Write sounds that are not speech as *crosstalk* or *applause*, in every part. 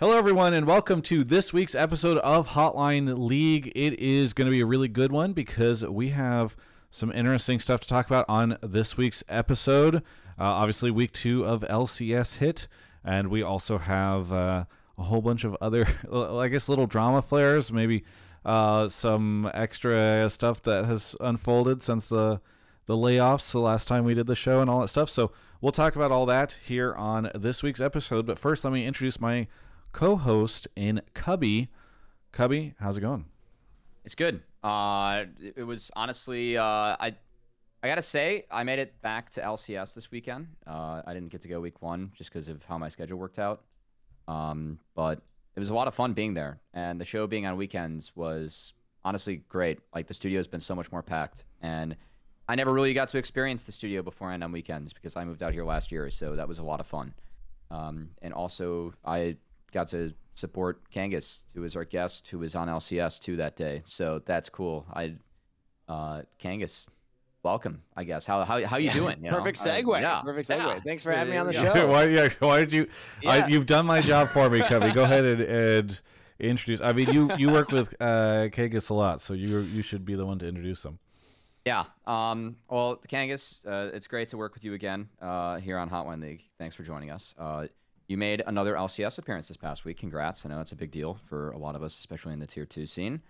Hello, everyone, and welcome to this week's episode of Hotline League. It is going to be a really good one because we have some interesting stuff to talk about on this week's episode. Uh, obviously, week two of LCS hit, and we also have uh, a whole bunch of other, *laughs* I guess, little drama flares, maybe uh, some extra stuff that has unfolded since the the layoffs the last time we did the show and all that stuff. So we'll talk about all that here on this week's episode. But first, let me introduce my co-host in Cubby. Cubby, how's it going? It's good. Uh, it was honestly, uh, I, I gotta say, I made it back to LCS this weekend. Uh, I didn't get to go week one just because of how my schedule worked out. Um, but it was a lot of fun being there, and the show being on weekends was honestly great. Like the studio's been so much more packed, and I never really got to experience the studio beforehand on weekends because I moved out here last year, so that was a lot of fun. Um, and also, I got to support Kangas, who was our guest, who was on LCS too that day. So that's cool. I, uh, Kangas, welcome. I guess how how how you doing? You know? Perfect segue. Uh, yeah. Perfect segue. Yeah. Thanks for having me on the show. *laughs* why, yeah, why did you? I, you've done my job for me, Cubby. Go ahead and, *laughs* and introduce. I mean, you you work with *laughs* uh, Kangas a lot, so you you should be the one to introduce them. Yeah. Um, well, Kangas, uh, it's great to work with you again uh, here on Hotline League. Thanks for joining us. Uh, you made another LCS appearance this past week. Congrats. I know it's a big deal for a lot of us, especially in the tier two scene.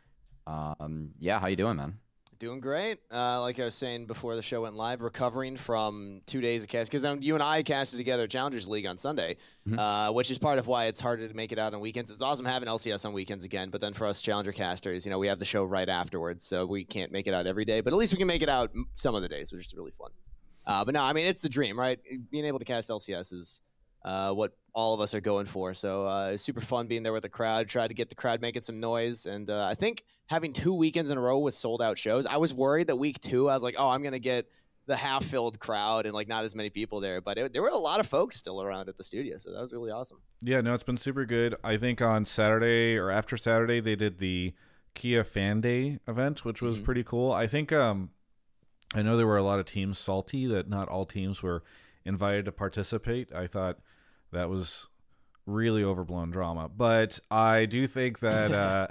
Um, yeah, how you doing, man? Doing great. Uh, like I was saying before the show went live, recovering from two days of cast because you and I casted together Challengers League on Sunday, Mhm. uh, which is part of why it's harder to make it out on weekends. It's awesome having LCS on weekends again, but then for us Challenger casters, you know, we have the show right afterwards, so we can't make it out every day, but at least we can make it out some of the days, which is really fun. Uh, but no, I mean it's the dream, right? Being able to cast LCS is uh, what all of us are going for. So uh, it's super fun being there with the crowd. Tried to get the crowd making some noise, and uh, I think having two weekends in a row with sold out shows, I was worried that week two, I was like, oh, I'm gonna get the half filled crowd and like not as many people there, but it, there were a lot of folks still around at the studio, so that was really awesome. Yeah, no, it's been super good. I think on Saturday or after Saturday they did the Kia Fan Day event, which was Mhm. pretty cool. I think um I know there were a lot of teams salty that not all teams were invited to participate. I thought that was really overblown drama. But I do think that *laughs* uh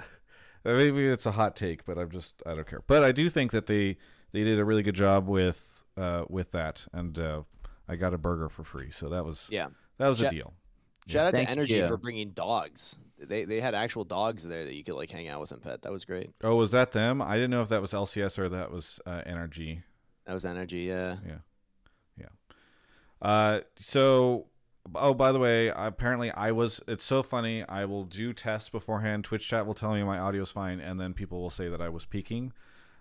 maybe it's a hot take, but I'm just I don't care. But I do think that they they did a really good job with uh with that and uh I got a burger for free. So that was Yeah. that was a deal. Shout out Thank to Energy you. for bringing dogs. They they had actual dogs there that you could like hang out with and pet. That was great. Oh, was that them? I didn't know if that was LCS or that was uh, NRG. That was Energy. Yeah. Yeah. Yeah. Uh, so, oh, by the way, apparently I was. It's so funny. I will do tests beforehand. Twitch chat will tell me my audio is fine, and then people will say that I was peaking.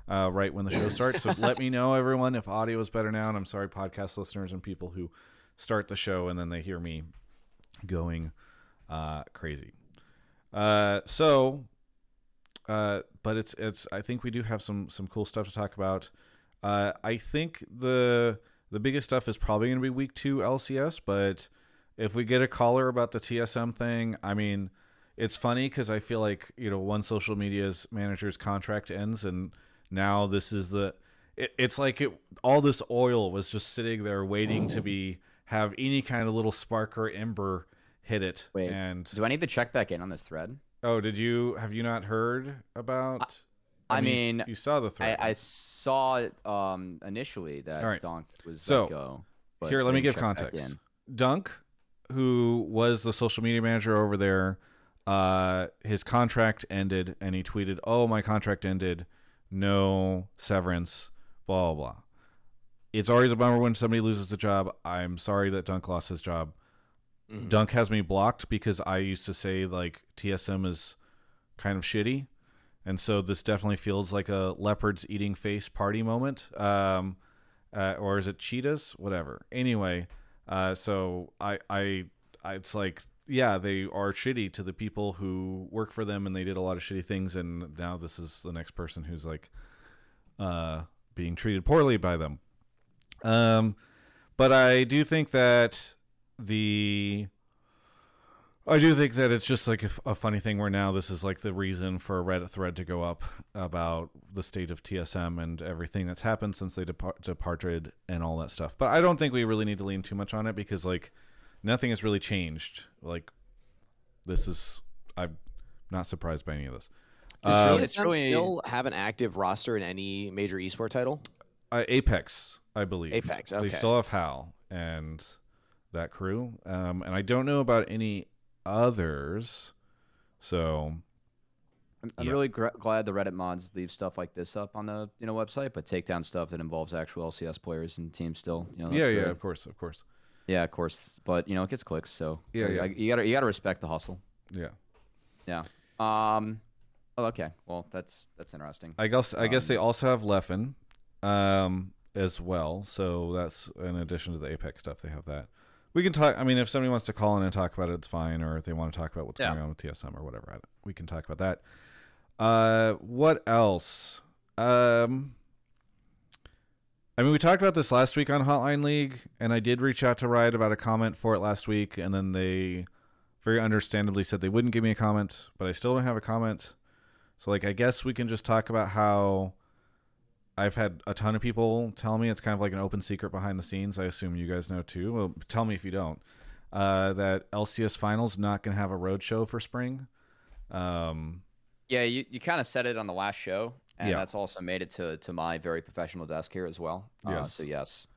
Uh, right when the show starts. So let me *laughs* know, everyone, if audio is better now. And I'm sorry, podcast listeners and people who start the show and then they hear me going uh, crazy. Uh, so, uh, but it's it's. I think we do have some some cool stuff to talk about. Uh, I think the the biggest stuff is probably going to be week two LCS, but if we get a caller about the TSM thing, I mean, it's funny because I feel like you know one social media's manager's contract ends, and now this is the. It, it's like it all this oil was just sitting there waiting to be have any kind of little spark or ember hit it. Wait, and Do I need to check back in on this thread? oh, did you have you not heard about? I you- mean, you, saw the I, thread. I saw um, initially that right. Dunk was So, go. but here, let me give context. Dunk, who was the social media manager over there, uh, his contract ended, and he tweeted, "Oh, my contract ended. No severance. Blah blah." blah. It's always a bummer when somebody loses the job. I'm sorry that Dunk lost his job. Mhm. Dunk has me blocked because I used to say like TSM is kind of shitty, and so this definitely feels like a leopards eating face party moment. Um, uh, or is it cheetahs? Whatever. Anyway, uh, so I, I, I, it's like yeah, they are shitty to the people who work for them, and they did a lot of shitty things, and now this is the next person who's like, uh, being treated poorly by them. Um, but I do think that the I do think that it's just like a funny thing where now this is like the reason for a Reddit thread to go up about the state of TSM and everything that's happened since they depart- departed and all that stuff. But I don't think we really need to lean too much on it because like nothing has really changed. Like this is I'm not surprised by any of this. Does Um, TSM really- still have an active roster in any major esport title? uh, Apex, I believe. Apex, They still have Hal and that crew, um, and I don't know about any others. So I'm, I'm Yeah. really gr- glad the Reddit mods leave stuff like this up on the you know website, but take down stuff that involves actual LCS players and teams still. You know, yeah, yeah, of course, of course, yeah, of course. But you know, it gets clicks, so Yeah, I- yeah. I- you gotta you gotta respect the hustle. yeah. Yeah. Um. Oh, okay. Well, that's that's interesting. I guess I guess Um, they also have Leffen, um, as well. So that's in addition to the Apex stuff, they have that. We can talk. I mean, if somebody wants to call in and talk about it, it's fine. Or if they want to talk about what's Yeah. going on with TSM or whatever, we can talk about that. Uh, what else? Um, I mean, we talked about this last week on Hotline League, and I did reach out to Riot about a comment for it last week, and then they very understandably said they wouldn't give me a comment, but I still don't have a comment. So, like, I guess we can just talk about how I've had a ton of people tell me it's kind of like an open secret behind the scenes. I assume you guys know too. Well, tell me if you don't. Uh, that LCS Finals not going to have a road show for spring. Um, Yeah, you, you kind of said it on the last show, and Yeah. that's also made it to, to my very professional desk here as well. Uh, Yes. so yes.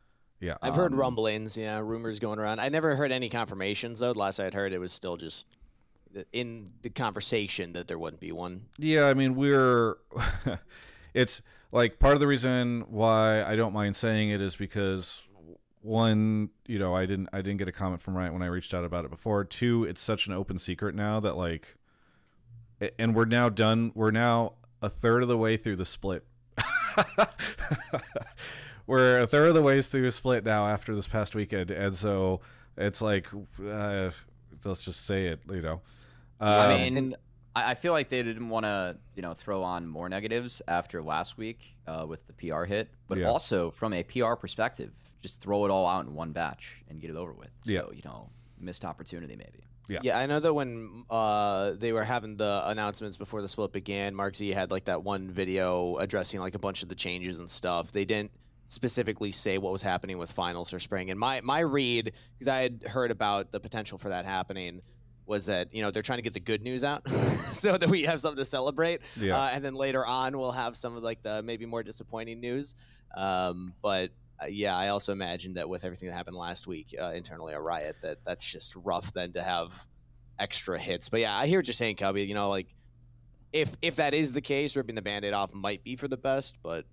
yeah, I've heard Um, rumblings, yeah, rumors going around. I never heard any confirmations though. The last I had heard, it was still just in the conversation that there wouldn't be one. Yeah, I mean we're *laughs* it's like part of the reason why I don't mind saying it is because one, you know, I didn't I didn't get a comment from Riot when I reached out about it before. Two, it's such an open secret now that like and we're now done we're now a third of the way through the split. *laughs* we're a third of the ways through the split now after this past weekend and so it's like uh, let's just say it, you know. I Um, mean, I, I feel like they didn't want to, you know, throw on more negatives after last week uh, with the PR hit, but Yeah. also from a PR perspective, just throw it all out in one batch and get it over with. So, Yeah. you know, missed opportunity maybe. Yeah. Yeah, I know that when uh, they were having the announcements before the split began, Mark Z had like that one video addressing like a bunch of the changes and stuff. They didn't specifically say what was happening with finals for spring. And my my read, because I had heard about the potential for that happening, was that you know they're trying to get the good news out *laughs* so that we have something to celebrate. Yeah. Uh, and then later on, we'll have some of like the maybe more disappointing news. Um, but uh, yeah, I also imagine that with everything that happened last week uh, internally at Riot, that that's just rough then to have extra hits. But yeah, I hear what you're saying, Cubby. You know, like if if that is the case, ripping the band-aid off might be for the best, but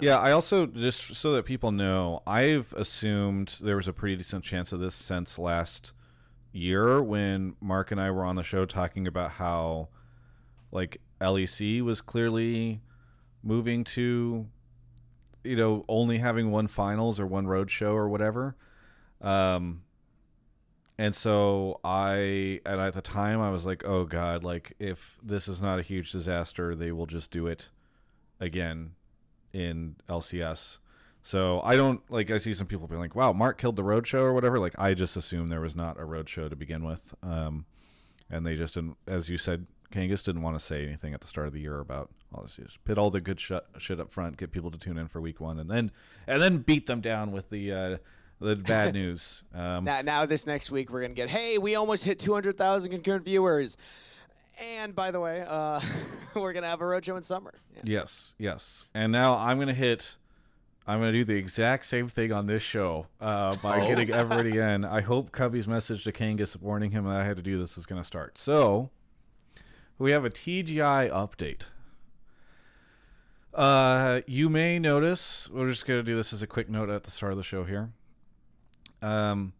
Yeah, I also just so that people know, I've assumed there was a pretty decent chance of this since last year when Mark and I were on the show talking about how like LEC was clearly moving to you know only having one finals or one road show or whatever. Um and so I and at the time I was like, "Oh god, like if this is not a huge disaster, they will just do it again in LCS. So I don't like. I see some people being like, "Wow, Mark killed the roadshow or whatever." Like I just assume there was not a roadshow to begin with, um, and they just didn't, as you said, Kangas didn't want to say anything at the start of the year about all this. Just put all the good sh- shit up front, get people to tune in for week one, and then and then beat them down with the uh, the bad *laughs* news. Um, now now this next week we're gonna get, hey, we almost hit 200,000 concurrent viewers, and by the way, uh, *laughs* we're gonna have a roadshow in summer. Yeah. Yes, yes. And now I'm gonna hit. I'm gonna do the exact same thing on this show uh, by Oh. getting everybody *laughs* in. I hope Cubby's message to Kangas warning him that I had to do this is gonna start. So we have a TGI update. Uh, you may notice. We're just gonna do this as a quick note at the start of the show here. Um,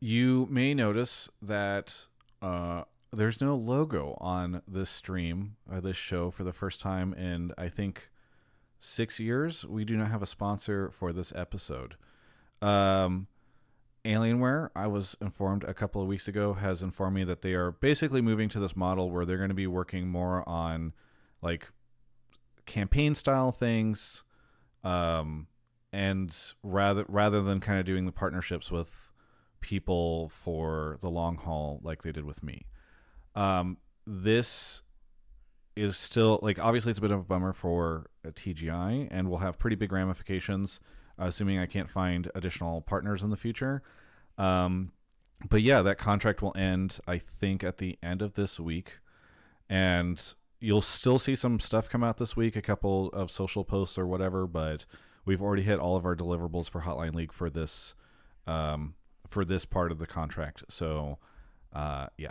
you may notice that uh, there's no logo on this stream, uh, this show, for the first time in I think six years. We do not have a sponsor for this episode. Um, Alienware, I was informed a couple of weeks ago, has informed me that they are basically moving to this model where they're going to be working more on like campaign style things, um, and rather rather than kind of doing the partnerships with people for the long haul like they did with me. Um, this is still like obviously it's a bit of a bummer for a TGI and will have pretty big ramifications, uh, assuming I can't find additional partners in the future. Um, but yeah, that contract will end, I think, at the end of this week. And you'll still see some stuff come out this week, a couple of social posts or whatever, but we've already hit all of our deliverables for Hotline League for this um, for this part of the contract. So uh, yeah.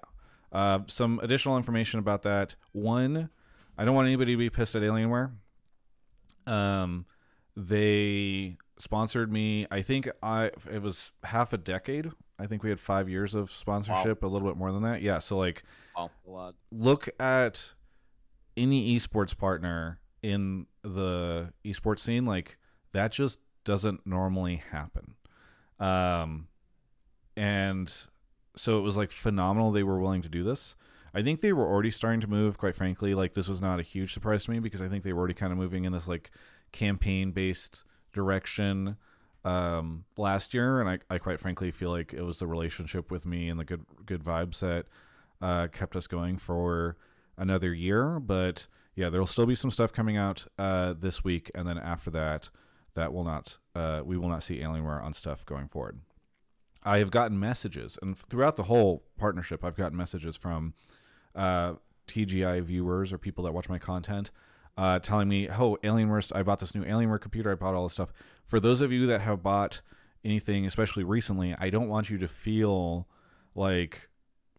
Uh, some additional information about that. One, I don't want anybody to be pissed at Alienware. Um, they sponsored me. I think I it was half a decade. I think we had five years of sponsorship, wow. a little bit more than that. Yeah. So like, wow. a lot. Look at any esports partner in the esports scene. Like that just doesn't normally happen. Um, and so it was like phenomenal they were willing to do this. I think they were already starting to move, quite frankly. Like this was not a huge surprise to me because I think they were already kind of moving in this like campaign based direction um, last year, and I, I quite frankly feel like it was the relationship with me and the good good vibes that uh, kept us going for another year. But yeah, there will still be some stuff coming out uh, this week, and then after that, that will not uh, we will not see Alienware on stuff going forward. I have gotten messages, and throughout the whole partnership, I've gotten messages from uh, TGI viewers or people that watch my content uh, telling me, "Oh, Alienware! I bought this new Alienware computer. I bought all this stuff." For those of you that have bought anything, especially recently, I don't want you to feel like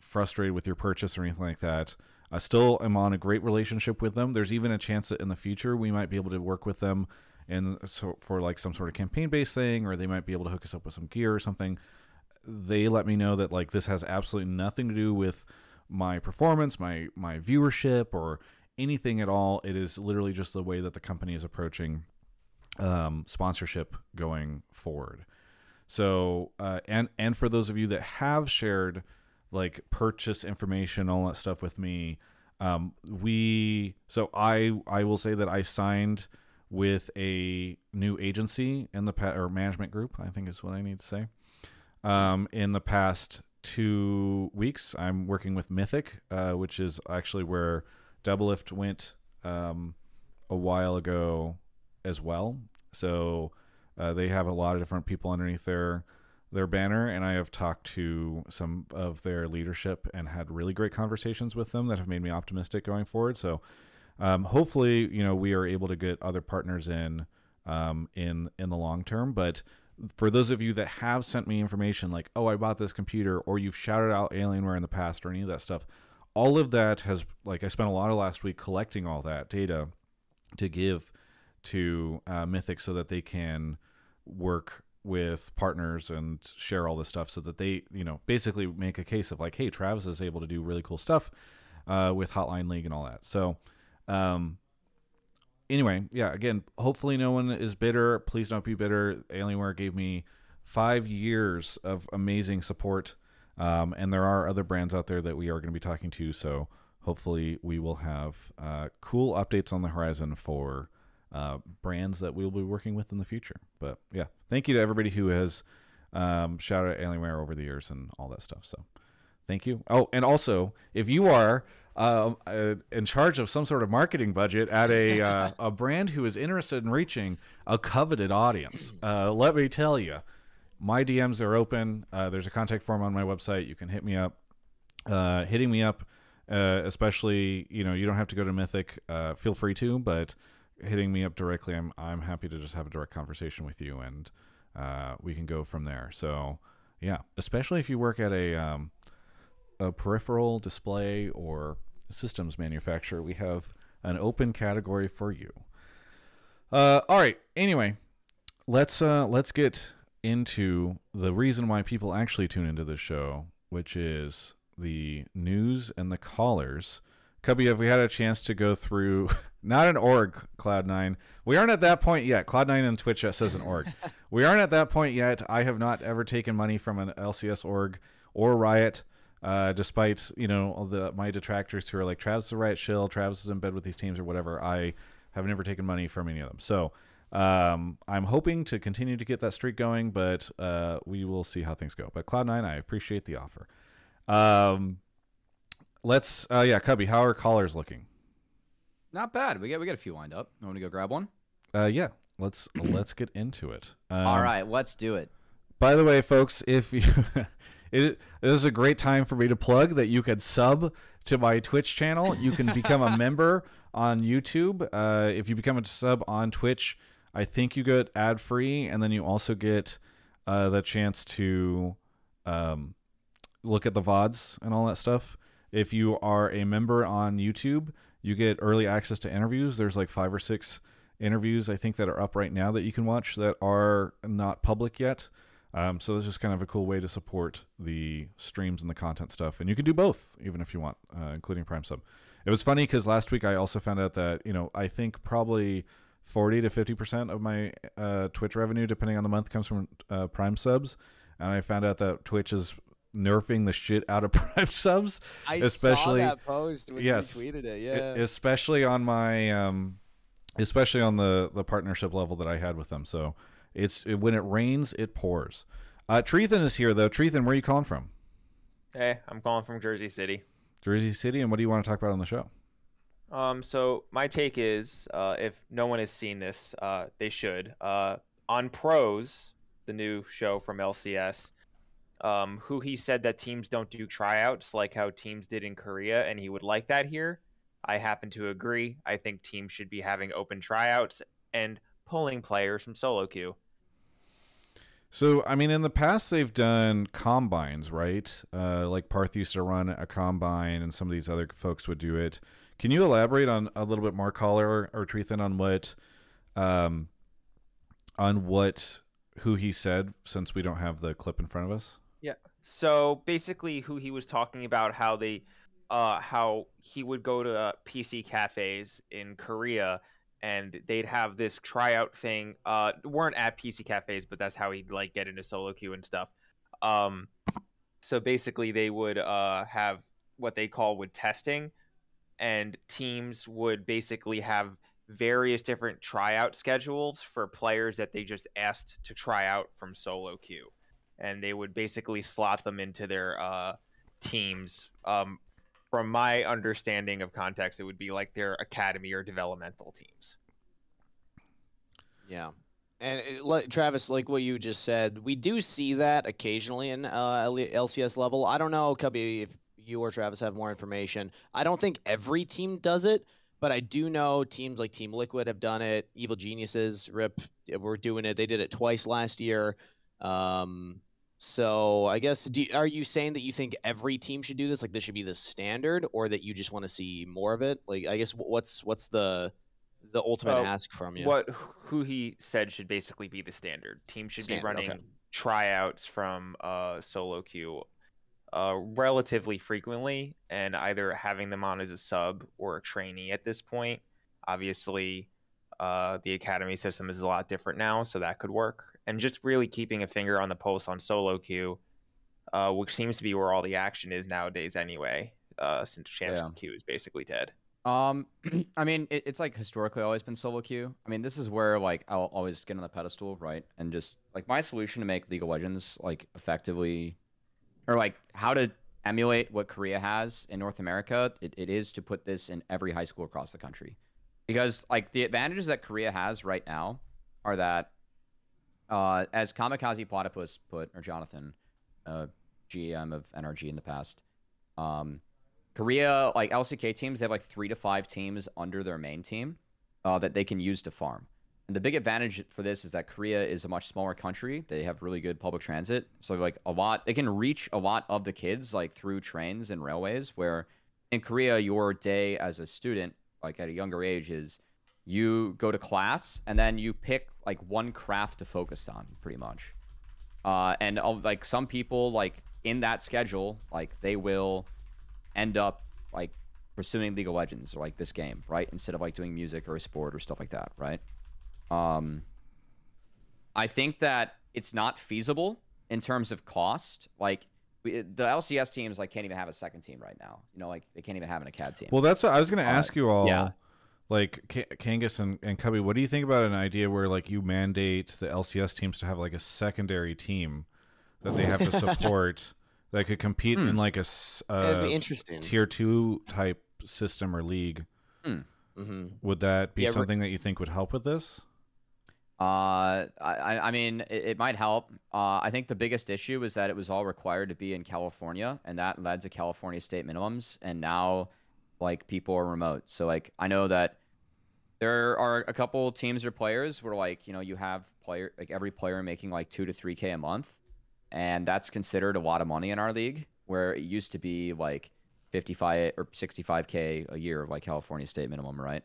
frustrated with your purchase or anything like that. I still am on a great relationship with them. There's even a chance that in the future we might be able to work with them and so for like some sort of campaign based thing, or they might be able to hook us up with some gear or something they let me know that like this has absolutely nothing to do with my performance, my my viewership, or anything at all. It is literally just the way that the company is approaching um, sponsorship going forward. So, uh, and and for those of you that have shared like purchase information, all that stuff with me, um, we so I I will say that I signed with a new agency in the or management group. I think is what I need to say. Um, in the past two weeks, I'm working with Mythic, uh, which is actually where Doublelift went um, a while ago as well. So uh, they have a lot of different people underneath their their banner, and I have talked to some of their leadership and had really great conversations with them that have made me optimistic going forward. So um, hopefully, you know, we are able to get other partners in um, in in the long term, but for those of you that have sent me information like, oh, I bought this computer, or you've shouted out Alienware in the past, or any of that stuff, all of that has, like, I spent a lot of last week collecting all that data to give to uh, Mythic so that they can work with partners and share all this stuff so that they, you know, basically make a case of like, hey, Travis is able to do really cool stuff uh, with Hotline League and all that. So, um, anyway, yeah, again, hopefully no one is bitter. Please don't be bitter. Alienware gave me five years of amazing support. Um, and there are other brands out there that we are going to be talking to. So hopefully we will have uh, cool updates on the horizon for uh, brands that we'll be working with in the future. But yeah, thank you to everybody who has um, shouted at Alienware over the years and all that stuff. So thank you. Oh, and also, if you are uh, uh, in charge of some sort of marketing budget at a uh, a brand who is interested in reaching a coveted audience. Uh, let me tell you, my DMs are open. Uh, there's a contact form on my website. You can hit me up. Uh, hitting me up, especially you know you don't have to go to Mythic. feel free to, but hitting me up directly, I'm I'm happy to just have a direct conversation with you, and we can go from there. So yeah, especially if you work at a um, a peripheral display or systems manufacturer, we have an open category for you. Uh, all right. Anyway, let's uh, let's get into the reason why people actually tune into this show, which is the news and the callers. Cubby, have we had a chance to go through? *laughs* Not an org, Cloud9. We aren't at that point yet. Cloud9 and Twitch says an org. *laughs* we aren't at that point yet. I have not ever taken money from an LCS org or Riot. Uh, despite you know all the my detractors who are like Travis is a right shill, Travis is in bed with these teams or whatever, I have never taken money from any of them. So um, I'm hoping to continue to get that streak going, but uh, we will see how things go. But Cloud9, I appreciate the offer. Um, let's uh, yeah, Cubby, how are callers looking? Not bad. We got we got a few lined up. I want to go grab one. Uh, yeah, let's let's get into it. Um, All right, let's do it. By the way, folks, if you *laughs* it, this is a great time for me to plug that you could sub to my Twitch channel. You can become a *laughs* member on YouTube. Uh, if you become a sub on Twitch, I think you get ad free, and then you also get uh, the chance to um, look at the VODs and all that stuff. If you are a member on YouTube, you get early access to interviews. There's like five or six interviews I think that are up right now that you can watch that are not public yet. Um, so this is kind of a cool way to support the streams and the content stuff, and you can do both, even if you want, uh, including Prime Sub. It was funny because last week I also found out that you know I think probably forty to fifty percent of my uh, Twitch revenue, depending on the month, comes from uh, Prime subs, and I found out that Twitch is nerfing the shit out of *laughs* Prime subs. I especially saw that post when yes, you tweeted it. Yeah. especially on my um, especially on the the partnership level that I had with them. So it's it, when it rains, it pours. Uh, Treethan is here though. Treethan, where are you calling from? Hey, I'm calling from Jersey City. Jersey City, and what do you want to talk about on the show? Um, so my take is, uh, if no one has seen this, uh, they should. Uh, on Pros, the new show from LCS, um, Huhi said that teams don't do tryouts like how teams did in Korea, and he would like that here. I happen to agree. I think teams should be having open tryouts and pulling players from solo queue. So, I mean, in the past, they've done combines, right? Uh, like Parth used to run a combine, and some of these other folks would do it. Can you elaborate on a little bit more, Caller or Treethan, on what, um, on what, Huhi said, since we don't have the clip in front of us? Yeah. So basically, Huhi was talking about, how they, uh, how he would go to uh, PC cafes in Korea, and they'd have this tryout thing. Uh, weren't at PC cafes, but that's how he'd like get into solo queue and stuff. Um, so basically, they would uh have what they call would testing, and teams would basically have various different tryout schedules for players that they just asked to try out from solo queue and they would basically slot them into their uh, teams. Um, from my understanding of context, it would be like their academy or developmental teams. Yeah. And it, like, Travis, like what you just said, we do see that occasionally in uh, LCS level. I don't know, Cubby, if you or Travis have more information. I don't think every team does it, but I do know teams like Team Liquid have done it. Evil Geniuses, RIP, were doing it. They did it twice last year. Um, so I guess, do, are you saying that you think every team should do this? Like this should be the standard, or that you just want to see more of it? Like, I guess what's what's the the ultimate Uh, ask from you? What Huhi said should basically be the standard. Teams should Standard, be running okay. tryouts from uh, solo queue uh, relatively frequently, and either having them on as a sub or a trainee at this point. Obviously, uh, the academy system is a lot different now, so that could work. And just really keeping a finger on the pulse on solo queue, uh, which seems to be where all the action is nowadays anyway, uh, since champs Yeah. queue is basically dead. Um, *clears throat* I mean, it, it's like historically always been solo queue. I mean, this is where like I'll always get on the pedestal, right? And just like my solution to make League of Legends like effectively, or like how to emulate what Korea has in North America, it, it is to put this in every high school across the country, because like the advantages that Korea has right now are that, uh, as Kamikaze Platypus put or Jonathan, uh, GM of NRG in the past, um, Korea, like LCK teams, they have like three to five teams under their main team uh, that they can use to farm. And the big advantage for this is that Korea is a much smaller country. They have really good public transit, so like a lot, they can reach a lot of the kids like through trains and railways. Where in Korea, your day as a student, like at a younger age, is you go to class and then you pick like one craft to focus on, pretty much. Uh, and uh, like some people, like in that schedule, like they will end up like pursuing League of Legends or like this game, right? Instead of like doing music or a sport or stuff like that, right? Um, I think that it's not feasible in terms of cost. Like we, the LCS teams like can't even have a second team right now. You know, like they can't even have an acad team. Well, that's what I was going to Uh, ask you all. yeah. Like K- Kangas and, and Cubby, what do you think about an idea where like you mandate the LCS teams to have like a secondary team that they have to *laughs* support that could compete Hmm. in like a That'd uh, interesting. tier two type system or league? hmm Would that be Yeah, re- something that you think would help with this? Uh, I, I mean, it, it might help. Uh, I think the biggest issue is that it was all required to be in California, and that led to California state minimums. And now, like, people are remote. So, like, I know that there are a couple teams or players where, like, you know, you have player like every player making like two to three k a month, and that's considered a lot of money in our league. Where it used to be like 55 or 65k a year of like California state minimum, right?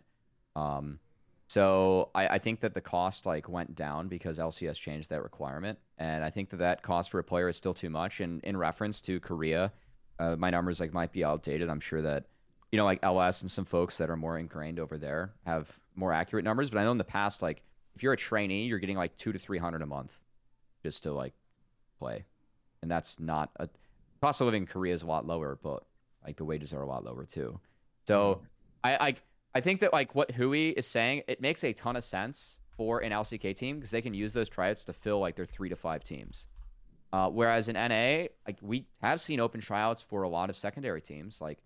Um, so I, I, think that the cost like went down because LCS changed that requirement, and I think that that cost for a player is still too much. And in reference to Korea, uh, my numbers like might be outdated. I'm sure that you know like LS and some folks that are more ingrained over there have more accurate numbers. But I know in the past, like if you're a trainee, you're getting like two to three hundred a month just to like play, and that's not a cost of living in Korea is a lot lower, but like the wages are a lot lower too. So mm. I, I I think that like what Huhi is saying, it makes a ton of sense for an LCK team because they can use those tryouts to fill like their three to five teams. Uh, whereas in NA, like we have seen open tryouts for a lot of secondary teams. Like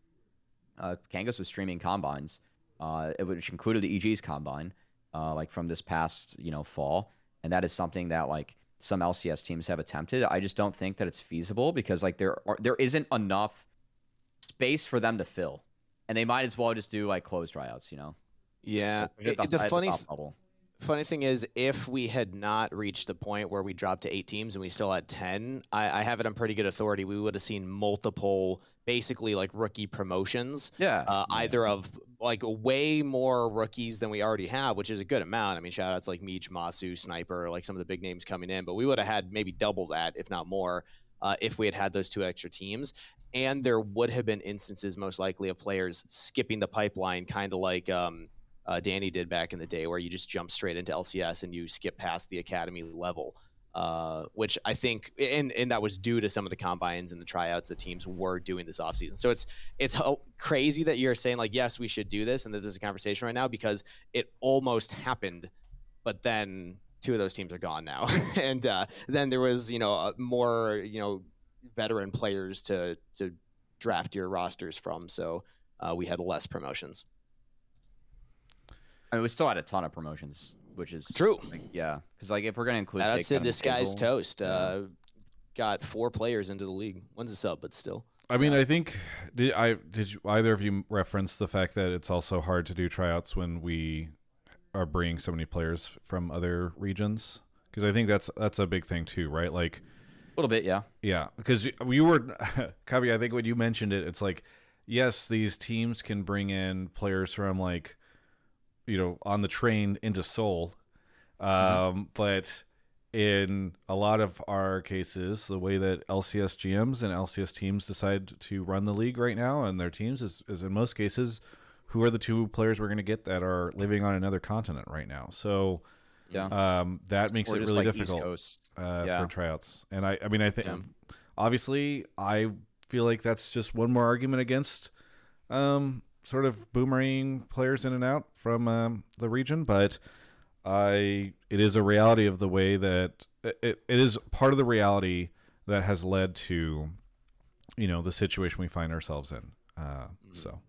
uh, Kangas was streaming combines, uh, which included the EG's combine, uh, like from this past you know fall, and that is something that like some LCS teams have attempted. I just don't think that it's feasible because like there are, there isn't enough space for them to fill and they might as well just do like closed tryouts, you know? Yeah. It, the, the funny, the funny thing is, if we had not reached the point where we dropped to eight teams and we still had 10, I, I have it on pretty good authority. We would have seen multiple, basically like rookie promotions. Yeah. Uh, yeah. Either of like way more rookies than we already have, which is a good amount. I mean, shout outs like Meech, Masu, Sniper, like some of the big names coming in, but we would have had maybe double that, if not more. Uh, if we had had those two extra teams and there would have been instances most likely of players skipping the pipeline, kind of like um, uh, Danny did back in the day, where you just jump straight into LCS and you skip past the academy level. Uh, which I think, and, and that was due to some of the combines and the tryouts that teams were doing this offseason. So it's it's crazy that you're saying like, yes, we should do this, and that there's a conversation right now because it almost happened, but then two of those teams are gone now, *laughs* and uh, then there was you know more you know veteran players to to draft your rosters from. So uh, we had less promotions. I mean, we still had a ton of promotions, which is true. Like, yeah, because like if we're gonna include, that's a disguised toast. Yeah. Uh, got four players into the league. One's a sub, but still. I mean, I think did I did you, either of you reference the fact that it's also hard to do tryouts when we are bringing so many players from other regions? Because I think that's that's a big thing too, right? Like a little bit, yeah. Yeah, because you were, *laughs* Cubby, I think when you mentioned it, it's like, yes, these teams can bring in players from like, you know, on the train into Seoul, mm-hmm. um, mm-hmm. but in a lot of our cases, the way that LCS GMs and LCS teams decide to run the league right now and their teams is, is in most cases, who are the two players we're going to get that are living on another continent right now. So yeah. Um, that makes or it really like difficult uh, yeah. for tryouts. And I, I mean, I think yeah. obviously I feel like that's just one more argument against um, sort of boomerang players in and out from um, the region, but I it is a reality of the way that it, it is part of the reality that has led to you know the situation we find ourselves in. Uh, mm-hmm. So.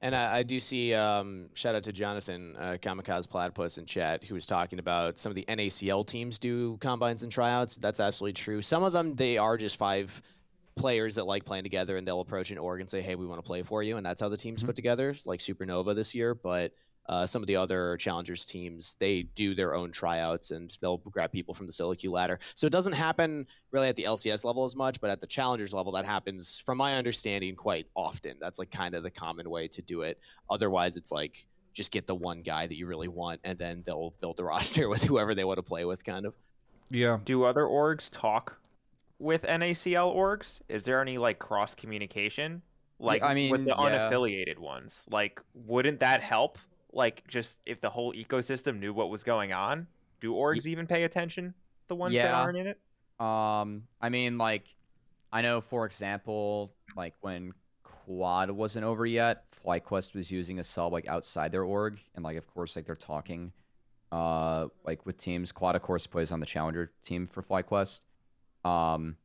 And I, I do see um, shout out to Jonathan uh, Kamikaze Platypus in chat who was talking about some of the NACL teams do combines and tryouts. That's absolutely true. Some of them they are just five players that like playing together and they'll approach an org and say, "Hey, we want to play for you," and that's how the team's mm-hmm. put together, like Supernova this year. But uh, some of the other challengers teams they do their own tryouts and they'll grab people from the solo queue ladder. So it doesn't happen really at the lcs level as much but at the challengers level that happens from my understanding quite often. That's like kind of the common way to do it. Otherwise it's like just get the one guy that you really want and then they'll build the *laughs* roster with whoever they want to play with kind of. Yeah. Do other orgs talk with nacl orgs? Is there any like cross communication like I mean, with the yeah. unaffiliated ones? Like wouldn't that help? Like just if the whole ecosystem knew what was going on do orgs even pay attention the ones yeah. that aren't in it? Um i mean like i know for example like when quad wasn't over yet flyquest was using a sub like outside their org and like of course like they're talking uh like with teams. Quad of course plays on the challenger team for flyquest um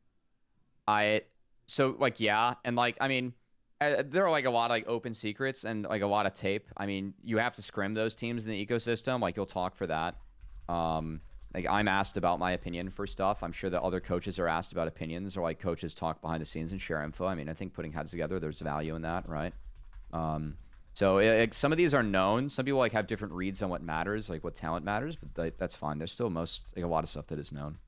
i so like yeah and like i mean uh, there are like a lot of like open secrets and like a lot of tape. I mean, you have to scrim those teams in the ecosystem. Like you'll talk for that. Um, like I'm asked about my opinion for stuff. I'm sure that other coaches are asked about opinions, or like coaches talk behind the scenes and share info. I mean, I think putting heads together, there's value in that, right? Um, so it, like, some of these are known. Some people like have different reads on what matters, like what talent matters, but that's fine. There's still most like a lot of stuff that is known.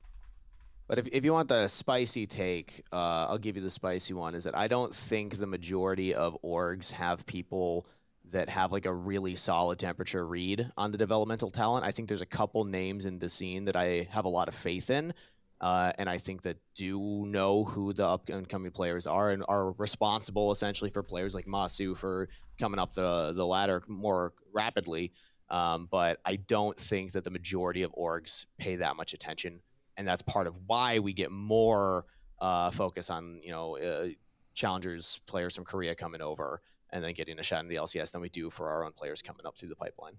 But if, if you want the spicy take, uh, I'll give you the spicy one. Is that I don't think the majority of orgs have people that have like a really solid temperature read on the developmental talent. I think there's a couple names in the scene that I have a lot of faith in. Uh, and I think that do know who the up and coming players are and are responsible essentially for players like Masu for coming up the the ladder more rapidly. Um, but I don't think that the majority of orgs pay that much attention, and that's part of why we get more uh, focus on you know uh, challengers players from Korea coming over and then getting a shot in the LCS than we do for our own players coming up through the pipeline.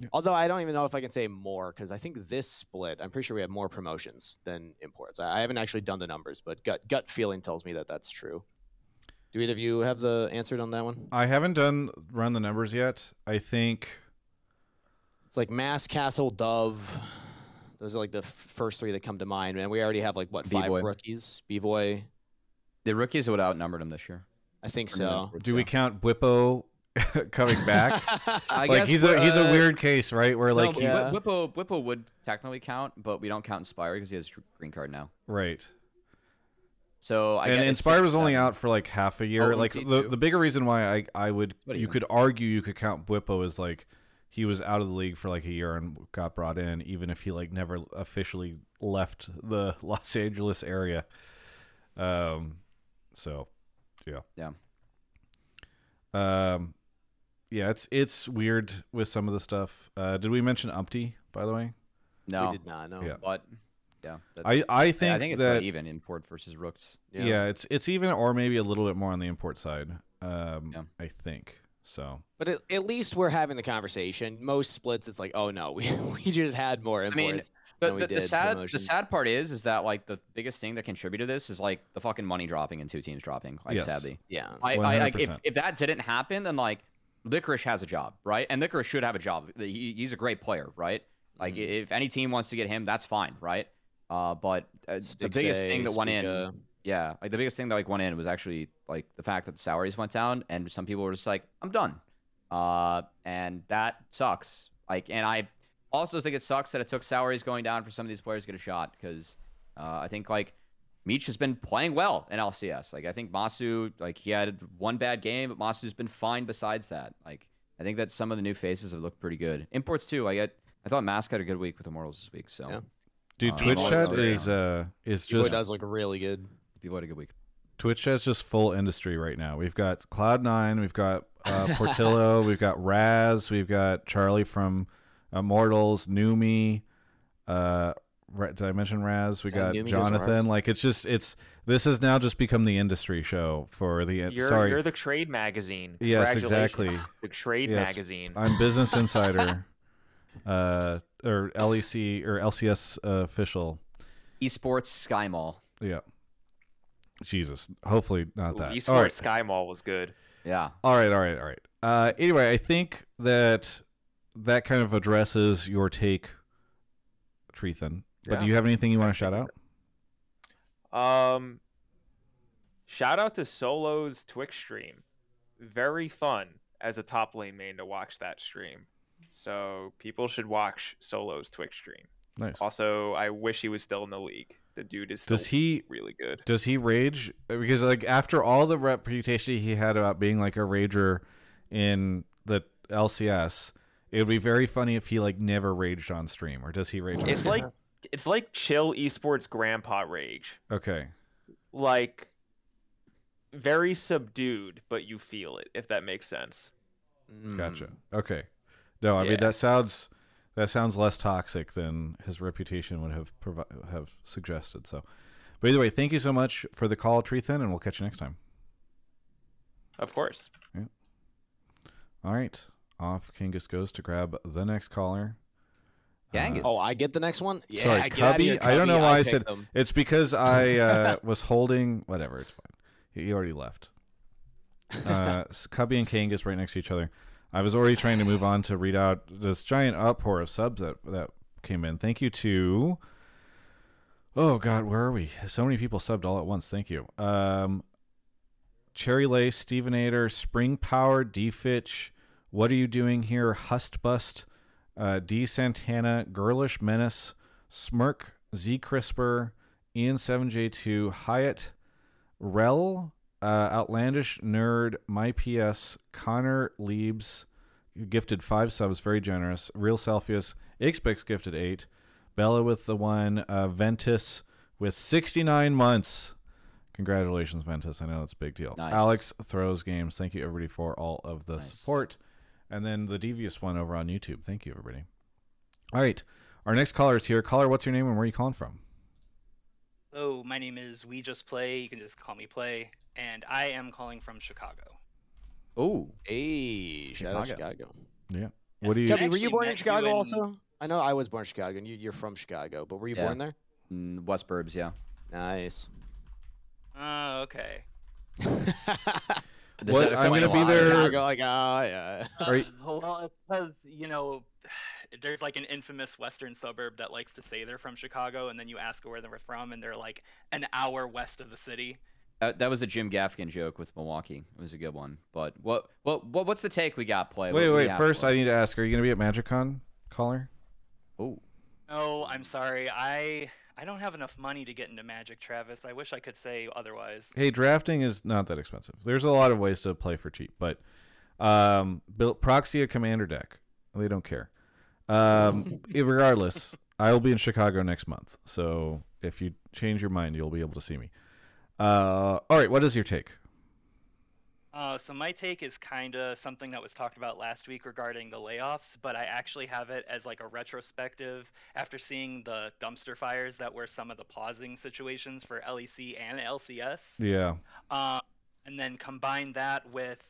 Yeah. Although I don't even know if I can say more because I think this split, I'm pretty sure we have more promotions than imports. I, I haven't actually done the numbers, but gut gut feeling tells me that that's true. Do either of you have the answer on that one? I haven't done run the numbers yet. I think It's like Mass Castle Dove. Those are like the first three that come to mind, man. We already have like what five B-Boy. rookies? B boy, The rookies would outnumber them this year. I think For new so. do we count Whippo *laughs* coming back? *laughs* I like guess he's a he's a uh, weird case, right? Where like no, he, Yeah. Whippo, Whippo would technically count, but we don't count Inspire because he has a green card now. right. So I and get it's Inspired was only out for like half a year. Oh, like the the bigger reason why I I would you you could argue you could count Whippo as like he was out of the league for like a year and got brought in, even if he like never officially left the *laughs* Los Angeles area. Um, so yeah, Yeah. Um, yeah, it's it's weird with some of the stuff. Uh, did we mention Umpty by the way? No, We did not know. Yeah. but yeah, that's, I I yeah, think I think it's that like even import versus rooks. yeah. it's it's even or maybe a little bit more on the import side. Um, Yeah. I think so. But at, at least we're having the conversation. Most splits, it's like, oh no, *laughs* we, we just had more imports. mean, than The, we the, the did sad the sad part is is that like the biggest thing that contributed to this is like the fucking money dropping and two teams dropping. Like Yes. sadly, yeah. I, I like if if that didn't happen, then like Licorice has a job, right? And Licorice should have a job. He, he's a great player, right? Like Mhm. if any team wants to get him, that's fine, right? Uh, but uh, the biggest Stixxay, thing that went in, Spica. Yeah, like the biggest thing that like went in was actually like the fact that the salaries went down, and some people were just like, "I'm done," uh, and that sucks. Like, and I also think it sucks that it took salaries going down for some of these players to get a shot because uh, I think like Meech has been playing well in LCS. Like I think Masu, like he had one bad game, but Masu's been fine besides that. Like I think that some of the new faces have looked pretty good. Imports too. I get. I thought Mask had a good week with Immortals this week. So Yeah. Dude, Uh, Twitch chat is down. uh is B-Boy just does look really good. People had a good week. Twitch chat's just full industry right now. We've got Cloud Nine, we've got uh, Portillo, *laughs* we've got Raz, we've got Charlie from Immortals, Numi. Uh, Ra- did I mention Raz? We Is got Numi Jonathan. Like it's just it's this has now just become the industry show for the You're sorry. you're the trade magazine. yes, exactly. The trade Yes. magazine. I'm Business *laughs* Insider, uh, or LEC or LCS uh, official. Esports Sky Mall. Yeah. Jesus. Hopefully not Ooh, that. Esports All right. Sky Mall was good. Yeah. All right, all right, all right. Uh, anyway, I think that that kind of addresses your take, Treethan. But do you have anything you want to shout out? Um, shout out to Solo's Twitch stream. Very fun as a top lane main to watch that stream. So people should watch Solo's Twitch stream. Nice. Also, I wish he was still in the league. The dude is still Does he really good. does he rage? Because like after all the reputation he had about being like a rager in the LCS, it would be very funny if he like never raged on stream. Or does he rage? on It's stream? like it's like chill esports grandpa rage. okay, Like very subdued, but you feel it if that makes sense. gotcha. Mm. Okay, no, I mean that sounds that sounds less toxic than his reputation would have provi- have suggested. So, but either way, thank you so much for the call, Treethan, and we'll catch you next time. Of course. Yeah. All right, off Kangas goes to grab the next caller. Gangus. Oh, I get the next one. Yeah, Sorry, get outta here, Cubby? I don't know why I picked said- them. It's because *laughs* I uh, was holding whatever. It's fine. He he already left. Uh, *laughs* Cubby and Kangas right next to each other. I was already trying to move on to read out this giant outpour of subs that that came in. Thank you to. Oh God, where are we? So many people subbed all at once. Thank you. Um, Cherry Lace, Stevenator, Spring Power, D Fitch. What are you doing here? Hustbust, uh, D Santana, Girlish Menace, Smirk, Z Crisper, Ian Seven J Two, Hyatt, Rel, uh, Outlandish Nerd, My PS, Connor Leibs, gifted five subs, very generous. Real Celsius, Ixbix gifted eight. Bella with the one. Uh, Ventus with 69 months. Congratulations, Ventus. I know that's a big deal. Nice. Alex throws games. Thank you, everybody, for all of the Nice. support. And then the devious one over on YouTube. Thank you, everybody. All right. Our next caller is here. Caller, what's your name and where are you calling from? Hello, my name is We Just Play. You can just call me Play, and I am calling from Chicago. Oh, Hey, shout Chicago. Chicago. Yeah. What do you? Tell Kevin, were you born in Chicago in- also? I know I was born in Chicago, and you, you're from Chicago, but were you Yeah. born there? mm, West Burbs, yeah. Nice. Oh, okay. What- I'm gonna be lot? there- Chicago, like, oh, yeah. Are you- Uh, well, it's because you know, there's like an infamous western suburb that likes to say they're from Chicago, and then you ask where they're from, and they're like an hour west of the city. That, that was a Jim Gaffigan joke with Milwaukee. It was a good one. But what what, what what's the take we got? Play. Wait, What- what do wait. First, I need to ask: Are you going to be at MagicCon, caller? Oh, No, I'm sorry. I I don't have enough money to get into Magic, Travis. I wish I could say otherwise. Hey, drafting is not that expensive. There's a lot of ways to play for cheap, but um, build proxy a commander deck. They don't care. Um, *laughs* regardless, I will be in Chicago next month. So if you change your mind, you'll be able to see me. Uh, all right, what is your take? Uh, so my take is kind of something that was talked about last week regarding the layoffs, but I actually have it as like a retrospective after seeing the dumpster fires that were some of the pausing situations for LEC and LCS. Yeah, Uh, and then combine that with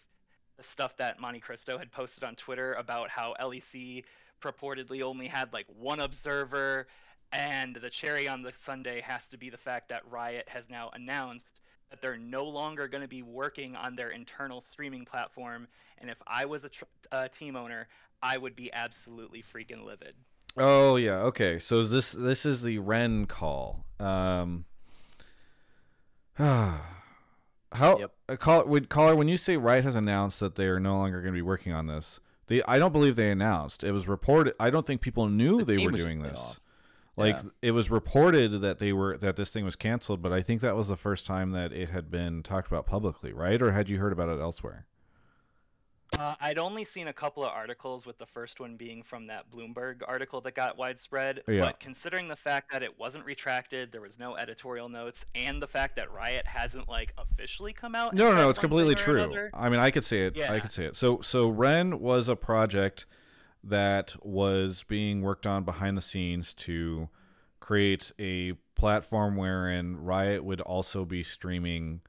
the stuff that Montecristo had posted on Twitter about how LEC purportedly only had like one observer, and the cherry on the sundae has to be the fact that Riot has now announced that they're no longer going to be working on their internal streaming platform. And if I was a tr- uh, team owner, I would be absolutely freaking livid. Oh yeah, okay. So is this this is the Ren call. Um *sighs* How Yep. uh, call would caller when you say Riot has announced that they are no longer going to be working on this. They I don't believe they announced. It was reported. I don't think people knew The they were doing this. Like Yeah. it was reported that they were that this thing was canceled, but I think that was the first time that it had been talked about publicly, right? Or had you heard about it elsewhere? Uh, I'd only seen a couple of articles, with the first one being from that Bloomberg article that got widespread. Yeah. But considering the fact that it wasn't retracted, there was no editorial notes, and the fact that Riot hasn't like officially come out. No, no, no. It's completely true. another- I mean, I could see it. I could see it. So, so Ren was a project that was being worked on behind the scenes to create a platform wherein Riot would also be streaming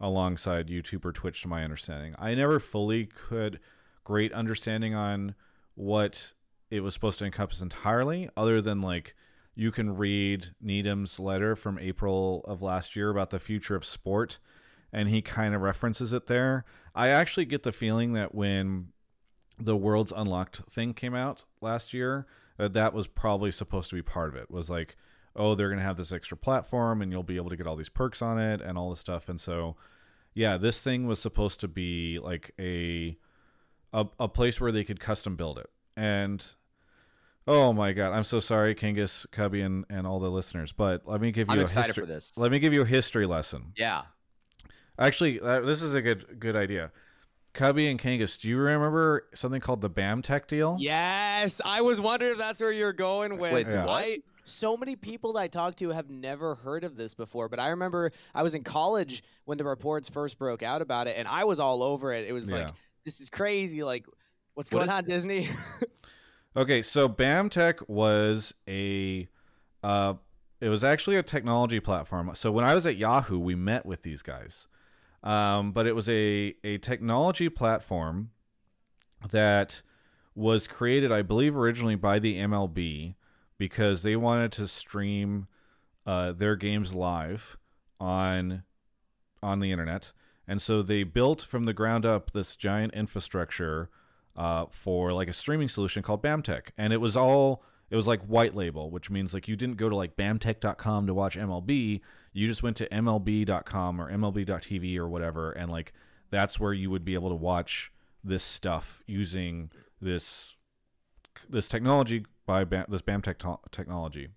alongside YouTube or Twitch. To my understanding, I never fully could great understanding on what it was supposed to encompass entirely, other than like you can read Needham's letter from April of last year about the future of sport, and he kind of references it there. I actually get the feeling that when the Worlds Unlocked thing came out last year, that that was probably supposed to be part of it. Was like, oh, they're gonna have this extra platform, and you'll be able to get all these perks on it and all this stuff. And so, yeah, this thing was supposed to be like a a, a place where they could custom build it. And oh my god, I'm so sorry, Kangas, Cubby, and, and all the listeners. But let me give you I'm a excited history. for this. Let me give you a history lesson. Yeah. Actually, uh, this is a good good idea. Cubby and Kangas, do you remember something called the BAMTech deal? Yes, I was wondering if that's where you're going with. Wait, Yeah. what? So many people that I talked to have never heard of this before, but I remember I was in college when the reports first broke out about it, and I was all over it. It was Yeah. like, this is crazy. Like, what's What going on, Disney? *laughs* Okay, so BAMTech was a uh it was actually a technology platform. So when I was at Yahoo, we met with these guys. Um, but it was a a technology platform that was created, I believe, originally by the MLB because they wanted to stream uh, their games live on on the internet, and so they built from the ground up this giant infrastructure uh, for like a streaming solution called BAMTech, and it was all it was like white label, which means like you didn't go to like bamtech.com to watch MLB. You just went to MLB.com or MLB.tv or whatever, and like that's where you would be able to watch this stuff using this this technology by Bam, this BAMTech to- technology.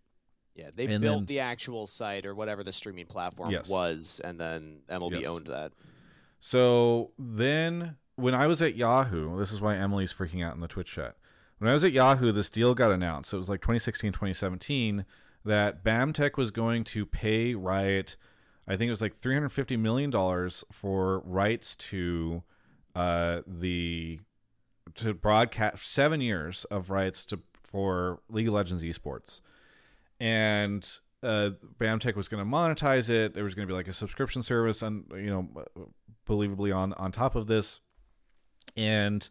Yeah, they And built then- the actual site or whatever the streaming platform Yes. was, and then MLB Yes. owned that. So then when I was at Yahoo, this is why Emily's freaking out in the Twitch chat. When I was at Yahoo, this deal got announced. It was like 2016, 2017 that BAMTech was going to pay Riot, I think it was like $350 million for rights to uh, the to broadcast seven years of rights to for League of Legends esports, and uh, BAMTech was going to monetize it. There was going to be like a subscription service, and you know, believably on on top of this, and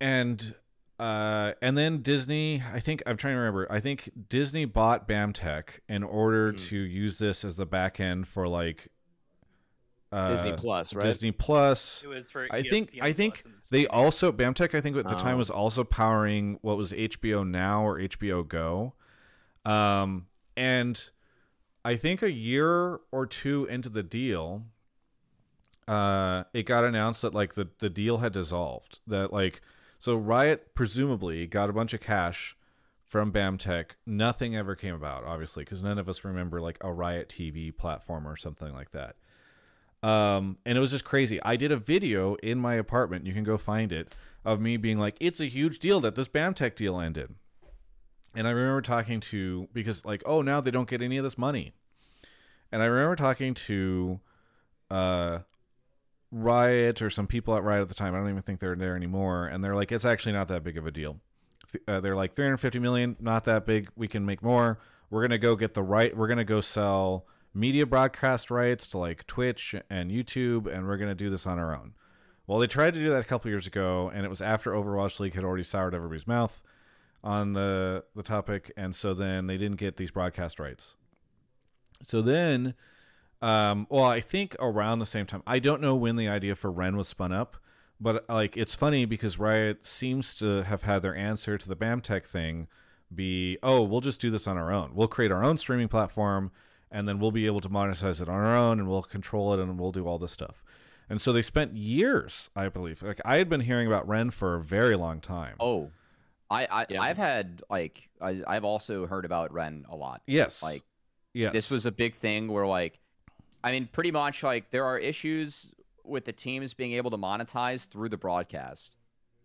and uh, and then Disney. I think I'm trying to remember. I think Disney bought BAMTech in order Mhm. to use this as the back end for like uh, Disney Plus, right? Disney Plus. It was for I think- I think Plus They streaming. also BAMTech, I think at the time Oh. was also powering what was HBO Now or HBO Go, um, and I think a year or two into the deal, uh, it got announced that like the the deal had dissolved. That like so Riot presumably got a bunch of cash from BAMTech. Nothing ever came about, obviously, because none of us remember like a Riot TV platform or something like that. Um, and it was just crazy. I did a video in my apartment. You can go find it of me being like, "It's a huge deal that this BAMTech deal ended." And I remember talking to because like, oh, now they don't get any of this money. And I remember talking to uh Riot or some people at Riot at the time. I don't even think they're there anymore. And they're like, it's actually not that big of a deal. Uh, they're like 350 million, not that big. We can make more. We're gonna go get the right. We're gonna go sell media broadcast rights to like Twitch and YouTube, and we're gonna do this on our own. Well, they tried to do that a couple years ago, and it was after Overwatch League had already soured everybody's mouth on the the topic, and so then they didn't get these broadcast rights. So then, um, well, I think around the same time, I don't know when the idea for Ren was spun up, but like it's funny because Riot seems to have had their answer to the BAMTech thing be, oh, we'll just do this on our own. We'll create our own streaming platform, and then we'll be able to monetize it on our own, and we'll control it, and we'll do all this stuff. And so they spent years, I believe. Like I had been hearing about Ren for a very long time. Oh, I, I Yeah. I've had like I, I've also heard about Ren a lot. yes, Like yes, this was a big thing where like, I mean, pretty much like there are issues with the teams being able to monetize through the broadcast.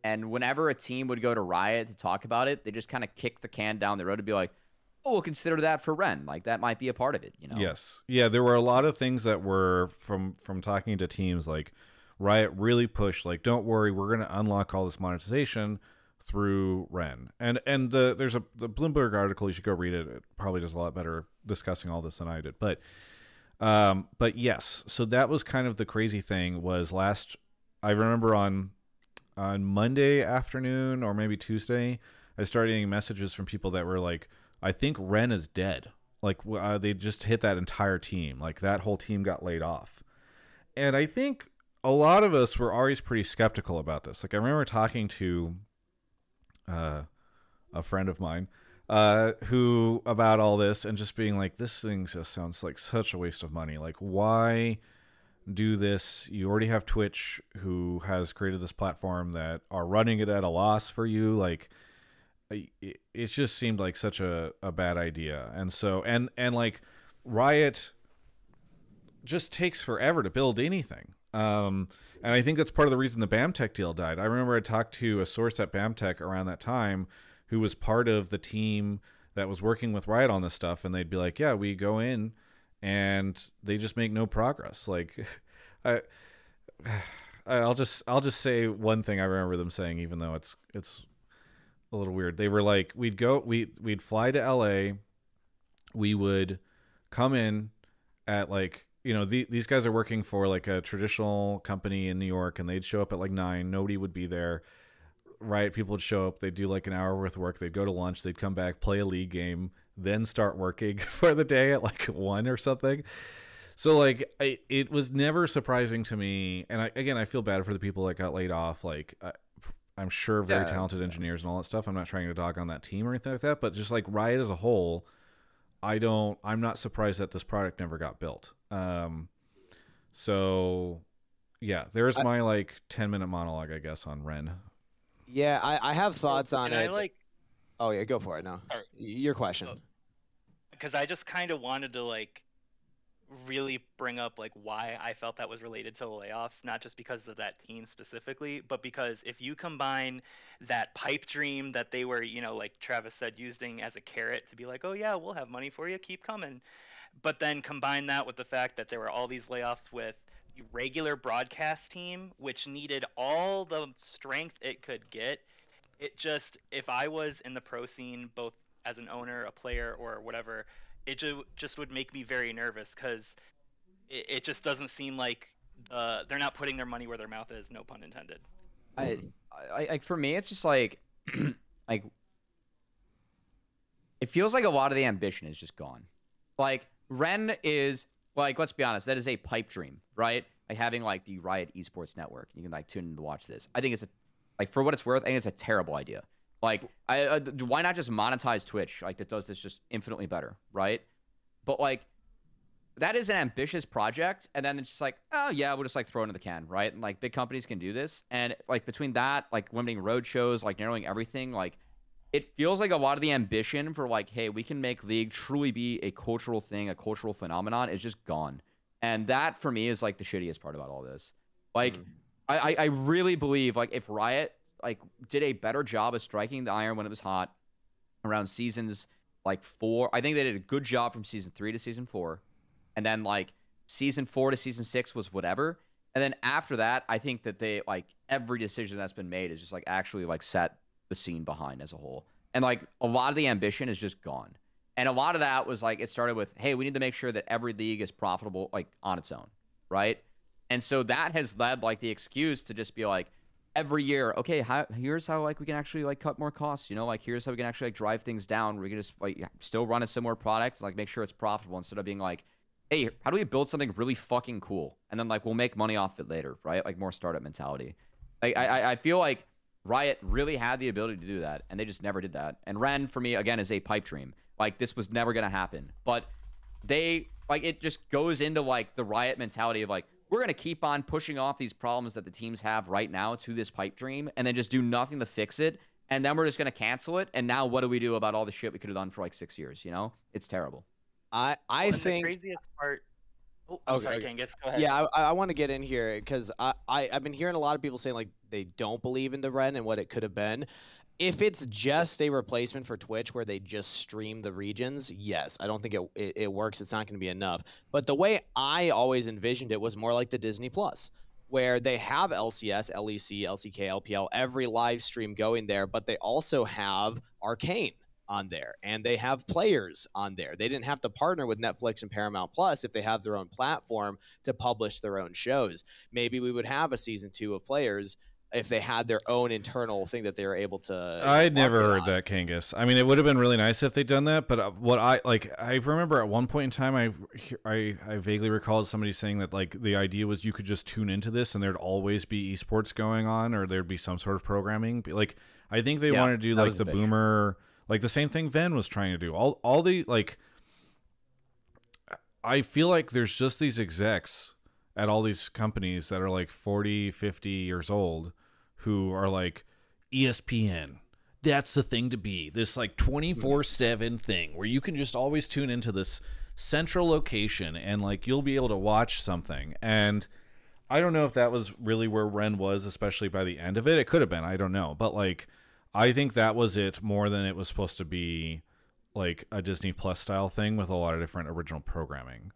And whenever a team would go to Riot to talk about it, they just kind of kick the can down the road to be like, "Oh, we'll consider that for Ren. Like that might be a part of it." You know? Yes. Yeah, there were a lot of things that were from from talking to teams like Riot really pushed like don't worry, we're going to unlock all this monetization through Ren. And and the there's a the Bloomberg article you should go read it. It probably does a lot better discussing all this than I did. But um but yes, so that was kind of the crazy thing was last I remember on on Monday afternoon or maybe Tuesday, I started getting messages from people that were like, I think Ren is dead. Like uh, they just hit that entire team. Like that whole team got laid off. And I think a lot of us were always pretty skeptical about this. Like I remember talking to uh, a friend of mine uh, who about all this and just being like, this thing just sounds like such a waste of money. Like why do this? You already have Twitch who has created this platform that are running it at a loss for you. Like it, it just seemed like such a, a bad idea. And so and and like Riot just takes forever to build anything. Um, and I think that's part of the reason the BAMTech deal died. I remember I talked to a source at BAMTech around that time who was part of the team that was working with Riot on this stuff, and they'd be like, "Yeah, we go in, and they just make no progress." Like, *laughs* I, *sighs* I'll just I'll just say one thing I remember them saying, even though it's it's a little weird. They were like, we'd go, we we'd fly to LA, we would come in at like you know the, these guys are working for like a traditional company in New York, and they'd show up at like nine. Nobody would be there. Right, people would show up. They'd do like an hour worth of work. They'd go to lunch. They'd come back, play a league game, then start working *laughs* for the day at like one or something. So like I, it was never surprising to me, and I, again I feel bad for the people that got laid off. Like I'm sure very Yeah, talented yeah. engineers and all that stuff. I'm not trying to dog on that team or anything like that, but just like Riot as a whole, I don't. I'm not surprised that this product never got built. Um, so yeah, there's I- my like 10 minute monologue, I guess, on Ren. Yeah, I, I have thoughts on and I it. like oh yeah, go for it now. Sorry. Your question. Oh. because I just kind of wanted to like really bring up like why I felt that was related to the layoffs, not just because of that team specifically, but because if you combine that pipe dream that they were, you know, like Travis said, using as a carrot to be like, oh yeah, we'll have money for you, keep coming, but then combine that with the fact that there were all these layoffs with the regular broadcast team, which needed all the strength it could get. It just, if I was in the pro scene, both as an owner, a player, or whatever, it ju- just would make me very nervous because it, it just doesn't seem like uh, they're not putting their money where their mouth is. No pun intended. I, I, like for me, it's just like, *clears throat* like, it feels like a lot of the ambition is just gone. Like Ren is like, let's be honest, that is a pipe dream, right? Like having like the Riot Esports Network, you can like tune in to watch this. I think it's a, like for what it's worth, I think it's a terrible idea. Like, I, uh, why not just monetize Twitch? Like that does this just infinitely better, right? But like, that is an ambitious project and then it's just like oh yeah we'll just like throw it in the can right and like big companies can do this and like between that like limiting road shows like narrowing everything like it feels like a lot of the ambition for like hey we can make league truly be a cultural thing a cultural phenomenon is just gone and that for me is like the shittiest part about all this like Mm. I, I i really believe like if riot like did a better job of striking the iron when it was hot around seasons like four. I think they did a good job from season three to season four. And then like season four to season six was whatever. And then after that i think that they like every decision that's been made is just like actually like set the scene behind as a whole. And like a lot of the ambition is just gone. And a lot of that was like it started with hey we need to make sure that every league is profitable like on its own right? And so that has led like the excuse to just be like every year okay how, here's how like we can actually like cut more costs you know like here's how we can actually like drive things down we can just like still run a similar product like make sure it's profitable instead of being like hey, how do we build something really fucking cool? And then like we'll make money off it later, right? Like more startup mentality. Like I- I feel like Riot really had the ability to do that, and they just never did that. And Ren, for me, again, is a pipe dream. Like this was never gonna happen. But they like it just goes into like the Riot mentality of like we're gonna keep on pushing off these problems that the teams have right now to this pipe dream, and then just do nothing to fix it. And then we're just gonna cancel it. And now what do we do about all the shit we could have done for like six years? You know, it's terrible. I I And think the craziest part. Oh, Okay, sorry, okay. Kangas, go ahead. Yeah, I, I want to get in here because I, I I've been hearing a lot of people saying like they don't believe in the Ren and what it could have been. If it's just a replacement for Twitch where they just stream the regions, yes, I don't think it it, it works. It's not going to be enough. But the way I always envisioned it was more like the Disney Plus, where they have LCS, LEC, LCK, LPL, every live stream going there, but they also have Arcane on there and they have players on there. They didn't have to partner with Netflix and Paramount Plus if they have their own platform to publish their own shows. Maybe we would have a season two of players if they had their own internal thing that they were able to. I had never heard on. that Kangas. I mean, it would have been really nice if they'd done that. But uh, what I like, I remember at one point in time, I, I, I vaguely recalled somebody saying that like the idea was you could just tune into this and there'd always be esports going on, or there'd be some sort of programming. Like, I think they Yeah, wanted to do like the the boomer, like the same thing Ven was trying to do. All, all the like, I feel like there's just these execs at all these companies that are like 40, 50 years old who are like "E ESPN. That's the thing to be. This like 24/7 thing where you can just always tune into this central location and like you'll be able to watch something. And I don't know if that was really where Ren was especially by the end of it. It could have been, I don't know. But like I think that was it more than it was supposed to be like a Disney Plus style thing with a lot of different original programming.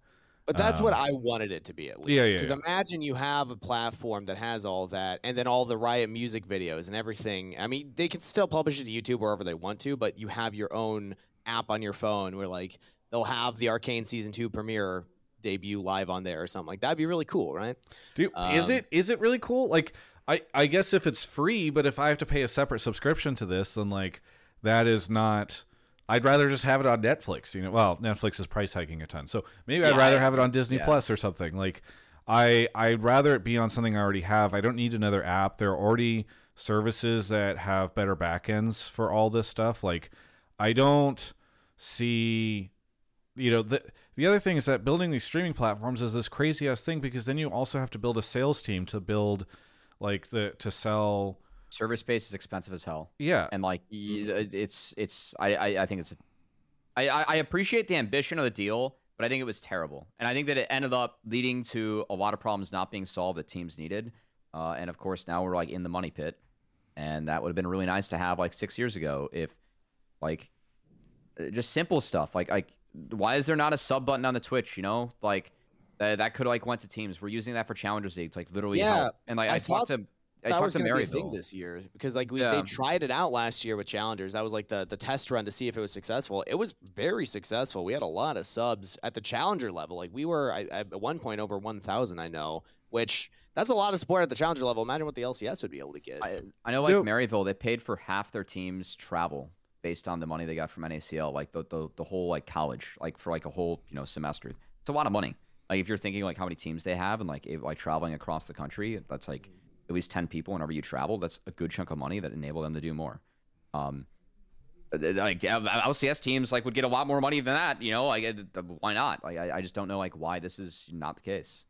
But that's what Um, I wanted it to be at least. yeah, yeah, Because yeah. imagine you have a platform that has all that, and then all the Riot music videos and everything. I mean, they can still publish it to YouTube wherever they want to, but you have your own app on your phone where like they'll have the Arcane season two premiere debut live on there or something like that. That'd be really cool, right? Dude, is Um, it is it really cool? Like I I guess if it's free, but if I have to pay a separate subscription to this, then like that is not I'd rather just have it on Netflix, you know. Well, Netflix is price hiking a ton. So maybe I'd rather I- have it on Disney yeah. Plus or something. Like I I'd rather it be on something I already have. I don't need another app. There are already services that have better backends for all this stuff. Like I don't see you know the the other thing is that building these streaming platforms is this crazy ass thing because then you also have to build a sales team to build like the to sell Server space is expensive as hell, yeah and like it's it's I I, I think it's I I appreciate the ambition of the deal, but I think it was terrible, and I think that it ended up leading to a lot of problems not being solved that teams needed, uh, and of course now we're like in the money pit, and that would have been really nice to have like six years ago if like uh, just simple stuff like like why is there not a sub button on the Twitch? You know, like uh, that could like went to teams. We're using that for challengers leagues, like literally. Yeah, help. and like I, I talked thought to I that talked was to going to be a thing Maryville. this year because like we Yeah. they tried it out last year with challengers. That was like the the test run to see if it was successful. It was very successful. We had a lot of subs at the challenger level. Like we were I, at one point over 1,000. I know, which that's a lot of support at the challenger level. Imagine what the LCS would be able to get. I, I know, like Nope. Maryville, they paid for half their team's travel based on the money they got from NACL, like the, the the whole like college, like for like a whole you know semester. It's a lot of money. Like if you're thinking like how many teams they have and like if, like traveling across the country, that's like mm. At least ten people whenever you travel. That's a good chunk of money that enable them to do more. Um, uh, like uh, LCS teams like would get a lot more money than that. You know, like why not? Like I, I just don't know like why this is not the case.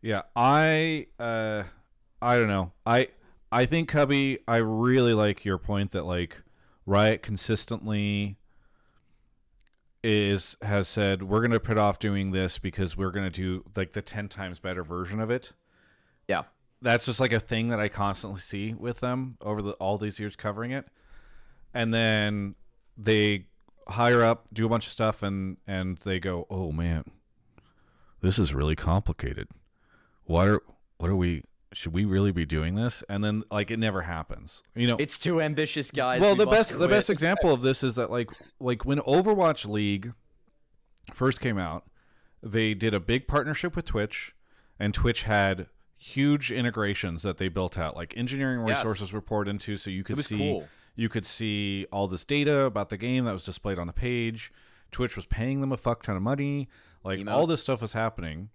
Yeah, I uh I don't know. I I think Cubby, I really like your point that like Riot consistently is has said we're going to put off doing this because we're going to do like the 10 times better version of it. Yeah. That's just like a thing that I constantly see with them over the all these years covering it. And then they hire up, do a bunch of stuff and and they go, "Oh man, this is really complicated." what are what are we should we really be doing this and then like it never happens you know It's too ambitious, guys. well We the best the best example of this is that like like when overwatch league first came out they did a big partnership with twitch and twitch had huge integrations that they built out like engineering resources were poured into so you could see cool. you could see all this data about the game that was displayed on the page twitch was paying them a fuck ton of money like all this stuff was happening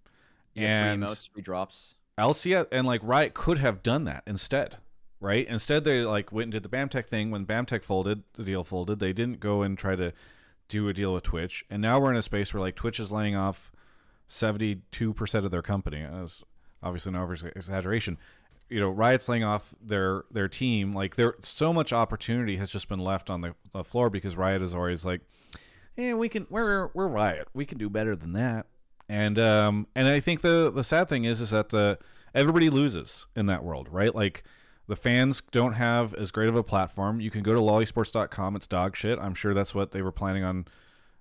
Yeah, and free emotes, free drops. LCS and like Riot could have done that instead, right? Instead, they like went and did the BAMTech thing. When BAMTech folded, the deal folded. They didn't go and try to do a deal with Twitch, and now we're in a space where like Twitch is laying off seventy-two percent of their company. That's obviously no over exaggeration. You know, Riot's laying off their their team. Like there, so much opportunity has just been left on the, the floor because Riot is always like, "Hey, we can we're we're Riot. We can do better than that." And um and I think the the sad thing is is that the everybody loses in that world, right? Like the fans don't have as great of a platform. You can go to lolesports.com. It's dog shit. I'm sure that's what they were planning on.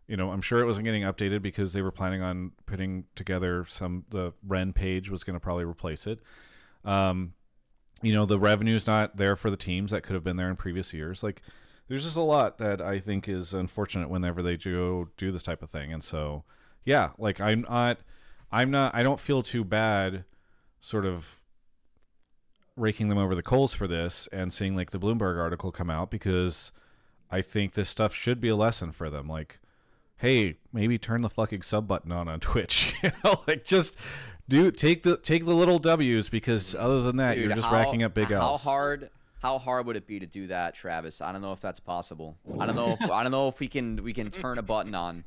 You know, I'm sure it wasn't getting updated because they were planning on putting together some. The Ren page was going to probably replace it. Um, you know, the revenue's not there for the teams that could have been there in previous years. Like, there's just a lot that I think is unfortunate whenever they do do this type of thing. And so, yeah, like I'm not, I'm not, I don't feel too bad, sort of raking them over the coals for this and seeing like the Bloomberg article come out because I think this stuff should be a lesson for them. Like, hey, maybe turn the fucking sub button on on *laughs* Twitch. you know, like just do take the take the little W's because other than that, Dude, you're just how- racking up big How L's. hard? How hard would it be to do that, Travis? I don't know if that's possible. I don't know. If, I don't know if we can we can turn a button on.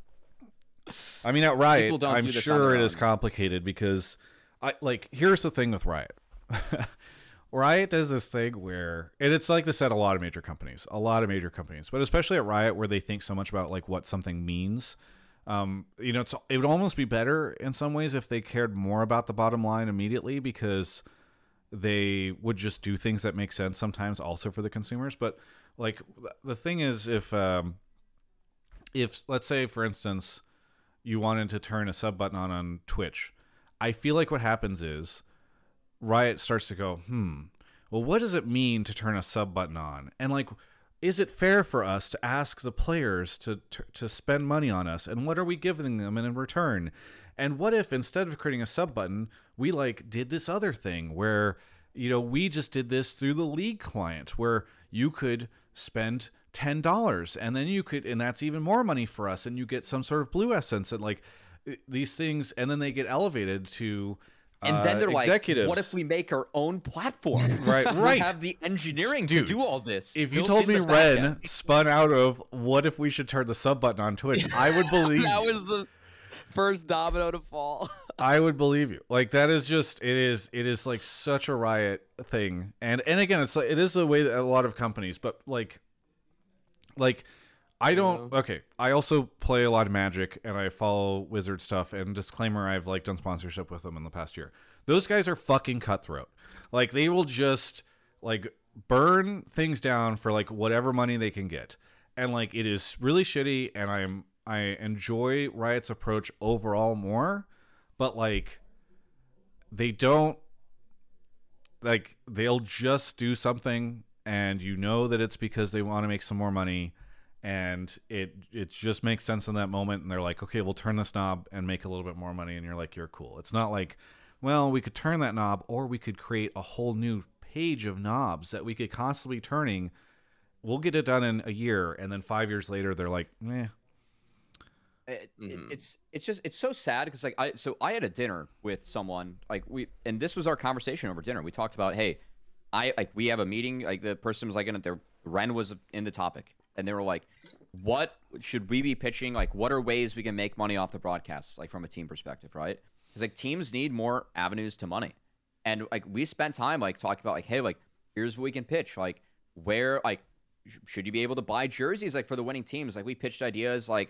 I mean, at Riot, don't I'm sure it is own. complicated because I like. Here's the thing with Riot. *laughs* Riot does this thing where, and it's like this at a lot of major companies, a lot of major companies, but especially at Riot, where they think so much about like what something means. Um, you know, it's it would almost be better in some ways if they cared more about the bottom line immediately because they would just do things that make sense sometimes also for the consumers. But like the thing is, if um, if let's say for instance you wanted to turn a sub button on on Twitch, I feel like what happens is Riot starts to go, hmm, well, what does it mean to turn a sub button on? And like, is it fair for us to ask the players to, to to spend money on us? And what are we giving them in return? And what if instead of creating a sub button, we like did this other thing where you know we just did this through the league client where you could spend ten dollars and then you could and that's even more money for us and you get some sort of blue essence and like these things, and then they get elevated to. And then uh, they're like, executives. "What if we make our own platform? Right, *laughs* right. We have the engineering Dude, to do all this. If you built told me Ren spun out of what if we should turn the sub button on Twitch, *laughs* I would believe that you. was the first domino to fall. *laughs* I would believe you. Like that is just it is it is like such a riot thing. And and again it's like it is the way that a lot of companies, but like like I don't okay. I also play a lot of Magic and I follow Wizard stuff and disclaimer I've like done sponsorship with them in the past year. Those guys are fucking cutthroat. Like they will just like burn things down for like whatever money they can get. And like it is really shitty and I'm I enjoy Riot's approach overall more, but like they don't like they'll just do something and you know that it's because they want to make some more money and it it just makes sense in that moment and they're like okay we'll turn this knob and make a little bit more money and you're like you're cool it's not like well we could turn that knob or we could create a whole new page of knobs that we could constantly turning we'll get it done in a year and then five years later they're like eh It, it- Mhm. it's it's just it's so sad because like I so I had a dinner with someone like we and this was our conversation over dinner. We talked about hey, I like we have a meeting like the person was like in it there Ren was in the topic and they were like, what should we be pitching? Like what are ways we can make money off the broadcasts like from a team perspective, right? Because like teams need more avenues to money, and like we spent time like talking about like hey like here's what we can pitch like where like sh- should you be able to buy jerseys like for the winning teams like we pitched ideas like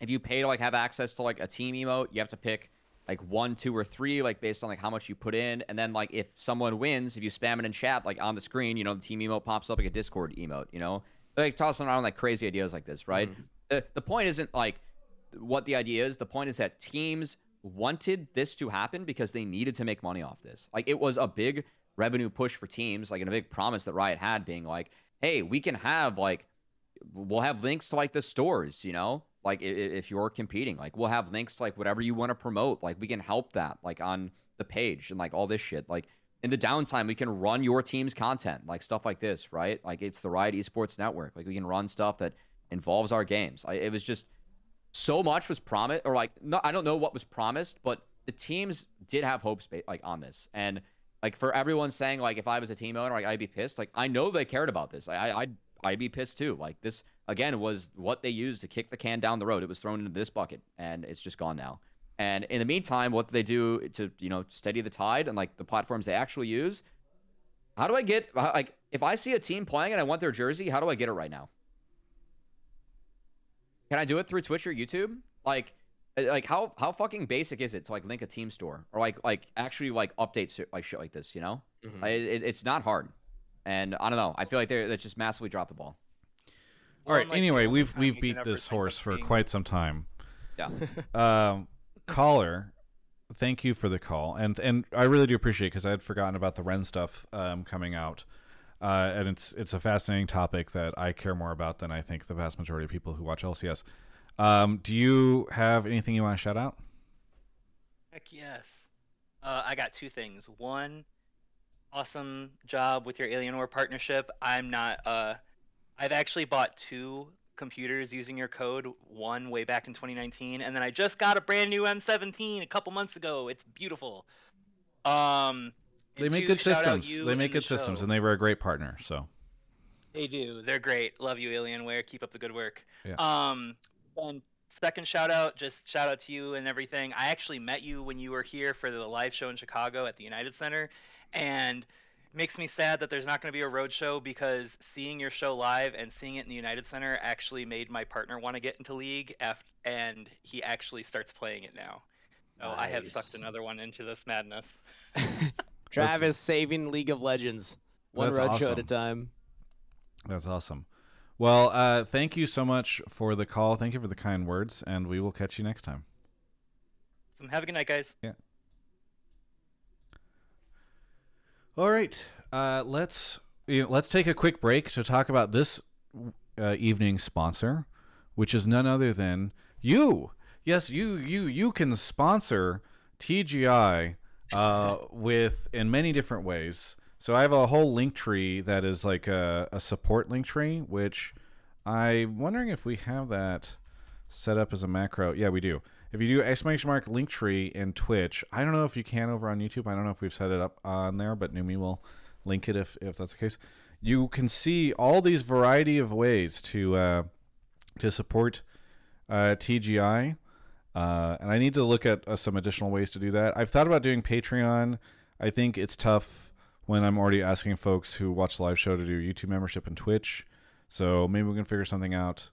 if you pay to like have access to like a team emote, you have to pick like one, two, or three, like based on like how much you put in. And then like if someone wins, if you spam it in chat, like on the screen, you know, the team emote pops up like a Discord emote, you know? Like tossing around like crazy ideas like this, right? Mm-hmm. The the point isn't like what the idea is. The point is that teams wanted this to happen because they needed to make money off this. Like it was a big revenue push for teams, like and a big promise that Riot had being like, hey, we can have like we'll have links to like the stores, you know, like if you're competing, like we'll have links to like whatever you want to promote. Like we can help that, like on the page and like all this shit. Like in the downtime, we can run your team's content, like stuff like this, right? Like it's the Riot Esports Network. Like we can run stuff that involves our games. I, it was just so much was promised, or like no, I don't know what was promised, but the teams did have hopes like on this, and like for everyone saying like if I was a team owner, like I'd be pissed. Like I know they cared about this. I, I I'd I'd be pissed too. Like this again was what they used to kick the can down the road. It was thrown into this bucket, and it's just gone now. And in the meantime, what do they do to you know steady the tide and like the platforms they actually use? How do I get like if I see a team playing and I want their jersey, how do I get it right now? Can I do it through Twitch or YouTube? Like, uh, like how how fucking basic is it to like link a team store or like like actually like update shit- like shit like this? You know, Mhm. I, it, it's not hard. And I don't know. I feel like they're they just massively dropped the ball. all right unlike anyway the only we've we've beat this horse for being- quite some time Yeah. *laughs* um, caller, thank you for the call, and and I really do appreciate because I had forgotten about the Ren stuff um, coming out, uh, and it's it's a fascinating topic that I care more about than I think the vast majority of people who watch LCS. Um, do you have anything you want to shout out? Heck yes. Uh, I got two things. One, awesome job with your Alienware partnership. I'm not. Uh, I've actually bought two computers using your code. One way back in 2019, and then I just got a brand new M17 a couple months ago. It's beautiful. Um, They make two, good systems. They make and the good systems, show. and they were a great partner. So They do. They're great. Love you, Alienware. Keep up the good work. Yeah. Um, and second shout out, just shout out to you and everything. I actually met you when you were here for the live show in Chicago at the United Center, and makes me sad that there's not going to be a road show because seeing your show live and seeing it in the United Center actually made my partner want to get into League, af- and he actually starts playing it now. So I have sucked another one into this madness. *laughs* Travis saving League of Legends. One That's road show at a time. that's awesome. Well, uh, thank you so much for the call. Thank you for the kind words, and we will catch you next time. Have a good night, guys. All right, uh, let's you know, let's take a quick break to talk about this uh, evening's sponsor, which is none other than you. Yes, you you you can sponsor TGI uh, with in many different ways. So I have a whole link tree that is like a, a support link tree, which I'm wondering if we have that set up as a macro. Yeah, we do. If you do exclamation mark Linktree in Twitch, I don't know if you can over on YouTube. I don't know if we've set it up on there, but Numi will link it if if that's the case. You can see all these variety of ways to uh, to support uh, TGI. Uh, and I need to look at uh, some additional ways to do that. I've thought about doing Patreon. I think it's tough when I'm already asking folks who watch the live show to do YouTube membership and Twitch. So maybe we can figure something out.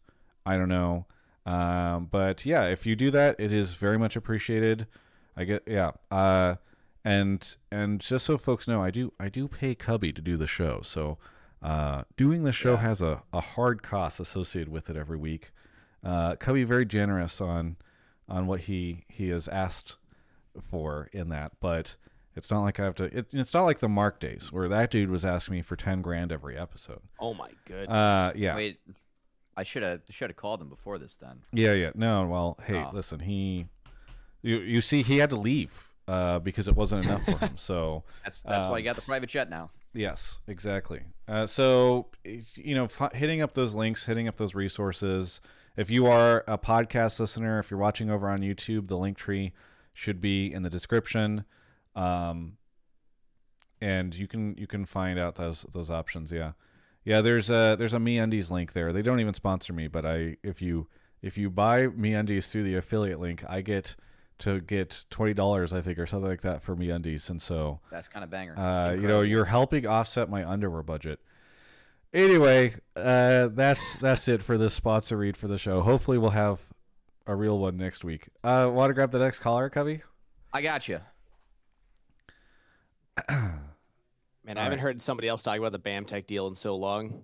I don't know. Um, but yeah, if you do that, it is very much appreciated. I get yeah. Uh, and and just so folks know, I do I do pay Cubby to do the show. So uh, doing the show Yeah. has a, a hard cost associated with it every week. Uh, Cubby very generous on on what he he has asked for in that, but it's not like I have to. It, it's not like the Mark days where that dude was asking me for ten grand every episode. Oh my goodness. Uh, yeah, Wait, I should have should have called him before this then. yeah, yeah. No, well, hey, Oh. listen, he, you you see, he had to leave uh, because it wasn't enough for him. *laughs* So That's that's why Um, you got the private jet now. Yes, exactly. Uh, so, you know, f- hitting up those links, hitting up those resources. If you are a podcast listener, if you're watching over on YouTube, the link tree should be in the description, um, and you can you can find out those those options. Yeah, yeah. There's a there's a MeUndies link there. They don't even sponsor me, but I if you if you buy MeUndies through the affiliate link, I get to get twenty dollars, I think, or something like that for MeUndies, and so. That's kind of banger. Uh, you know, you're helping offset my underwear budget. Anyway, uh, that's that's it for this sponsor read for the show. Hopefully, we'll have a real one next week. Uh, Want to grab the next caller, Cubby? I got you. *clears throat* Man, I haven't heard somebody else talk about the BAMTech deal in so long.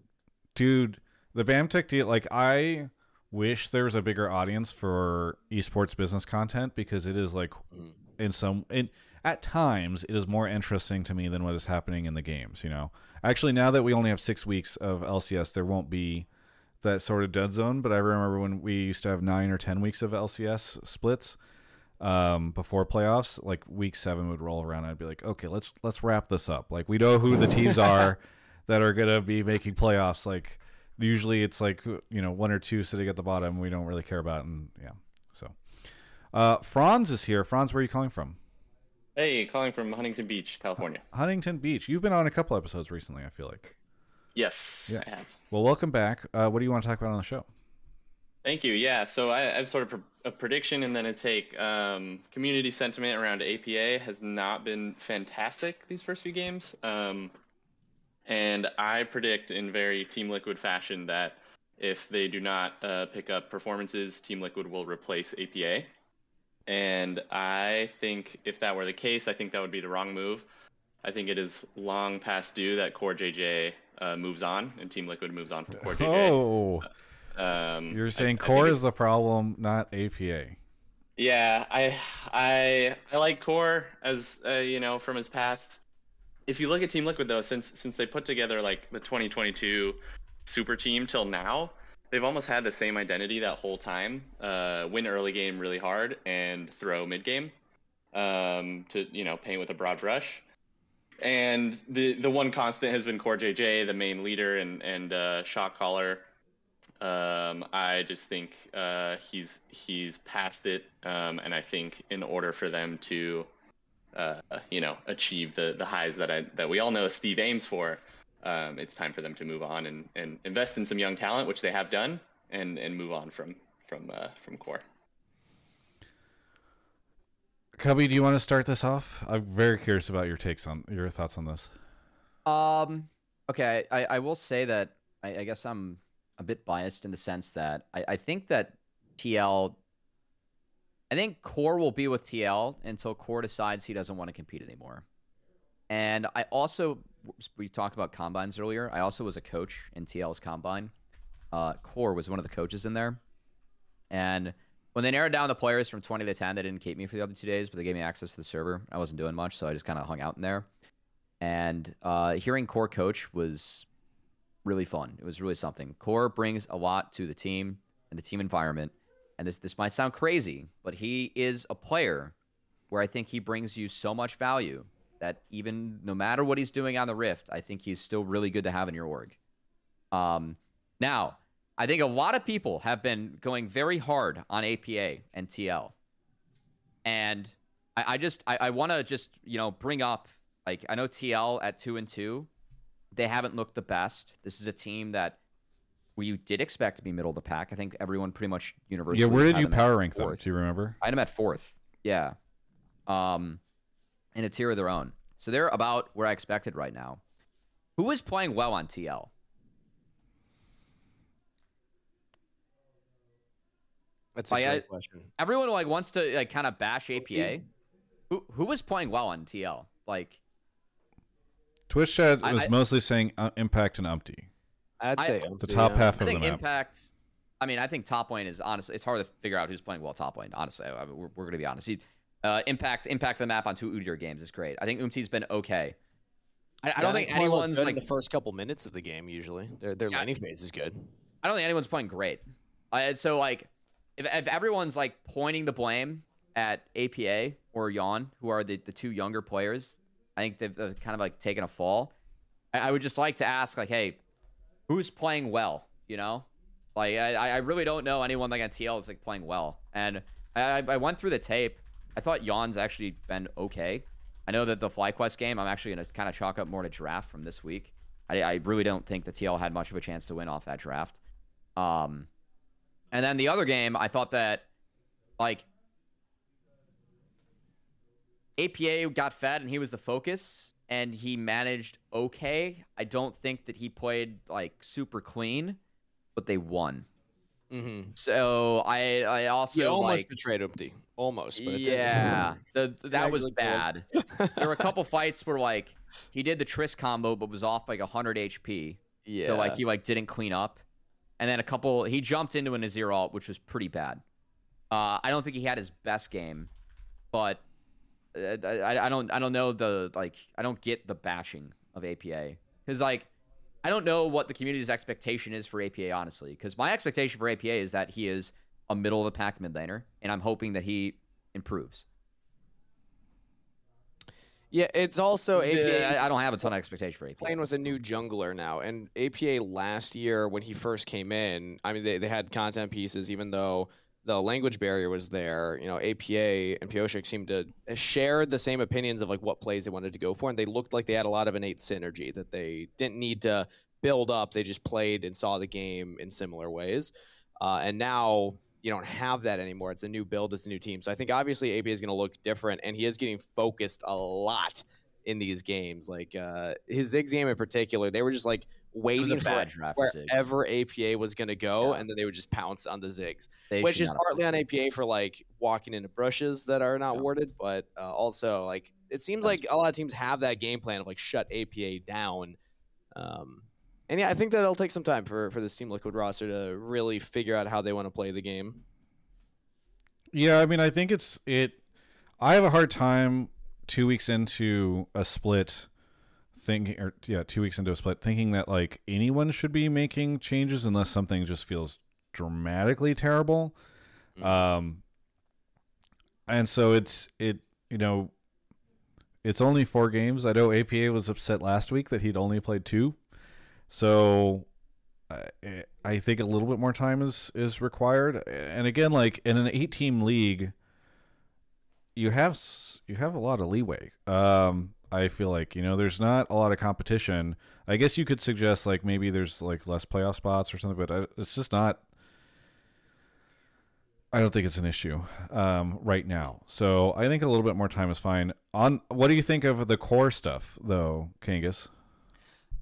Dude, the BAMTech deal. Like, I wish there was a bigger audience for esports business content because it is like Mm. in some in at times it is more interesting to me than what is happening in the games you know actually now that we only have six weeks of lcs there won't be that sort of dead zone but i remember when we used to have nine or ten weeks of lcs splits um, before playoffs like week seven would roll around and i'd be like okay let's let's wrap this up like we know who the teams *laughs* are that are gonna be making playoffs like usually it's like you know one or two sitting at the bottom we don't really care about and yeah so uh, franz is here franz where are you calling from Hey, calling from Huntington Beach, California. Huntington Beach. You've been on a couple episodes recently, I feel like. Yes, Yeah. I have. Well, welcome back. Uh, what do you want to talk about on the show? Thank you. Yeah, so I, I have sort of a prediction and then a take. Um, community sentiment around APA has not been fantastic these first few games. Um, and I predict in very Team Liquid fashion that if they do not uh, pick up performances, Team Liquid will replace APA. And I think if that were the case, I think that would be the wrong move. I think it is long past due that CoreJJ uh, moves on and Team Liquid moves on from CoreJJ. Oh, Um, you're saying I core think is the problem, not APA. Yeah, I I I like Core as uh, you know from his past. If you look at Team Liquid though, since since they put together like the 2022 super team till now, they've almost had the same identity that whole time. Uh, win early game really hard and throw mid game um, to you know paint with a broad brush. And the the one constant has been CoreJJ, the main leader and and uh, shot caller. Um, I just think uh, he's he's past it, um, and I think in order for them to, uh, you know, achieve the the highs that I that we all know Steve aims for, um, it's time for them to move on and, and invest in some young talent, which they have done, and and move on from from uh, from core. Cubby, do you want to start this off? I'm very curious about your takes on your thoughts on this. Um. Okay. I, I will say that I, I guess I'm a bit biased in the sense that I, I think that TL. I think Core will be with TL until Core decides he doesn't want to compete anymore. And I also we talked about combines earlier. I also was a coach in TL's combine. Uh, Core was one of the coaches in there, and when they narrowed down the players from 20 to 10, they didn't keep me for the other two days, but they gave me access to the server. I wasn't doing much, so I just kind of hung out in there. And uh, hearing Core coach was really fun. It was really something. Core brings a lot to the team and the team environment. And this this might sound crazy, but he is a player where I think he brings you so much value that even no matter what he's doing on the Rift, I think he's still really good to have in your org. Um, now, I think a lot of people have been going very hard on APA and TL. And I, I just I, I want to just you know bring up like I know TL at two and two, they haven't looked the best. This is a team that we did expect to be middle of the pack. I think everyone pretty much universally. Yeah, where did you power rank them? Do you remember? I had them at fourth. Yeah. Um, in a tier of their own. So they're about where I expected right now. Who is playing well on TL? That's a Like, great question. Everyone like wants to like kind of bash APA. Who who was playing well on TL? Like Twitch chat I- was I- mostly saying uh, Impact and Umti. I'd I- say The top yeah. half I of the think map. Impact. I mean, I think top lane is honestly. It's hard to figure out who's playing well top lane. Honestly, I mean, we're, we're going to be honest. He, uh, impact impact the map on two Udyr games is great. I think Umti's been okay. I, I Yeah, don't think anyone's good like. in the first couple minutes of the game. Usually, their their Yeah. laning phase is good. I don't think anyone's playing great. Uh, so like, if, if everyone's like pointing the blame at APA or Yeon, who are the, the two younger players, I think they've kind of like taken a fall. I, would just like to ask like, hey, who's playing well? You know, like I, I really don't know anyone like TL that's like playing well. And I, I- went through the tape. I thought Yeon's actually been okay. I know that the FlyQuest game, I'm actually gonna kind of chalk up more to draft from this week. I, I really don't think the TL had much of a chance to win off that draft. Um, and then the other game, I thought that like APA got fed and he was the focus and he managed okay. I don't think that he played like super clean, but they won. Mm-hmm. So I I also You almost like betrayed Umti. Almost, but yeah, *laughs* the, that was bad. there were a couple fights where like he did the Triss combo but was off like 100 HP. yeah. So like he like didn't clean up, and then a couple he jumped into an Azir ult, which was pretty bad. Uh, I don't think he had his best game, but I, I don't I don't know the like I don't get the bashing of APA because like I don't know what the community's expectation is for APA honestly because my expectation for APA is that he is a middle of the pack mid laner and I'm hoping that he improves. yeah, it's also APA. I, I don't have a ton of expectation for APA. playing with a new jungler now. And APA last year when he first came in, I mean they, they had content pieces even though the language barrier was there. You know, APA and Pyosik seemed to share the same opinions of like what plays they wanted to go for, and they looked like they had a lot of innate synergy that they didn't need to build up. They just played and saw the game in similar ways. Uh, and now you don't have that anymore. It's a new build, it's a new team. So I think obviously APA is going to look different, and he is getting focused a lot in these games. Like uh, his Ziggs game in particular, they were just like waiting a for bad draft for Ziggs. wherever APA was going to go, Yeah. and then they would just pounce on the Ziggs, They which is partly on. APA for like walking into brushes that are not Yeah. warded, but uh, also like it seems like a lot of teams have that game plan of like shut APA down. Um, and yeah, I think that it'll take some time for for this Team Liquid roster to really figure out how they want to play the game. Yeah, I mean, I think it's it. I have a hard time two weeks into a split thinking, or yeah, two weeks into a split, thinking that like anyone should be making changes unless something just feels dramatically terrible. Um, and so it's it you know, it's only four games. I know APA was upset last week that he'd only played two, so I, I think a little bit more time is is required. And again, like in an eight team league, you have you have a lot of leeway. Um, I feel like you know there's not a lot of competition. I guess you could suggest like maybe there's like less playoff spots or something, but I, it's just not. I don't think it's an issue um, right now. So I think a little bit more time is fine. On what do you think of the core stuff though, Kangas?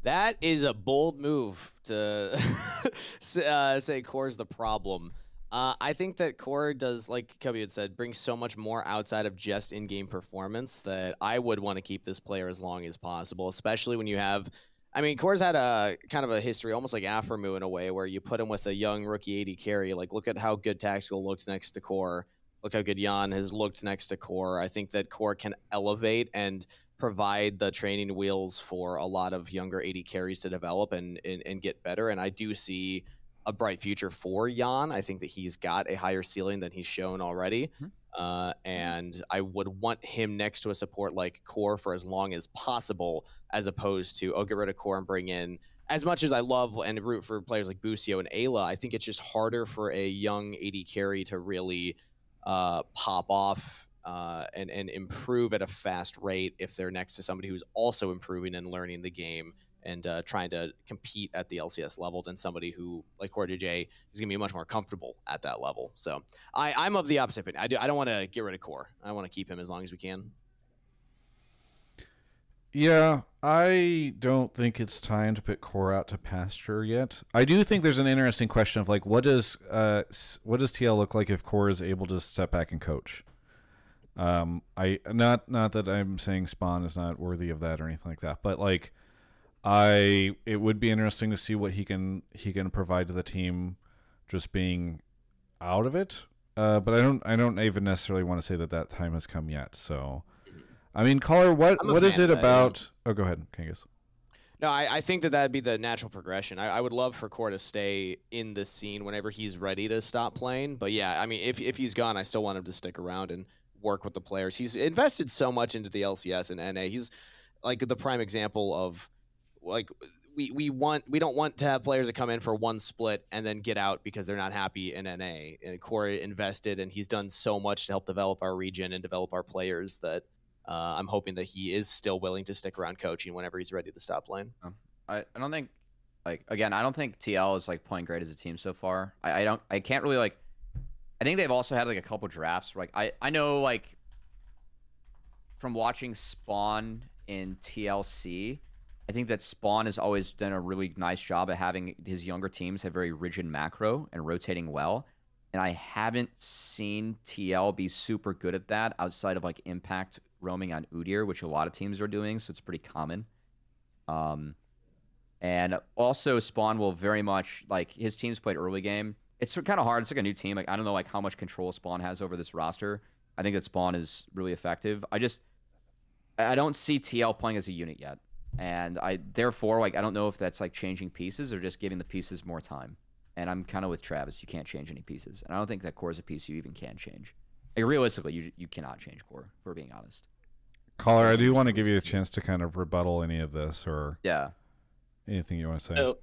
That is a bold move to *laughs* uh, say Core's the problem. Uh, I think that Core does, like Cubby had said, brings so much more outside of just in-game performance that I would want to keep this player as long as possible, especially when you have. I mean, Core's had a kind of a history, almost like Aphromoo in a way, where you put him with a young rookie AD carry. Like, look at how good Tactical looks next to Core. Look how good Yeon has looked next to Core. I think that Core can elevate and provide the training wheels for a lot of younger AD carries to develop and, and, and get better. And I do see a bright future for Yeon. I think that he's got a higher ceiling than he's shown already. Mhm. Uh, and I would want him next to a support like Core for as long as possible, as opposed to, oh, get rid of Core and bring in. As much as I love and root for players like Busio and Eyla, I think it's just harder for a young AD carry to really uh, pop off uh, and and improve at a fast rate if they're next to somebody who's also improving and learning the game and uh, trying to compete at the LCS level than somebody who, like CoreJJ, is going to be much more comfortable at that level. So I, I'm of the opposite opinion. I, do, I don't want to get rid of Core. I want to keep him as long as we can. Yeah, I don't think it's time to put Core out to pasture yet. I do think there's an interesting question of like, what does uh, what does TL look like if Core is able to step back and coach? Um, I not not that I'm saying Spawn is not worthy of that or anything like that, but like, I it would be interesting to see what he can he can provide to the team, just being out of it. Uh, but I don't I don't even necessarily want to say that that time has come yet. So. I mean, caller, what what is it of that, yeah. about? Oh, go ahead, Kangas. No, I, I think that that'd be the natural progression. I, I would love for Core to stay in the scene whenever he's ready to stop playing. But yeah, I mean, if if he's gone, I still want him to stick around and work with the players. He's invested so much into the LCS and NA. He's like the prime example of like we, we want we don't want to have players that come in for one split and then get out because they're not happy in NA. And Corey invested and he's done so much to help develop our region and develop our players that uh, I'm hoping that he is still willing to stick around coaching whenever he's ready to stop playing. I, I don't think like again I don't think TL is like playing great as a team so far. I, I don't I can't really like I think they've also had like a couple drafts where, like I I know like from watching Spawn in TLC, I think that Spawn has always done a really nice job at having his younger teams have very rigid macro and rotating well. And I haven't seen TL be super good at that outside of like impact roaming on Udyr, which a lot of teams are doing, so it's pretty common. Um, and also Spawn will very much like his teams played early game. It's kind of hard. It's like a new team. Like I don't know like how much control Spawn has over this roster. I think that Spawn is really effective. I just I don't see TL playing as a unit yet, and I therefore like I don't know if that's like changing pieces or just giving the pieces more time. And I'm kind of with Travis. You can't change any pieces, and I don't think that core is a piece you even can change. Like realistically, you you cannot change core. For being honest. Caller, I do want to give you a chance to kind of rebuttal any of this or Yeah. anything you want to say. So,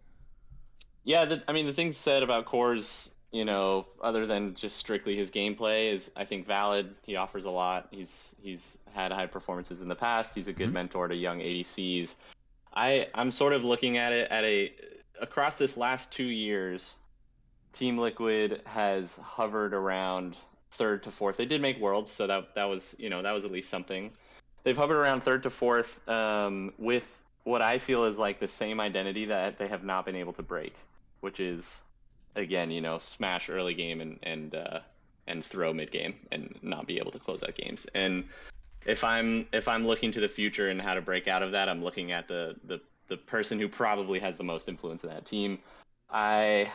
yeah, the, I mean, the things said about Core's, you know, other than just strictly his gameplay, is I think valid. He offers a lot. He's he's had high performances in the past. He's a good Mhm. mentor to young ADCs. I I'm sort of looking at it at a across this last two years, Team Liquid has hovered around third to fourth. They did make worlds, so that that was you know that was at least something. They've hovered around third to fourth um, with what I feel is like the same identity that they have not been able to break, which is again you know smash early game and and uh, and throw mid game and not be able to close out games. And if I'm if I'm looking to the future and how to break out of that, I'm looking at the the the person who probably has the most influence in that team. I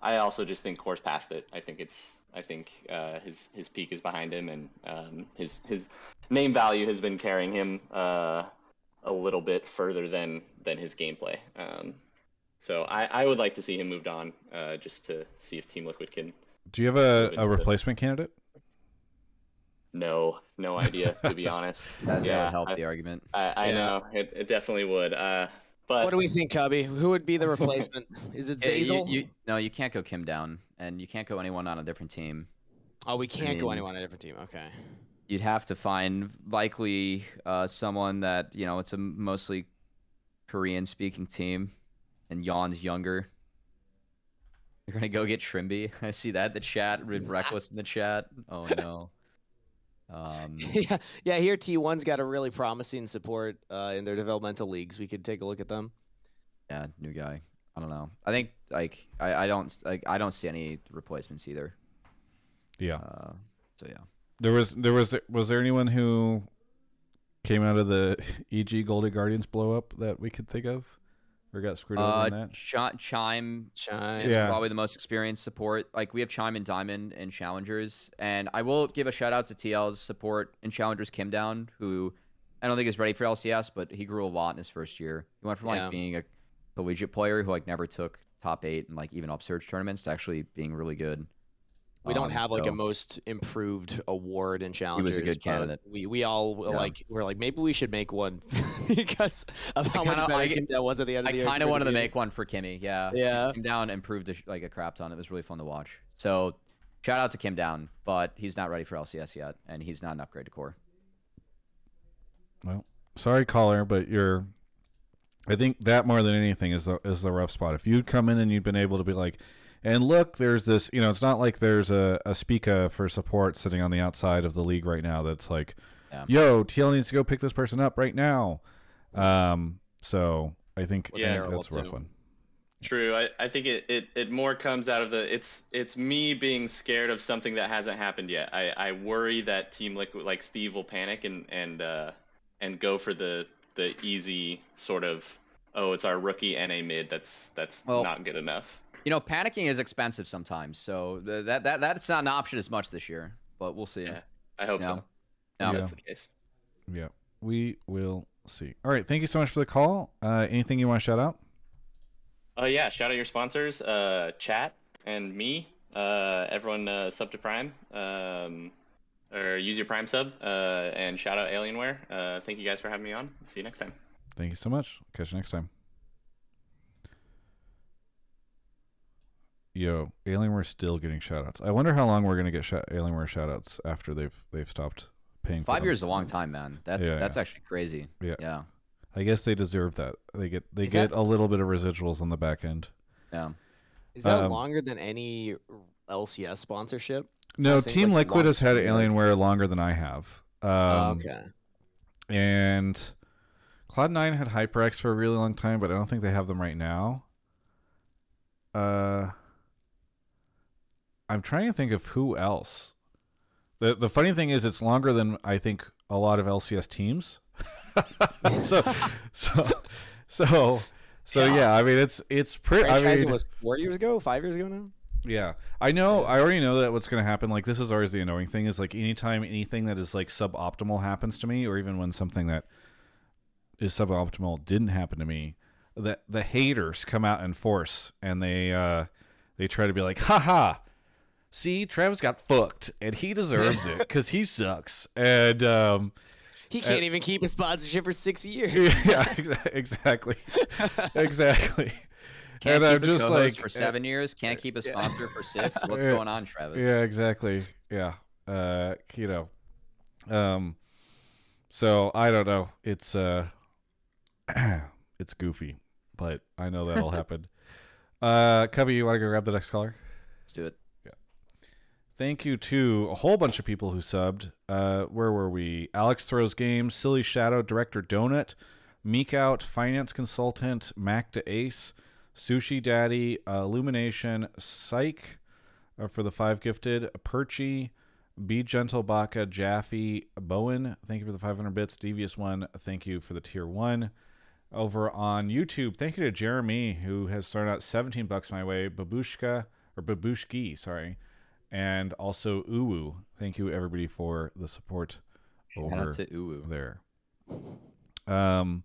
I also just think Core's past it. I think it's I think uh, his his peak is behind him, and um, his his name value has been carrying him uh, a little bit further than than his gameplay. Um, so I, I would like to see him moved on, uh, just to see if Team Liquid can. Do you have a, a to the- replacement candidate? No, no idea to be *laughs* honest. That, that yeah, would help I, the argument. I, I Yeah. know it, it definitely would. Uh, but What do we think, Cubby? Who would be the *laughs* replacement? Is it Yeah, you- you- no, you can't go Kim down, and you can't go anyone on a different team. oh, we can't go mean- anyone on a different team. Okay. You'd have to find likely uh, someone that you know it's a mostly Korean-speaking team, and Yeon's younger. You're gonna go get Trimby. *laughs* I see that the chat. Rid Reckless in the chat. Oh no. Um, *laughs* yeah, yeah. Here, T1's got a really promising support uh, in their developmental leagues. We could take a look at them. yeah, new guy. I don't know. I think like I, I don't like I don't see any replacements either. Yeah. Uh, so yeah. There was there was was there anyone who came out of the *laughs* EG Golden Guardians blow up that we could think of, or got screwed over in Uh, that? Chi- Chime Shine. is Yeah. probably the most experienced support. Like we have Chime and Diamond and Challengers, and I will give a shout out to TL's support in Challengers Kim Down, who I don't think is ready for LCS, but he grew a lot in his first year. He went from like Yeah. being a collegiate player who like never took top eight and like even upsurge tournaments to actually being really good. We don't Um, have like so- a most improved award in was a good candidate. We we all Yeah. like we're like maybe we should make one *laughs* because of how much kinda- better I- Kim Down was at the end of I the year. kind of compared wanted to make one for Kimmy. Yeah. Yeah. Came down, improved a like a crap ton. It was really fun to watch. So Shout out to Kim Down, but he's not ready for LCS yet, and he's not an upgrade to core. Well, sorry, caller, but you're. I think that more than anything is the is the rough spot. If you'd come in and you'd been able to be like, and look, there's this. You know, it's not like there's a a Spica for support sitting on the outside of the league right now. That's like, Yeah. yo, TL needs to go pick this person up right now. Um. So I think, I Yeah. think that's a rough too. one. True. I, I think it, it, it more comes out of the it's it's me being scared of something that hasn't happened yet. I, I worry that Team Liquid like Steve will panic and and uh, and go for the the easy sort of oh it's our rookie NA mid that's that's Well- not good enough. You know, panicking is expensive sometimes, so that that that's not an option as much this year. But we'll see. Yeah. I hope No. so. No. Yeah. That's the case. Yeah, we will see. All right, thank you so much for the call. Uh, anything you want to shout out? Oh yeah, shout out your sponsors, uh, chat and me. Uh, everyone uh, sub to Prime, um, or use your Prime sub, uh, and shout out Alienware. Uh, thank you guys for having me on. See you next time. Thank you so much. Catch you next time. Yo, Alienware still getting shoutouts. I wonder how long we're gonna get sh- Alienware shoutouts after they've they've stopped paying. for Five them. years is a long time, man. That's Yeah, that's yeah. actually crazy. Yeah. Yeah. I guess they deserve that. They get they Is get that- a little bit of residuals on the back end. Yeah. Is that Um, longer than any LCS sponsorship? No, think, Team like, Liquid has had long term, like- Alienware longer than I have. Um, okay. And Cloud9 had HyperX for a really long time, but I don't think they have them right now. Uh, I'm trying to think of who else. The the funny thing is it's longer than I think a lot of LCS teams. *laughs* so so so so yeah, I mean it's it's pretty I mean was four years ago, five years ago now. yeah, I know. I already know that what's going to happen. Like this is always the annoying thing is like anytime anything that is like suboptimal happens to me, or even when something that is suboptimal didn't happen to me, that the haters come out in force and they uh they try to be like, haha. See, Travis got fucked, and he deserves it because he sucks. And um, He can't even keep a sponsorship for six years. yeah, *laughs* *laughs* exactly, *laughs* exactly. Can't and keep I'm a just co-host like, for seven years. Can't keep a sponsor for six. What's Yeah. going on, Travis? Yeah, exactly. Yeah. Uh, you know. Um so I don't know. It's uh *clears throat* it's goofy, but I know that'll happen. Uh Cubby, you want to go grab the next caller? Let's do it. Thank you to a whole bunch of people who subbed. Uh, where were we? Alex Throws Games, Silly Shadow, Director Donut, Meek Out, Finance Consultant, Mac to Ace, Sushi Daddy, uh, Illumination, Psych uh, for the five gifted, Perchy, Be Gentle Baka, Jaffe, Bowen, thank you for the 500 bits. Devious One, thank you for the tier one. Over on YouTube, thank you to Jeremy who has thrown out 17 bucks my way. Babushka or Babushki, sorry and also Uwu. Thank you everybody for the support over to Uwu. there. Um,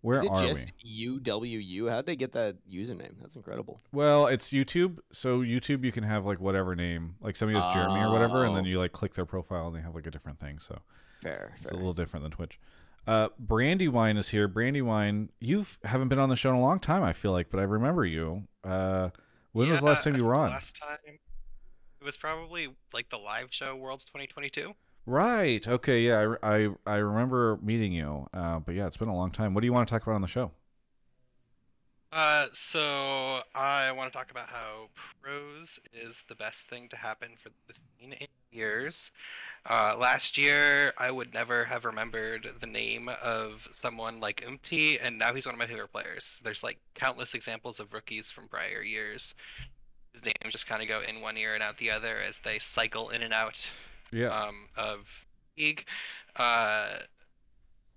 where Is it are just we? UWU? How'd they get that username? That's incredible. Well, it's YouTube. So YouTube, you can have like whatever name, like somebody has Jeremy or whatever, and then Oh. you like click their profile and they have like a different thing. So Fair, it's fair. a little different than Twitch. Uh, Brandywine is here. Brandywine, you haven't been on the show in a long time, I feel like, but I remember you. Uh, when was the last time you were on? Last time, it was probably like the live show Worlds 2022. Right. Okay. Yeah. I, I, I remember meeting you. Uh, but yeah, it's been a long time. What do you want to talk about on the show? Uh, so I want to talk about how pros is the best thing to happen for the scene in years. Uh, last year, I would never have remembered the name of someone like Umti, and now he's one of my favorite players. There's like countless examples of rookies from prior years. Names just kind of go in one ear and out the other as they cycle in and out Yeah. um, of league. Uh,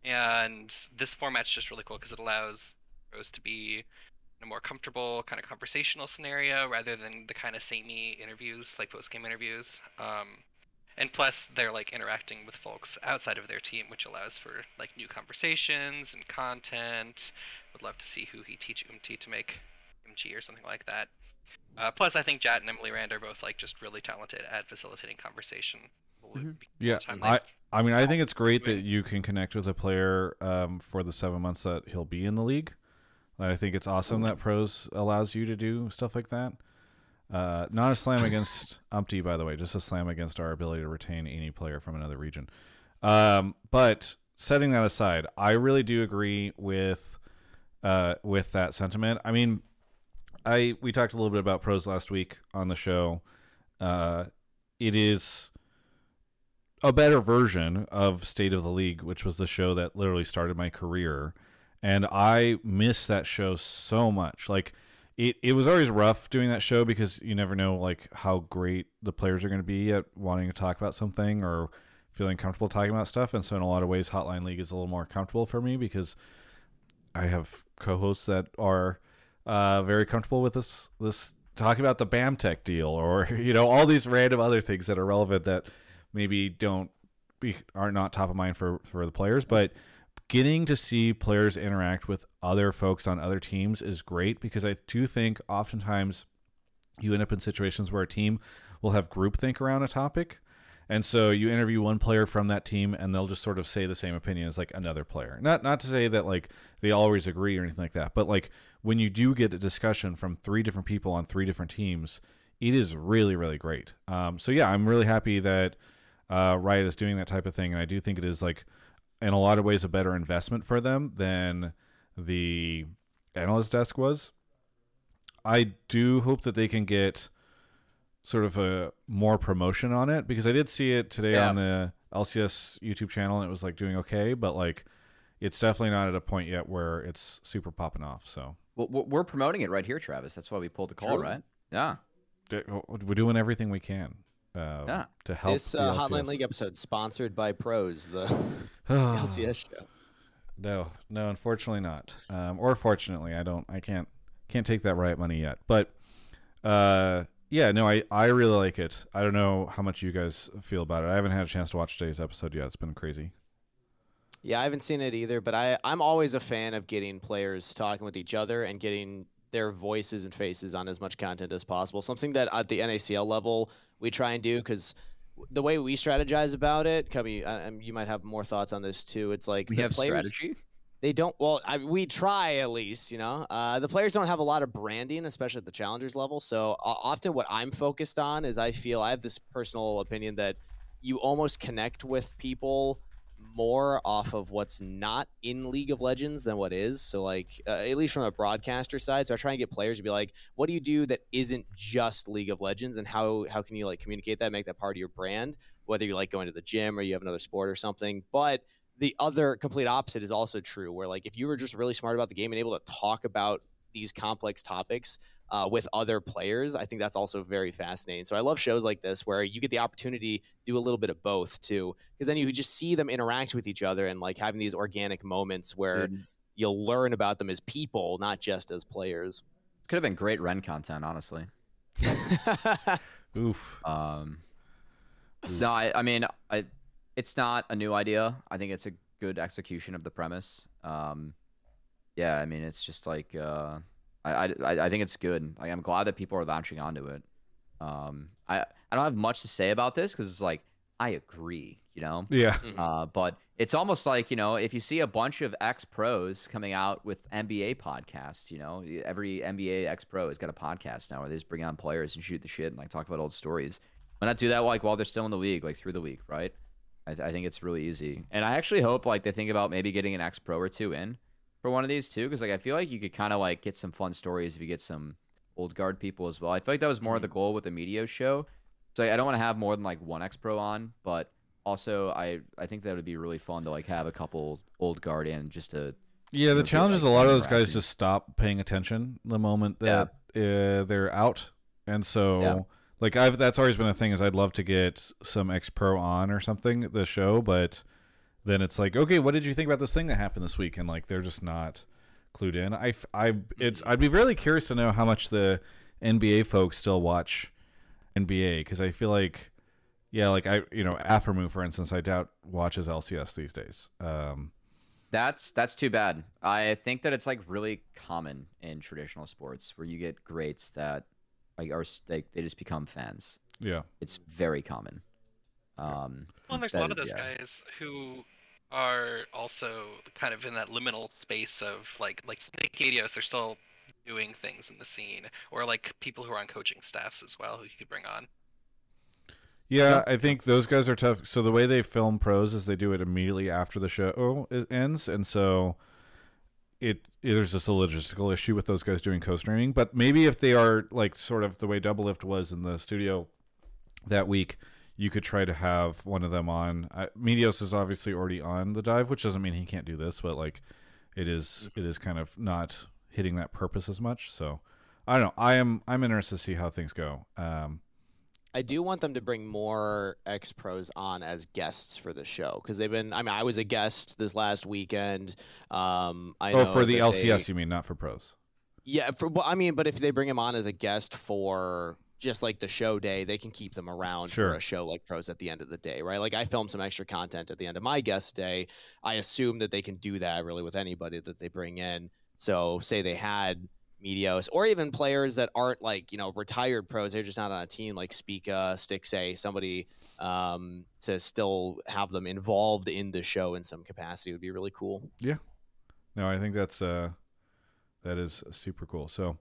and this format's just really cool because it allows pros to be in a more comfortable kind of conversational scenario rather than the kind of samey interviews like post game interviews. Um, and plus, they're like interacting with folks outside of their team, which allows for like new conversations and content. Would love to see who he teach Umti to make MG or something like that. Uh, plus, I think Jatt and Emily Rand are both like just really talented at facilitating conversation. Will Mhm. Yeah, I- I mean, I think it's great that you can connect with a player um, for the seven months that he'll be in the league. I think it's awesome that pros allows you to do stuff like that. Uh, not a slam *laughs* against Umti, by the way, just a slam against our ability to retain any player from another region. Um, but setting that aside, I really do agree with uh, with that sentiment. I mean, I we talked a little bit about pros last week on the show. Uh, it is a better version of State of the League, which was the show that literally started my career, and I miss that show so much. Like it, it was always rough doing that show because you never know like how great the players are going to be at wanting to talk about something or feeling comfortable talking about stuff. And so in a lot of ways, Hotline League is a little more comfortable for me because I have co-hosts that are uh, very comfortable with this this talking about the BAMTech deal or *laughs* you know all these random other things that are relevant that maybe don't be are not top of mind for for the players, but getting to see players interact with other folks on other teams is great because I do think oftentimes you end up in situations where a team will have groupthink around a topic. And so you interview one player from that team and they'll just sort of say the same opinion as like another player. Not not to say that like they always agree or anything like that, but like when you do get a discussion from three different people on three different teams, it is really really great. Um, so yeah, I'm really happy that uh, Riot is doing that type of thing, and I do think it is like in a lot of ways a better investment for them than the analyst desk was. I do hope that they can get sort of a more promotion on it because I did see it today Yeah. on the LCS YouTube channel and it was like doing okay, but like it's definitely not at a point yet where it's super popping off. So Well, we're we're promoting it right here, Travis. That's why we pulled the call, Truly. right? Yeah. we're doing everything we can uh, Yeah. to help This uh, Hotline League episode sponsored by Pros, the *sighs* *laughs* LCS show. No, no, unfortunately not. Um, or fortunately, I don't. I can't can't take that riot money yet. But uh, yeah, no, I I really like it. I don't know how much you guys feel about it. I haven't had a chance to watch today's episode yet. It's been crazy. Yeah, I haven't seen it either, but I, I'm always a fan of getting players talking with each other and getting their voices and faces on as much content as possible. Something that at the NACL level we try and do because the way we strategize about it, Cubby, uh, um, you might have more thoughts on this too. It's like We the have players, strategy. They don't. Well, I, we try at least. You know, uh, the players don't have a lot of branding, especially at the challengers level. So uh, often, what I'm focused on is I feel I have this personal opinion that you almost connect with people more off of what's not in League of Legends than what is. So, like, uh, at least from a broadcaster side, so I try and get players to be like, "What do you do that isn't just League of Legends, and how how can you like communicate that, make that part of your brand? Whether you like going to the gym or you have another sport or something, but the other complete opposite is also true where like if you were just really smart about the game and able to talk about these complex topics uh, with other players i think that's also very fascinating so i love shows like this where you get the opportunity to do a little bit of both too because then you just see them interact with each other and like having these organic moments where Dude, you'll learn about them as people not just as players Could have been great Ren content, honestly. *laughs* Oof. Um, no, I, I mean, I, it's not a new idea. I think it's a good execution of the premise. Um, yeah, I mean, it's just like uh, I, I, I think it's good. Like, I'm glad that people are launching onto it. Um, I, I don't have much to say about this because it's like I agree, you know. Yeah. Uh, but it's almost like you know, if you see a bunch of ex pros coming out with NBA podcasts, you know, every NBA ex pro has got a podcast now where they just bring on players and shoot the shit and like talk about old stories. Why not do that like while they're still in the league, like through the week, right? I, th- I think it's really easy, and I actually hope like they think about maybe getting an X pro or two in for one of these too, because like I feel like you could kind of like get some fun stories if you get some old guard people as well. I feel like that was more of the goal with the media show. So I don't want to have more than like one X pro on, but also I I think that would be really fun to like have a couple old guard in just to Yeah, the challenge is a lot of those guys just stop paying attention the moment Yeah. that uh, they're out, and so Yeah. Like I've that's always been a thing is I'd love to get some X pro on or something the show, but then it's like okay, what did you think about this thing that happened this week? And like they're just not clued in. I I it's I'd be really curious to know how much the NBA folks still watch NBA because I feel like yeah, like I you know Aphromoo for instance, I doubt watches LCS these days. Um, That's that's too bad. I think that it's like really common in traditional sports where you get greats that like are like they just become fans. yeah. It's very common. Um, Well, and there's a lot of those yeah. guys who are also kind of in that liminal space of like like Snake Adios. They're still doing things in the scene, or like people who are on coaching staffs as well, who you could bring on. Yeah, I think those guys are tough. So the way they film pros is they do it immediately after the show ends, and so it, it there's just a logistical issue with those guys doing co-streaming. But maybe if they are like sort of the way Doublelift was in the studio that week, you could try to have one of them on. Uh, Medios is obviously already on the dive, which doesn't mean he can't do this, but like it is it is kind of not hitting that purpose as much. So I don't know. I am I'm interested to see how things go. Um, I do want them to bring more ex pros on as guests for the show because they've been. I mean, I was a guest this last weekend. Um, I oh, for the LCS, they- you mean, not for pros? yeah, for well, I mean, but if they bring him on as a guest for just like the show day, they can keep them around Sure. for a show like pros at the end of the day, right? Like I filmed some extra content at the end of my guest day. I assume that they can do that really with anybody that they bring in. So say they had Medios or even players that aren't like, you know, retired pros, they're just not on a team like Spica, Stixxay, somebody um, to still have them involved in the show in some capacity would be really cool. Yeah, no, I think that's uh that is super cool. So,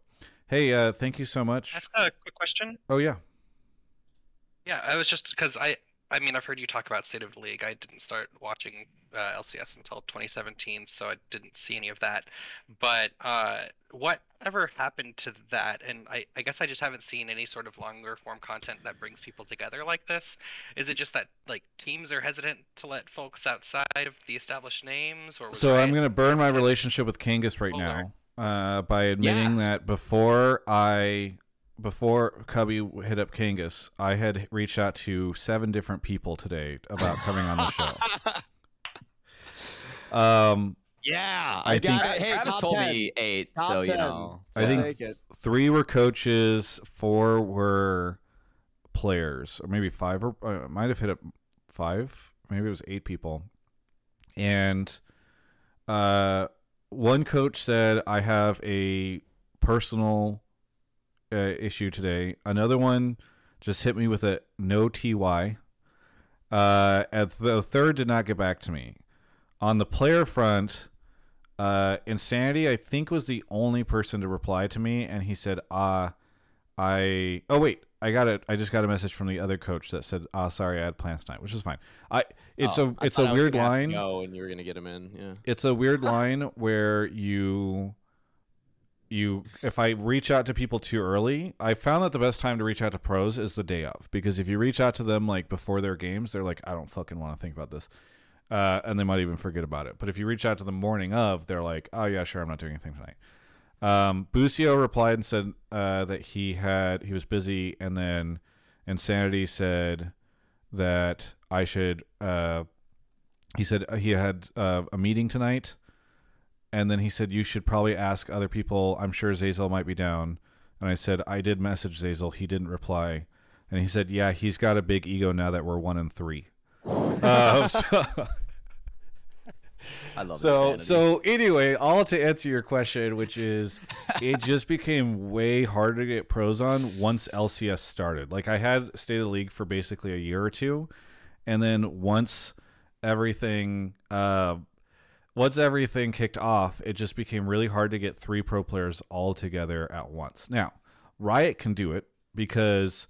hey, uh thank you so much. Ask a quick question. Oh yeah. Yeah, I was just because I, I mean, I've heard you talk about State of the League. I didn't start watching uh, LCS until 2017, so I didn't see any of that. But uh, whatever happened to that? And I, I guess I just haven't seen any sort of longer form content that brings people together like this. Is it just that like teams are hesitant to let folks outside of the established names, or was So I'm going to burn my relationship with Kangas right now uh by admitting Yes. that before I before Cubby hit up Kangas, I had reached out to seven different people today about coming on the show. *laughs* Um Yeah, I I, got think- it. Hey, Travis told 10. me eight, Top so you know. I I'll think take three were coaches, four were players, or maybe five. Or uh, might have hit up five. Maybe it was eight people. And uh, one coach said, "I have a personal uh, issue today." Another one just hit me with a no ty. Uh, and the third did not get back to me. On the player front, uh, Insanity, I think, was the only person to reply to me, and he said, "Ah, I." Oh wait, I got it. I just got a message from the other coach that said, "Ah, sorry, I had plans tonight," which is fine. I. It's Oh, a it's a weird line. Go and you were gonna get him in. Yeah. It's a weird line where you. You, if I reach out to people too early, I found that the best time to reach out to pros is the day of because if you reach out to them like before their games, they're like, I don't fucking want to think about this, uh, and they might even forget about it. But if you reach out to the morning of, they're like, oh yeah, sure, I'm not doing anything tonight. Um, Busio replied and said uh, that he had he was busy, and then Insanity said that I should. Uh, he said he had uh, a meeting tonight, and then he said you should probably ask other people. I'm sure Zazel might be down. And I said I did message Zazel. He didn't reply, and he said, yeah, he's got a big ego now that we're one and three. *laughs* um, so, I love so insanity. so anyway, all to answer your question, which is, it just became way harder to get pros on once LCS started. Like I had State of the League for basically a year or two, and then once everything, uh, once everything kicked off, it just became really hard to get three pro players all together at once. Now, Riot can do it because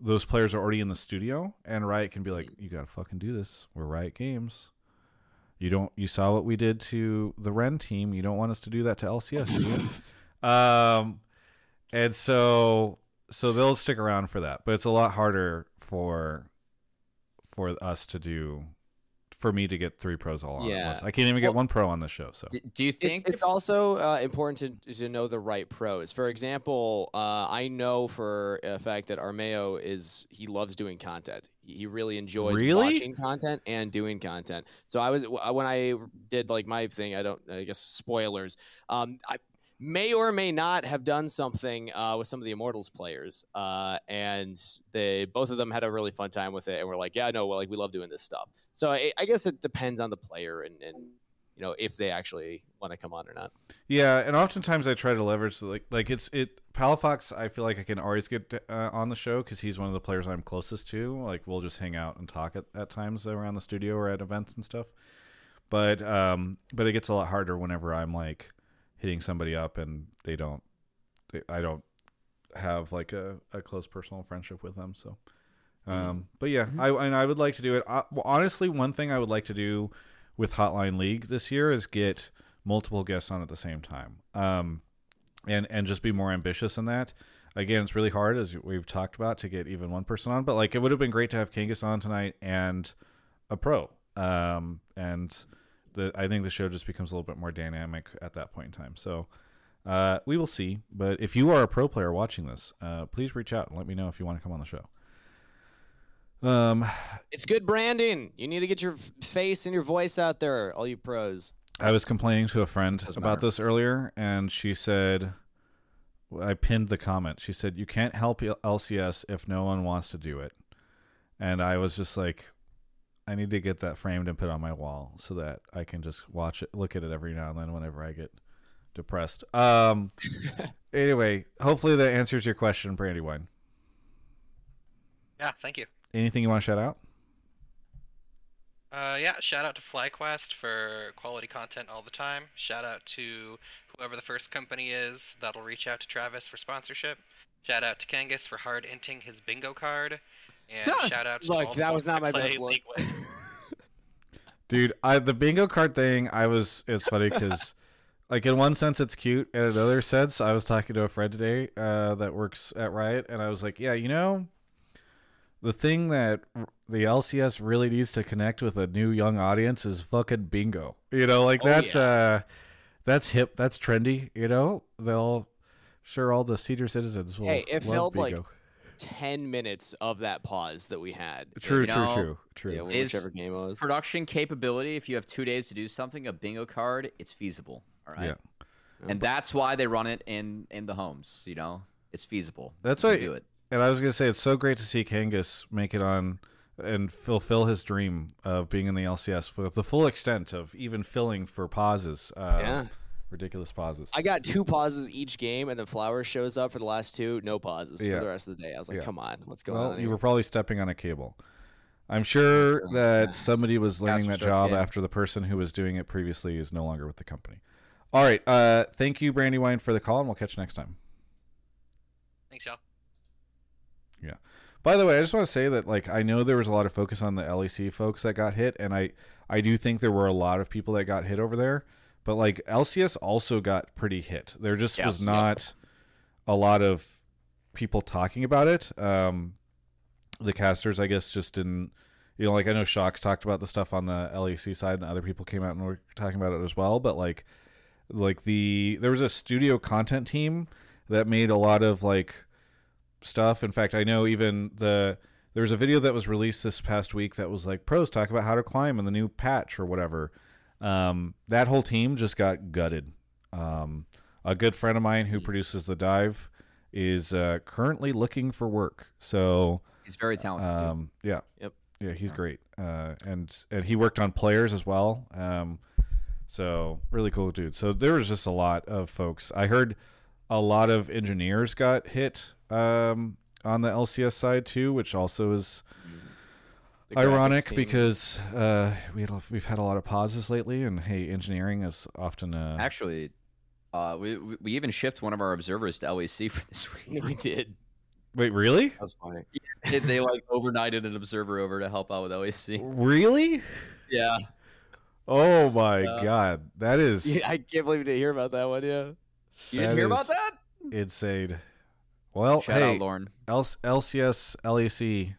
those players are already in the studio, and Riot can be like, "You gotta fucking do this. We're Riot Games." You don't. You saw what we did to the Ren team. You don't want us to do that to LCS, *laughs* um, and so so they'll stick around for that, but it's a lot harder for for us to do for me to get three pros all on at Yeah. once. I can't even get Well- one pro on this show. So do you It- think it's also uh, important to, to know the right pros. For example, uh, I know for a fact that Armeo is he loves doing content. He he really enjoys Really? watching content and doing content. So I was when I did like my thing. I don't. I guess spoilers. Um, I may or may not have done something uh, with some of the Immortals players, uh, and they both of them had a really fun time with it, and we're like, yeah, no, well, like we love doing this stuff. So I, I guess it depends on the player and, and you know if they actually want to come on or not. yeah, and oftentimes I try to leverage like like it's it Palafox. I feel like I can always get uh, on the show because he's one of the players I'm closest to. Like we'll just hang out and talk at, at times around the studio or at events and stuff. But um, but it gets a lot harder whenever I'm like hitting somebody up and they don't I don't have like a, a close personal friendship with them. So, um, but yeah, I and I would like to do it. Uh, well, honestly, one thing I would like to do with Hotline League this year is get multiple guests on at the same time. Um, and and just be more ambitious in that. Again, it's really hard as we've talked about to get even one person on, but like it would have been great to have Kangas on tonight and a pro. Um, and the I think the show just becomes a little bit more dynamic at that point in time. So uh, we will see. But if you are a pro player watching this, uh, please reach out and let me know if you want to come on the show. Um, It's good branding. You need to get your face and your voice out there, all you pros. I was complaining to a friend Doesn't about matter. this earlier, and she said, I pinned the comment. She said, You can't help LCS if no one wants to do it. And I was just like, I need to get that framed and put on my wall so that I can just watch it, look at it every now and then whenever I get depressed. Um, *laughs* anyway, hopefully that answers your question, Brandywine. Yeah, thank you. Anything you want to shout out? Uh, yeah, shout out to FlyQuest for quality content all the time. Shout out to whoever the first company is that'll reach out to Travis for sponsorship. Shout out to Kangas for hard inting his bingo card. And shout out to Look, all that was not my best look. *laughs* Dude, I the bingo card thing, I was it's funny because *laughs* like in one sense it's cute, and in another sense, I was talking to a friend today uh, that works at Riot, and I was like, yeah, you know, the thing that the LCS really needs to connect with a new young audience is fucking bingo. You know, like Oh, that's yeah. uh that's hip, that's trendy. You know, they'll sure all the senior citizens will Hey, it love felt like bingo. 10 minutes of that pause that we had. true, you true, know, true, true. Yeah, Is- whichever game it was. Production capability. If you have two days to do something, a bingo card, it's feasible. All right. Yeah. And that's why they run it in in the homes. You know, it's feasible. That's You why- can do it. And I was gonna say it's so great to see Kangas make it on and fulfill his dream of being in the LCS with the full extent of even filling for pauses. Uh, Yeah. Ridiculous pauses. I got two pauses each game, and then Flowers shows up for the last two, no pauses Yeah. for the rest of the day. I was like, Yeah. come on, what's going well, on? you were probably stepping on a cable. I'm sure Sure. that somebody was learning that Caster job yeah. after the person who was doing it previously is no longer with the company. All right. Uh, thank you, Brandywine, for the call, and we'll catch you next time. Thanks, y'all. Yeah. By the way, I just want to say that like I know there was a lot of focus on the LEC folks that got hit, and I I do think there were a lot of people that got hit over there, but like LCS also got pretty hit. There just was Yes, yep. not a lot of people talking about it. Um, the casters, I guess, just didn't. You know, like I know Shocks talked about the stuff on the LEC side, and other people came out and were talking about it as well. But like, like the there was a studio content team that made a lot of like stuff. In fact, I know even the there was a video that was released this past week that was like pros talk about how to climb in the new patch or whatever. Um, that whole team just got gutted. Um, a good friend of mine who produces the dive is uh, currently looking for work. So He's very talented. too. um, yeah, Yep. yeah, he's great. Uh, and and he worked on players as well. Um, so really cool dude. So there was just a lot of folks. I heard a lot of engineers got hit um, on the LCS side too, which also is graphics ironic team. because uh, we had, we've had a lot of pauses lately, and hey, engineering is often uh, Actually, uh, we we we even shipped one of our observers to LEC for this *laughs* week. we did. wait, really, That was funny. they, they like overnighted an observer over to help out with LEC. really? Yeah. Oh my Yeah. god, that is *laughs* Yeah, I can't believe you didn't hear about that one. Yeah. You didn't hear about that? insane. Well, Shout hey, out, Lauren. L- LCS, LEC,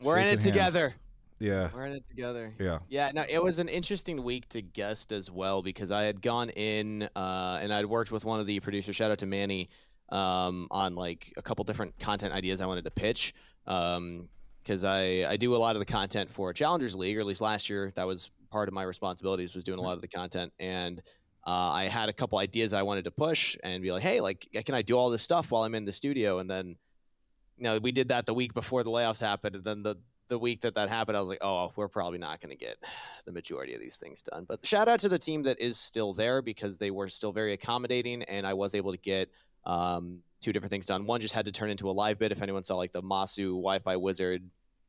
We're in it hands. together. yeah, We're in it together. yeah. Yeah, no, it was an interesting week to guest as well because I had gone in uh, and I'd worked with one of the producers. Shout out to Manny um, on like a couple different content ideas I wanted to pitch because I I do a lot of the content for Challengers League, or at least last year that was part of my responsibilities was doing a lot of the content and. Uh, I had a couple ideas I wanted to push and be like, hey, like, can I do all this stuff while I'm in the studio? And then, you know, we did that the week before the layoffs happened. And then the the week that that happened, I was like, oh, we're probably not going to get the majority of these things done. But shout out to the team that is still there because they were still very accommodating, and I was able to get um, two different things done. One just had to turn into a live bit. If anyone saw like the Masu Wi-Fi Wizard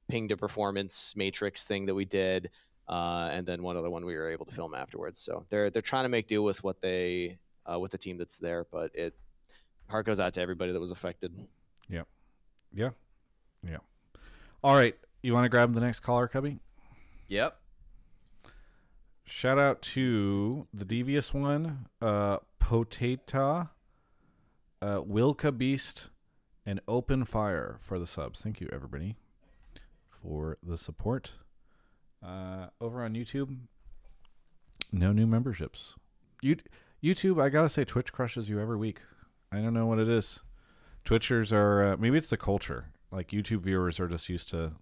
ping to performance matrix thing that we did, uh, and then one other one we were able to film afterwards. So they're they're trying to make do with what they uh, with the team that's there. But it heart goes out to everybody that was affected. Yeah. Yeah. All right. You want to grab the next caller, Cubby? Yep. Shout out to the devious one, uh, Potata, uh, Wilka Beast, and Open Fire for the subs. Thank you, everybody, for the support. Uh, over on YouTube, no new memberships. You, YouTube, I gotta say, Twitch crushes you every week. I don't know what it is. Twitchers are uh, maybe it's the culture. Like YouTube viewers are just used to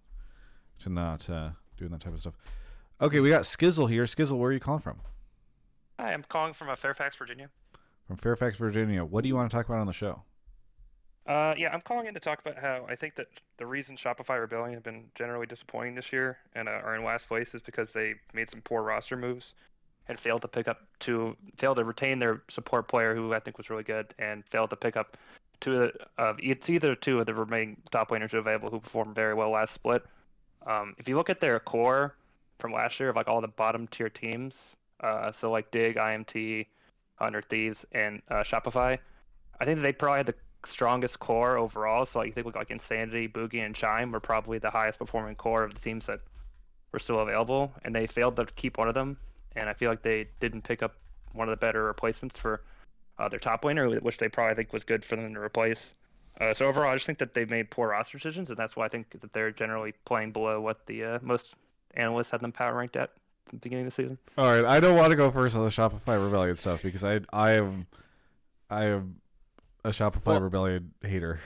to not uh, doing that type of stuff. Okay, we got Skizzle here. Skizzle, where are you calling from? Hi, I'm calling from uh, Fairfax, Virginia. From Fairfax, Virginia. What do you want to talk about on the show? Uh, yeah, I'm calling in to talk about how I think that the reason Shopify Rebellion have been generally disappointing this year and uh, are in last place is because they made some poor roster moves and failed to pick up to failed to retain their support player who I think was really good, and failed to pick up two of it's either two of the remaining top laners available who performed very well last split. Um, if you look at their core from last year of like all the bottom tier teams, uh, so like Dig, IMT, Hundred Thieves, and uh, Shopify, I think they probably had the strongest core overall. So like, you think like Insanity, Bugi, and Chime were probably the highest performing core of the teams that were still available, and they failed to keep one of them. And I feel like they didn't pick up one of the better replacements for uh, their top laner, which they probably think was good for them to replace. Uh, so overall, I just think that they've made poor roster decisions, and that's why I think that they're generally playing below what the uh, most analysts had them power ranked at at the beginning of the season. All right, I don't want to go first on the Shopify Rebellion stuff because I I am I am a Shopify Well- Rebellion hater.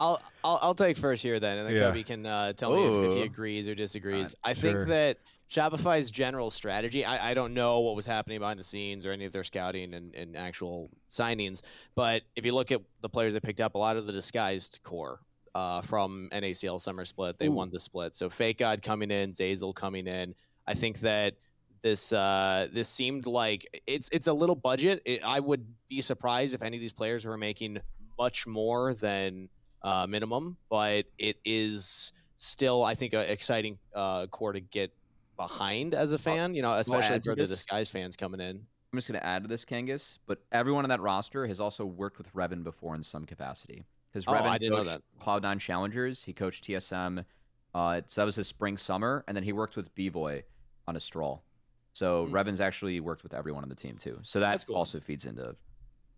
I'll I'll, I'll take first here then, and then Yeah. Cubby can uh, tell me if, if he agrees or disagrees. I Sure. think that Shopify's general strategy. I, I don't know what was happening behind the scenes or any of their scouting and, and actual signings, but if you look at the players they picked up, a lot of the disguised core uh, from NACL Summer Split, they won the split. So Fakegod coming in, Zeyzal coming in. I think that this uh, this seemed like it's it's a little budget. It, I would be surprised if any of these players were making much more than uh, minimum, but it is still, I think, an exciting uh, core to get behind as a fan. You know, especially for the disguise fans coming in. I'm just going to add to this, Kangas, but everyone on that roster has also worked with Reven before in some capacity. Because Oh, Reven I didn't know coached Cloud9 Challengers, he coached TSM, uh, so that was his spring summer, and then he worked with Bvoy on a stroll. So Hmm. Reven's actually worked with everyone on the team too. So that cool. also feeds into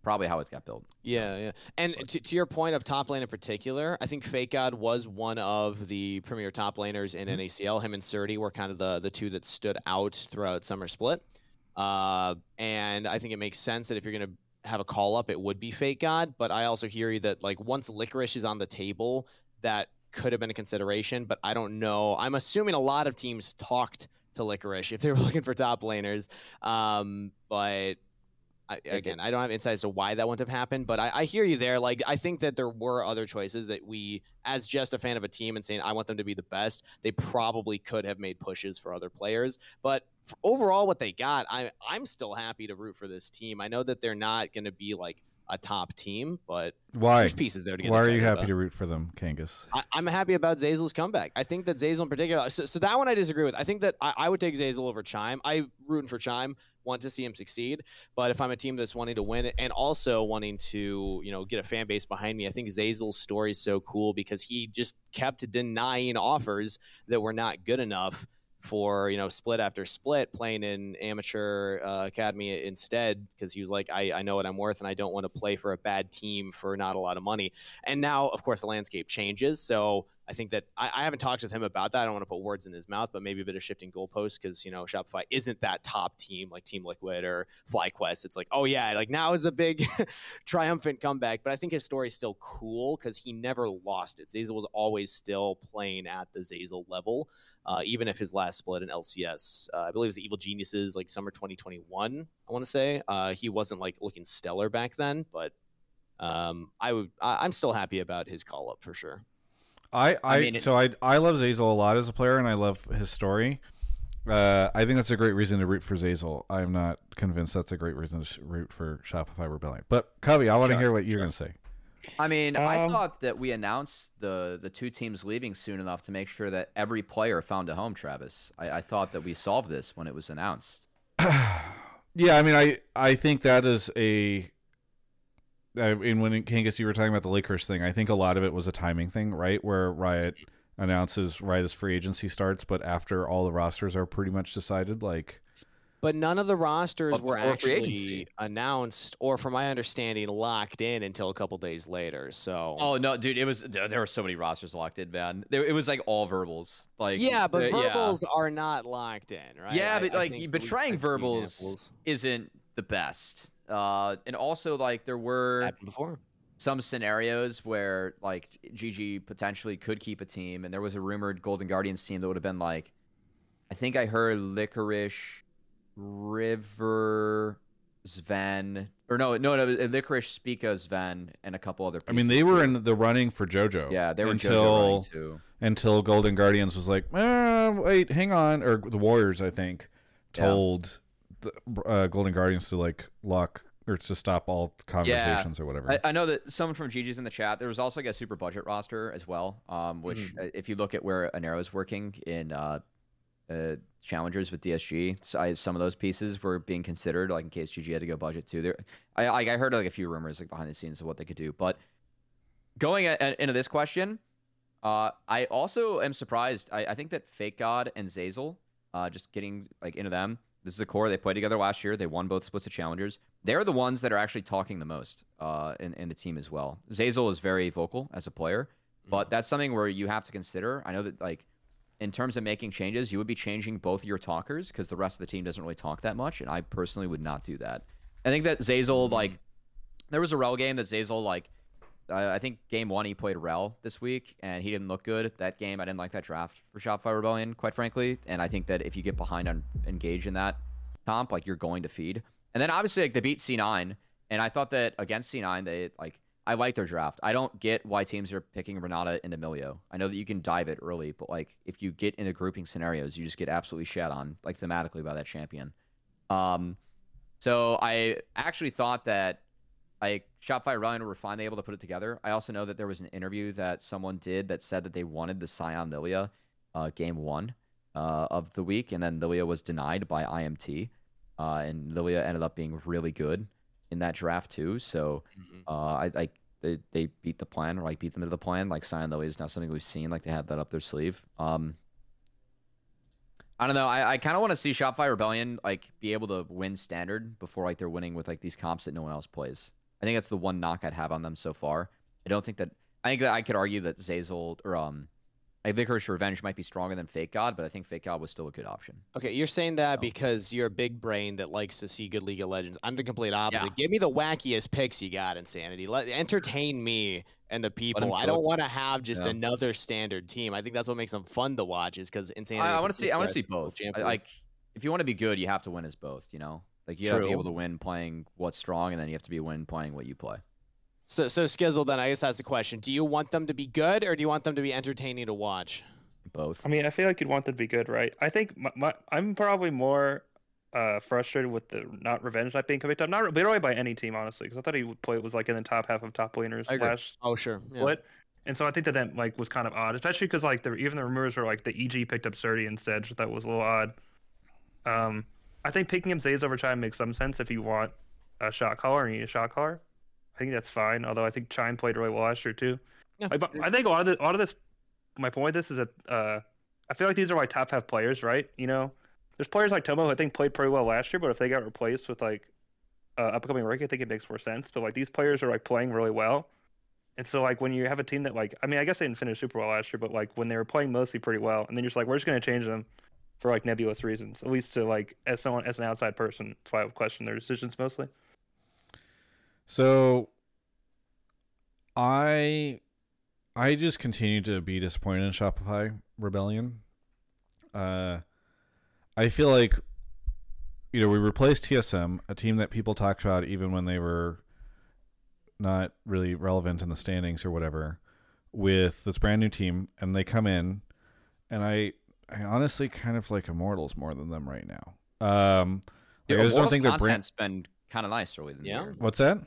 probably how it's got built. Yeah, yeah. And to, to your point of top lane in particular, I think Fakegod was one of the premier top laners in Mhm. NACL. Him and Surdy were kind of the, the two that stood out throughout Summer Split. Uh, and I think it makes sense that if you're going to have a call up, it would be Fakegod. But I also hear you that, like, once Licorice is on the table, that could have been a consideration. But I don't know. I'm assuming a lot of teams talked to Licorice if they were *laughs* looking for top laners. Um, but I, again, I don't have insight as to why that wouldn't have happened, but I, I hear you there. Like, I think that there were other choices that we, as just a fan of a team and saying I want them to be the best, they probably could have made pushes for other players. But overall, what they got, I, I'm still happy to root for this team. I know that they're not going to be like a top team, but Why? there's pieces there to get. Why are you happy about. to root for them, Kangas? I, I'm happy about Zeyzal's comeback. I think that Zeyzal in particular. So, so that one I disagree with. I think that I, I would take Zeyzal over Chime. I rooting for Chime. Want to see him succeed. But if I'm a team that's wanting to win it and also wanting to, you know, get a fan base behind me, I think Zeyzal's story is so cool because he just kept denying offers that were not good enough for you know split after split playing in amateur uh, academy instead because he was like I, I know what i'm worth and i don't want to play for a bad team for not a lot of money. And now of course the landscape changes so i think that i, I haven't talked with him about that i don't want to put words in his mouth but maybe a bit of shifting goalposts because you know shopify isn't that top team like team liquid or flyquest it's like oh yeah like now is a big *laughs* triumphant comeback but i think his story's still cool because he never lost it zeyzal was always still playing at the zeyzal level uh, even if his last split in LCS, uh, I believe it was the Evil Geniuses, like summer 2021, I want to say. Uh, he wasn't like looking stellar back then, but um, I would, I, I'm still happy about his call up for sure. I, I, I mean, it- so I I love Zeyzal a lot as a player, and I love his story. Uh, I think that's a great reason to root for Zeyzal. I'm not convinced that's a great reason to root for Shopify Rebellion. But Cubby, I want to Sure, hear what you're sure. going to say. I mean, I Um, thought that we announced the the two teams leaving soon enough to make sure that every player found a home. Travis, I, I thought that we solved this when it was announced. *sighs* Yeah, I mean, I I think that is a. I mean, when Kangas, you were talking about the Lakers thing, I think a lot of it was a timing thing, right? Where Riot announces right as free agency starts, but after all the rosters are pretty much decided, like But none of the rosters were actually announced, or from my understanding, locked in until a couple days later. So Oh no, dude! It was there there were so many rosters locked in, man. There, it was like all verbals. Like yeah, but yeah. verbals are not locked in, right? Yeah, I- but I like think but trying verbals examples. isn't the best. Uh, and also like there were before. some scenarios where like GG potentially could keep a team, and there was a rumored Golden Guardians team that would have been like, I think I heard Licorice, River, Sven, or no, no, no, Licorice, Spica, Sven, and a couple other. I mean, pieces they were too. in the running for JoJo. Yeah, they were JoJo until running too. until Golden Guardians was like, eh, wait, hang on, or the Warriors, I think, told the, uh, Golden Guardians to like lock or to stop all conversations or whatever. I, I know that someone from GG's in the chat. There was also like a super budget roster as well, um, which Mm-hmm. uh, if you look at where Anero is working in uh, uh, challengers with DSG, so I, some of those pieces were being considered, like in case GG had to go budget too. There, I, I I heard like a few rumors like behind the scenes of what they could do, but going a, a- into this question, uh, I also am surprised. I, I think that Fakegod and Zeyzal, uh, just getting like into them. This is a core they played together last year. They won both splits of challengers. They're the ones that are actually talking the most uh, in in the team as well. Zeyzal is very vocal as a player, but that's something where you have to consider. I know that like in terms of making changes, you would be changing both your talkers because the rest of the team doesn't really talk that much, and I personally would not do that. I think that Zeyzal like there was a Rell game that Zeyzal like I think game one he played Rell this week and he didn't look good. That game I didn't like that draft for Shopify Rebellion, quite frankly. And I think that if you get behind on engage in that comp, like you're going to feed. And then obviously like they beat C9, and I thought that against C9 they like I like their draft. I don't get why teams are picking Renata and Milio. I know that you can dive it early, but like if you get into grouping scenarios, you just get absolutely shat on like thematically by that champion. Um, so I actually thought that like Shopify Run were finally able to put it together. I also know that there was an interview that someone did that said that they wanted the Sion Lillia uh, game one uh, of the week, and then Lillia was denied by IMT, uh, and Lillia ended up being really good in that draft too. So uh, I like they, they beat the plan or like beat them to the plan. Like Sion Lillia is not something we've seen. Like they had that up their sleeve. Um, I don't know. I, I kind of want to see Shopify Rebellion like be able to win standard before like they're winning with like these comps that no one else plays. I think that's the one knock I'd have on them so far. I don't think that I think that I could argue that Zeyzal or um I think Licorice Revenge might be stronger than Fakegod, but I think Fakegod was still a good option. Okay, you're saying that Oh. because you're a big brain that likes to see good League of Legends. I'm the complete opposite. Yeah. Give me the wackiest picks you got, Insanity. Let entertain me and the people. I don't want to have just Yeah. another standard team. I think that's what makes them fun to watch. Is because Insanity. I, I want to see I want to see both. I, like if you want to be good, you have to win as both. You know, like you have to be able to win playing what's strong, and then you have to be win playing what you play. So, so Skizzle. Then I guess that's the question. Do you want them to be good, or do you want them to be entertaining to watch? Both. I mean, I feel like you'd want them to be good, right? I think my, my, I'm probably more uh, frustrated with the not revenge not being picked up, not literally by any team, honestly, because I thought he would play was like in the top half of top laners last Oh, sure. Yeah. split, and so I think that that like was kind of odd, especially because like the, even the rumors were like the EG picked up Surdy instead, so that was a little odd. Um, I think picking up Zays over Chime makes some sense if you want a shot caller and you need a shot caller. I think that's fine. Although I think Chime played really well last year too. Yeah. Like, but I think a lot of this, a lot of this, my point with this is that uh, I feel like these are like top half players, right? You know, there's players like Tomo who I think played pretty well last year, but if they got replaced with like uh, upcoming rookie, I think it makes more sense. But like these players are like playing really well, and so like when you have a team that like I mean I guess they didn't finish super well last year, but like when they were playing mostly pretty well, and then you're just like we're just gonna change them for like nebulous reasons, at least to like as someone as an outside person, that's why I would question their decisions mostly. So I I just continue to be disappointed in Shopify Rebellion. Uh I feel like you know, we replaced TSM, a team that people talked about even when they were not really relevant in the standings or whatever, with this brand new team and they come in and I I honestly kind of like Immortals more than them right now. Um like, I just don't think they're brand content's been kind of nice early in the Yeah. year. What's that?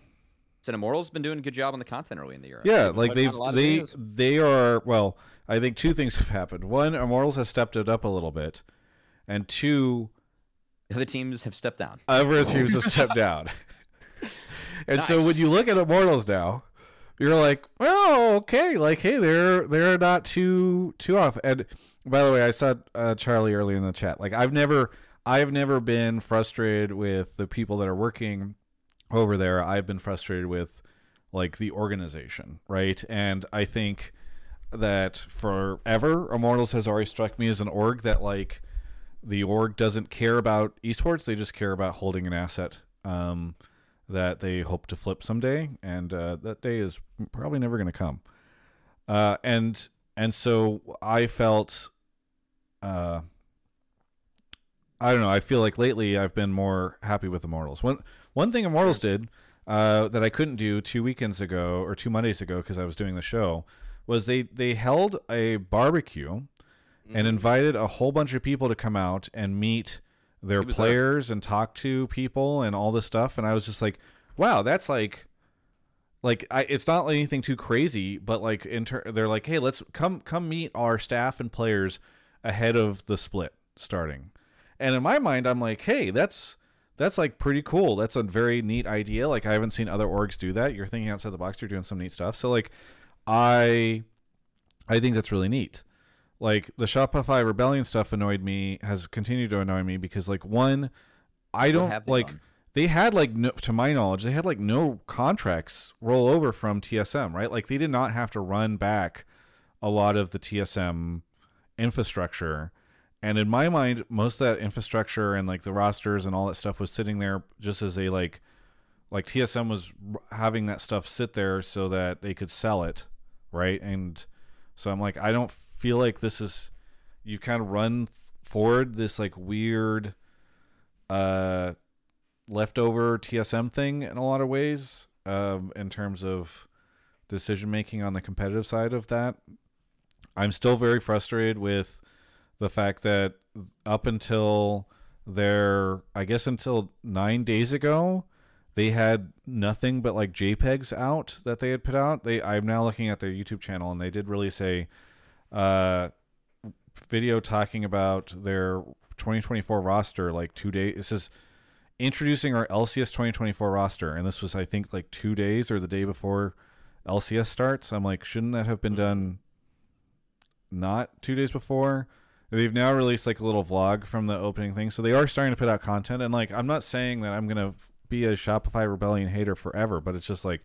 So Immortal's been doing a good job on the content early in the year. Yeah, They've like they've a lot of they videos. they are well. I think two things have happened. One, Immortals has stepped it up a little bit, and two, The other teams have stepped down. Other *laughs* teams have stepped down. And so when you look at Immortals now, you're like, well, okay, like, hey, they're they're not too too off. And by the way, I saw uh, Charlie earlier in the chat. Like, I've never I've never been frustrated with the people that are working over there. I've been frustrated with like the organization, right? And I think that forever, Immortals has always struck me as an org that like the org doesn't care about esports; they just care about holding an asset. Um, that they hope to flip someday, and uh, that day is probably never going to come. Uh, and and so I felt, uh, I don't know. I feel like lately I've been more happy with Immortals. One one thing Immortals did uh, that I couldn't do two weekends ago or two Mondays ago because I was doing the show was they they held a barbecue and invited a whole bunch of people to come out and meet their He was there. players and talk to people and all this stuff and I was just like wow that's like like I, it's not anything too crazy but like in ter- they're like hey let's come come meet our staff and players ahead of the split starting. And in my mind I'm like hey that's that's like pretty cool. That's a very neat idea. Like I haven't seen other orgs do that. You're thinking outside the box you're doing some neat stuff. So like I I think that's really neat. Like the Shopify rebellion stuff annoyed me has continued to annoy me because like one I don't like done? They had like no, to my knowledge they had like no contracts roll over from TSM right? Like they did not have to run back a lot of the TSM infrastructure. And in my mind most of that infrastructure and like the rosters and all that stuff was sitting there just as a like like TSM was having that stuff sit there so that they could sell it right? And so I'm like I don't feel like this is you kind of run forward this like weird uh leftover TSM thing in a lot of ways um in terms of decision making on the competitive side of that I'm still very frustrated with the fact that up until their I guess until 9 days ago they had nothing but like JPEGs out that they had put out. They I'm now looking at their YouTube channel and they did release a uh video talking about their 2024 roster like 2 days this is introducing our LCS 2024 roster and this was I think like 2 days or the day before LCS starts. I'm like shouldn't that have been mm-hmm. done not 2 days before? They've now released like a little vlog from the opening thing. So they are starting to put out content and like I'm not saying that I'm going to be a Shopify Rebellion hater forever, but it's just like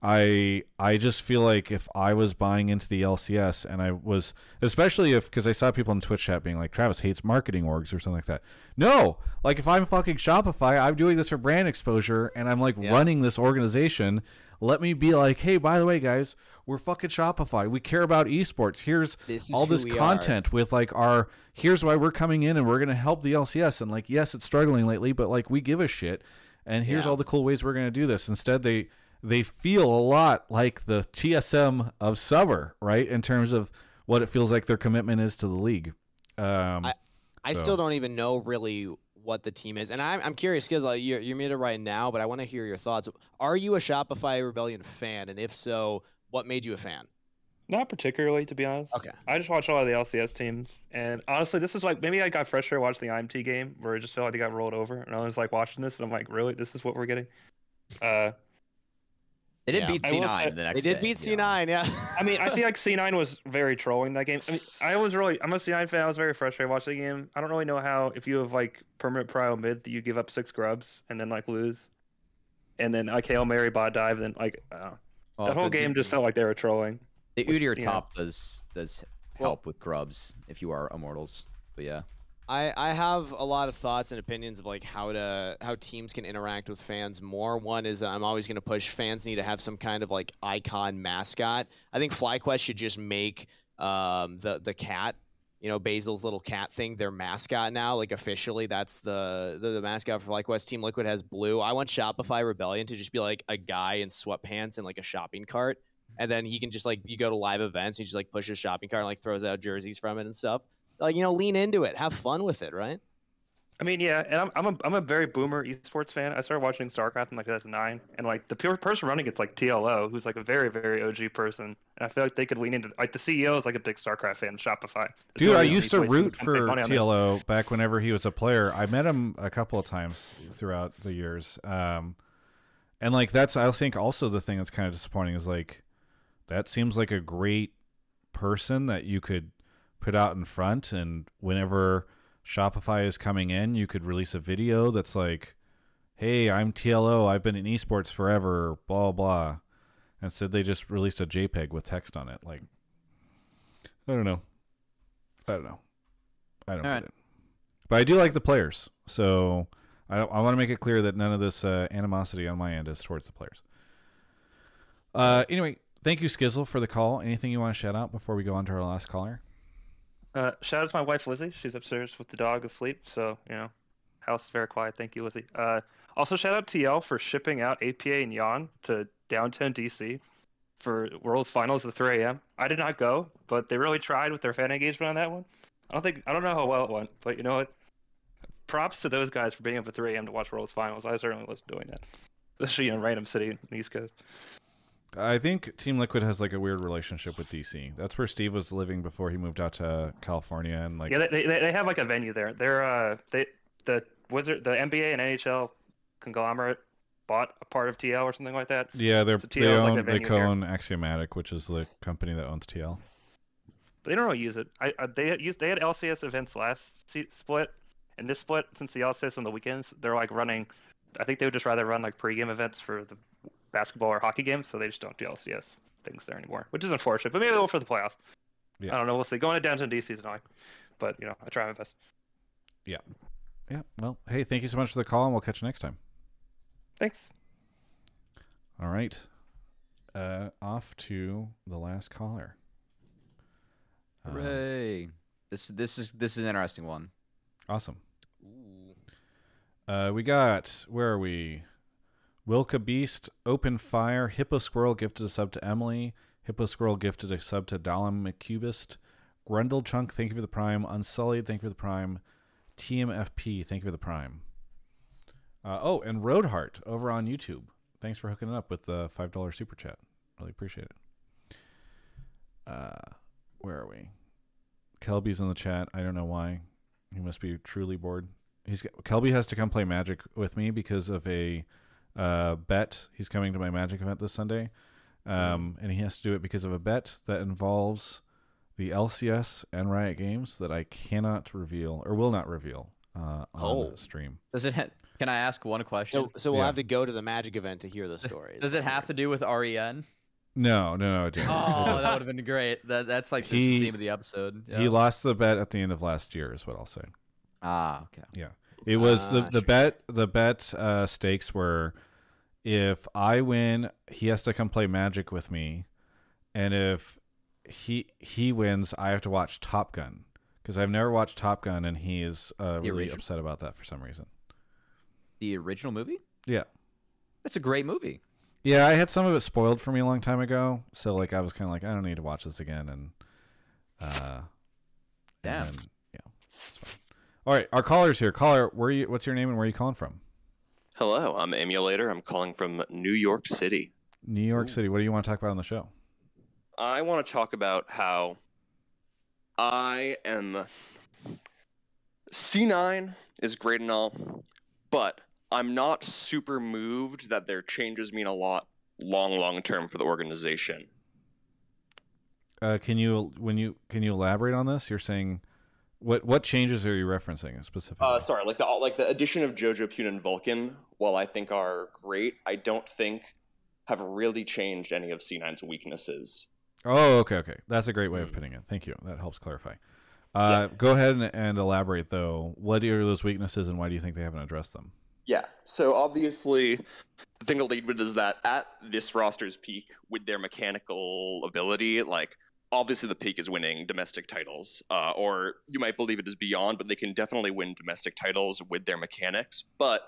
I I just feel like if I was buying into the LCS and I was especially if because I saw people in Twitch chat being like Travis hates marketing orgs or something like that. No, like if I'm fucking Shopify, I'm doing this for brand exposure and I'm like Yeah. running this organization. Let me be like, hey, by the way, guys, we're fucking Shopify. We care about esports. Here's This all this we are. content with like our here's why we're coming in and we're gonna help the LCS and like yes, it's struggling lately, but like we give a shit. And here's Yeah. all the cool ways we're gonna do this. Instead, they they feel a lot like the TSM of summer, right? In terms of what it feels like their commitment is to the league. Um, I- I So- still don't even know really what the team is, and I'm, I'm curious because like, you're you're made it right now, but I want to hear your thoughts. Are you a Shopify Rebellion fan, and if so, what made you a fan? Not particularly, to be honest. Okay. I just watch a lot of the LCS teams, and honestly, this is like maybe I got frustrated watching the IMT game where it just felt like they got rolled over, and I was like watching this, and I'm like, really, this is what we're getting? Uh, They did Yeah. beat C9 say- the next They did day, beat. C9, yeah. I mean, I feel like *laughs* C9 was very trolling that game. I mean, I was really, I'm a C9 fan. I was very frustrated watching the game. I don't really know how if you have like permanent prio mid, that you give up six grubs and then like lose, and then like hail mary bot dive, and then like uh, Well, that whole the- game just felt like they were trolling. The which, Udyr you know. top does does Well- help with grubs if you are immortals. But yeah. I, I have a lot of thoughts and opinions of like how to how teams can interact with fans more. One is I'm always going to push fans need to have some kind of like icon mascot. I think FlyQuest should just make um, the the cat, you know, Basil's little cat thing their mascot now. Like officially, that's the, the the mascot for FlyQuest. Team Liquid has blue. I want Shopify Rebellion to just be like a guy in sweatpants and like a shopping cart, and then he can just like you go to live events, and he just like pushes a shopping cart and like throws out jerseys from it and stuff like you know lean into it have fun with it right I mean, yeah, and I'm I'm a I'm a very boomer esports fan. I started watching StarCraft in like 2009, and like the pure person running it's like TLO, who's like a very very OG person, and I feel like they could lean into like the CEO is like a big StarCraft fan, Shopify. It's Dude, really I used to root for on. TLO back whenever he was a player. I met him a couple of times throughout the years. Um, and like that's I think also the thing that's kind of disappointing is like that seems like a great person that you could put out in front and whenever Shopify is coming in, you could release a video that's like, "Hey, I'm TLO. I've been in esports forever." Blah blah. Instead, they just released a JPEG with text on it. Like, I don't know. I don't know. I don't All get right. it. But I do like the players, so I I want to make it clear that none of this uh, animosity on my end is towards the players. Uh, anyway, thank you, Skizzle, for the call. Anything you want to shout out before we go on to our last caller? Uh, shout out to my wife Lizzie. She's upstairs with the dog asleep, so you know, house is very quiet. Thank you, Lizzie. Uh, also shout out to TL for shipping out APA and Yeon to downtown DC for World's Finals at 3 a.m. I did not go, but they really tried with their fan engagement on that one. I don't think I don't know how well it went, but you know what? Props to those guys for being up at 3 a.m. to watch World's Finals. I certainly wasn't doing that, especially in a random city in the East Coast. I think Team Liquid has like a weird relationship with DC. That's where Steve was living before he moved out to California, and like yeah, they, they they have like a venue there. They're uh they the Wizard the NBA and NHL conglomerate bought a part of TL or something like that. yeah, they're, So TL they like own the they co-own Axiomatic, which is the company that owns TL. But they don't really use it. I, I they used they had LCS events last se- split, and this split since the LCS on the weekends they're like running. I think they would just rather run like pregame events for the basketball or hockey games, so they just don't do LCS things there anymore, which is unfortunate. But maybe they'll for the playoffs. Yeah. I don't know. We'll see. Going to downtown DC is annoying, but you know I try my best. Yeah. Yeah. Well, hey, thank you so much for the call, and we'll catch you next time. Thanks. All right. Uh, off to the last caller. Uh, Hooray! This this is this is an interesting one. awesome. Uh, we got where are we? Wilka Beast, Open Fire, Hippo Squirrel gifted a sub to Emily, Hippo Squirrel gifted a sub to Dalam McCubist, Grendel Chunk, thank you for the prime, Unsullied, thank you for the prime, TMFP, thank you for the prime. Uh, oh, and Roadheart over on YouTube. Thanks for hooking it up with the five dollar super chat. Really appreciate it. Uh, where are we? Kelby's in the chat. I don't know why. He must be truly bored. He's Kelby has to come play Magic with me because of a uh, bet. He's coming to my Magic event this Sunday, um, and he has to do it because of a bet that involves the LCS and Riot Games that I cannot reveal or will not reveal uh, on Oh. the stream. Does it? Ha- can I ask one question? So, so we'll Yeah. have to go to the Magic event to hear the *laughs* story. Does it have to do with REN? No, no, no, I didn't. Oh, that would have been great. That that's like the theme of the episode. He lost the bet at the end of last year, is what I'll say. ah, okay. Yeah, it was the, Ah, the sure. bet the bet uh, stakes were if I win, he has to come play Magic with me, and if he he wins, I have to watch Top Gun because I've never watched Top Gun, and he is uh, really original? upset about that for some reason. The original movie? Yeah, That's a great movie. yeah, I had some of it spoiled for me a long time ago, so like I was kind of like I don't need to watch this again, and uh, Damn. and then, yeah. All right, our caller's here. Caller, where you? What's your name and where are you calling from? Hello, I'm Emulator. I'm calling from New York City. New York City. What do you want to talk about on the show? I want to talk about how I am. C9 is great and all, but I'm not super moved that their changes mean a lot long, long term for the organization. Uh, can you when you can you elaborate on this? You're saying what what changes are you referencing specifically? Uh, sorry, like the like the addition of Jojopyun and Vulcan, while I think are great, I don't think have really changed any of C9's weaknesses. oh, okay, okay. That's a great Hmm. way of putting it. Thank you. That helps clarify. Uh, Go ahead and, and elaborate though. What are those weaknesses, and why do you think they haven't addressed them? Yeah. So obviously, the thing to lead with is that at this roster's peak, with their mechanical ability, like obviously the peak is winning domestic titles, uh, or you might believe it is beyond, but they can definitely win domestic titles with their mechanics. But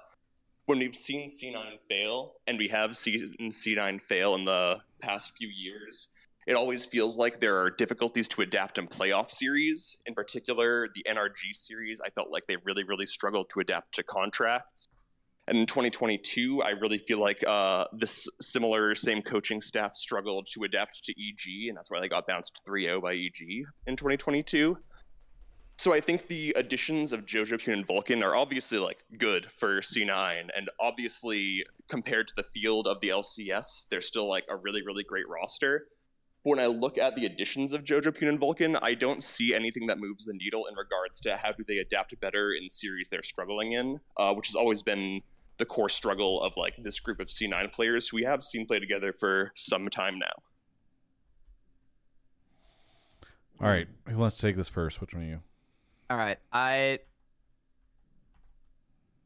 when we've seen C9 fail, and we have seen C9 fail in the past few years, it always feels like there are difficulties to adapt in playoff series. In particular, the NRG series, I felt like they really, really struggled to adapt to Contractz. And in 2022, I really feel like uh, this similar same coaching staff struggled to adapt to EG, and that's why they got bounced 3 0 by EG in 2022. So I think the additions of Jojopyun and Vulcan are obviously like good for C9, and obviously compared to the field of the LCS, they're still like a really, really great roster. But when I look at the additions of Jojopyun and Vulcan, I don't see anything that moves the needle in regards to how do they adapt better in series they're struggling in, uh, which has always been the core struggle of like this group of C9 players who we have seen play together for some time now. All right, who wants to take this first? Which one of you? All right, I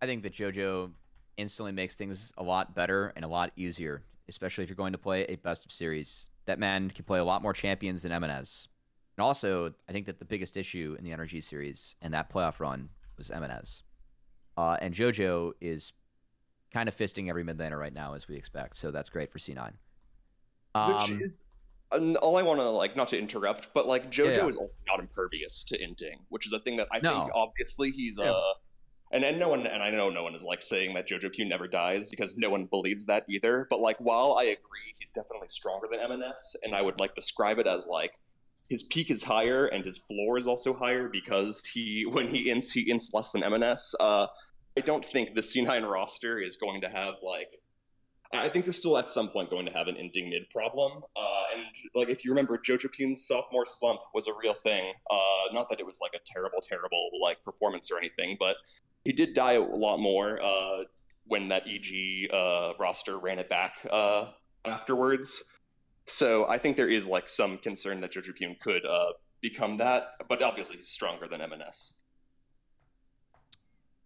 I think that JoJo instantly makes things a lot better and a lot easier, especially if you're going to play a best of series. That man can play a lot more champions than Emenes. And also, I think that the biggest issue in the NRG series and that playoff run was Emenes. Uh, and JoJo is kind of fisting every mid laner right now, as we expect. So that's great for C9. Which Um, is all I want to like not to interrupt, but like JoJo Yeah. is also not impervious to inting, which is a thing that I No. think obviously he's Yeah. uh and, and no one and I know no one is like saying that JoJo Q never dies because no one believes that either. But like while I agree he's definitely stronger than Emenes, and I would like describe it as like his peak is higher and his floor is also higher because he *laughs* when he ints he ints less than Emenes. Uh I don't think the C9 roster is going to have like I think they're still at some point going to have an ending mid problem. Uh, and like if you remember, Jojopyun's sophomore slump was a real thing. Uh, not that it was like a terrible, terrible like performance or anything, but he did die a lot more uh, when that EG uh, roster ran it back uh, afterwards. So I think there is like some concern that Jojopyun could uh, become that, but obviously he's stronger than Emenes.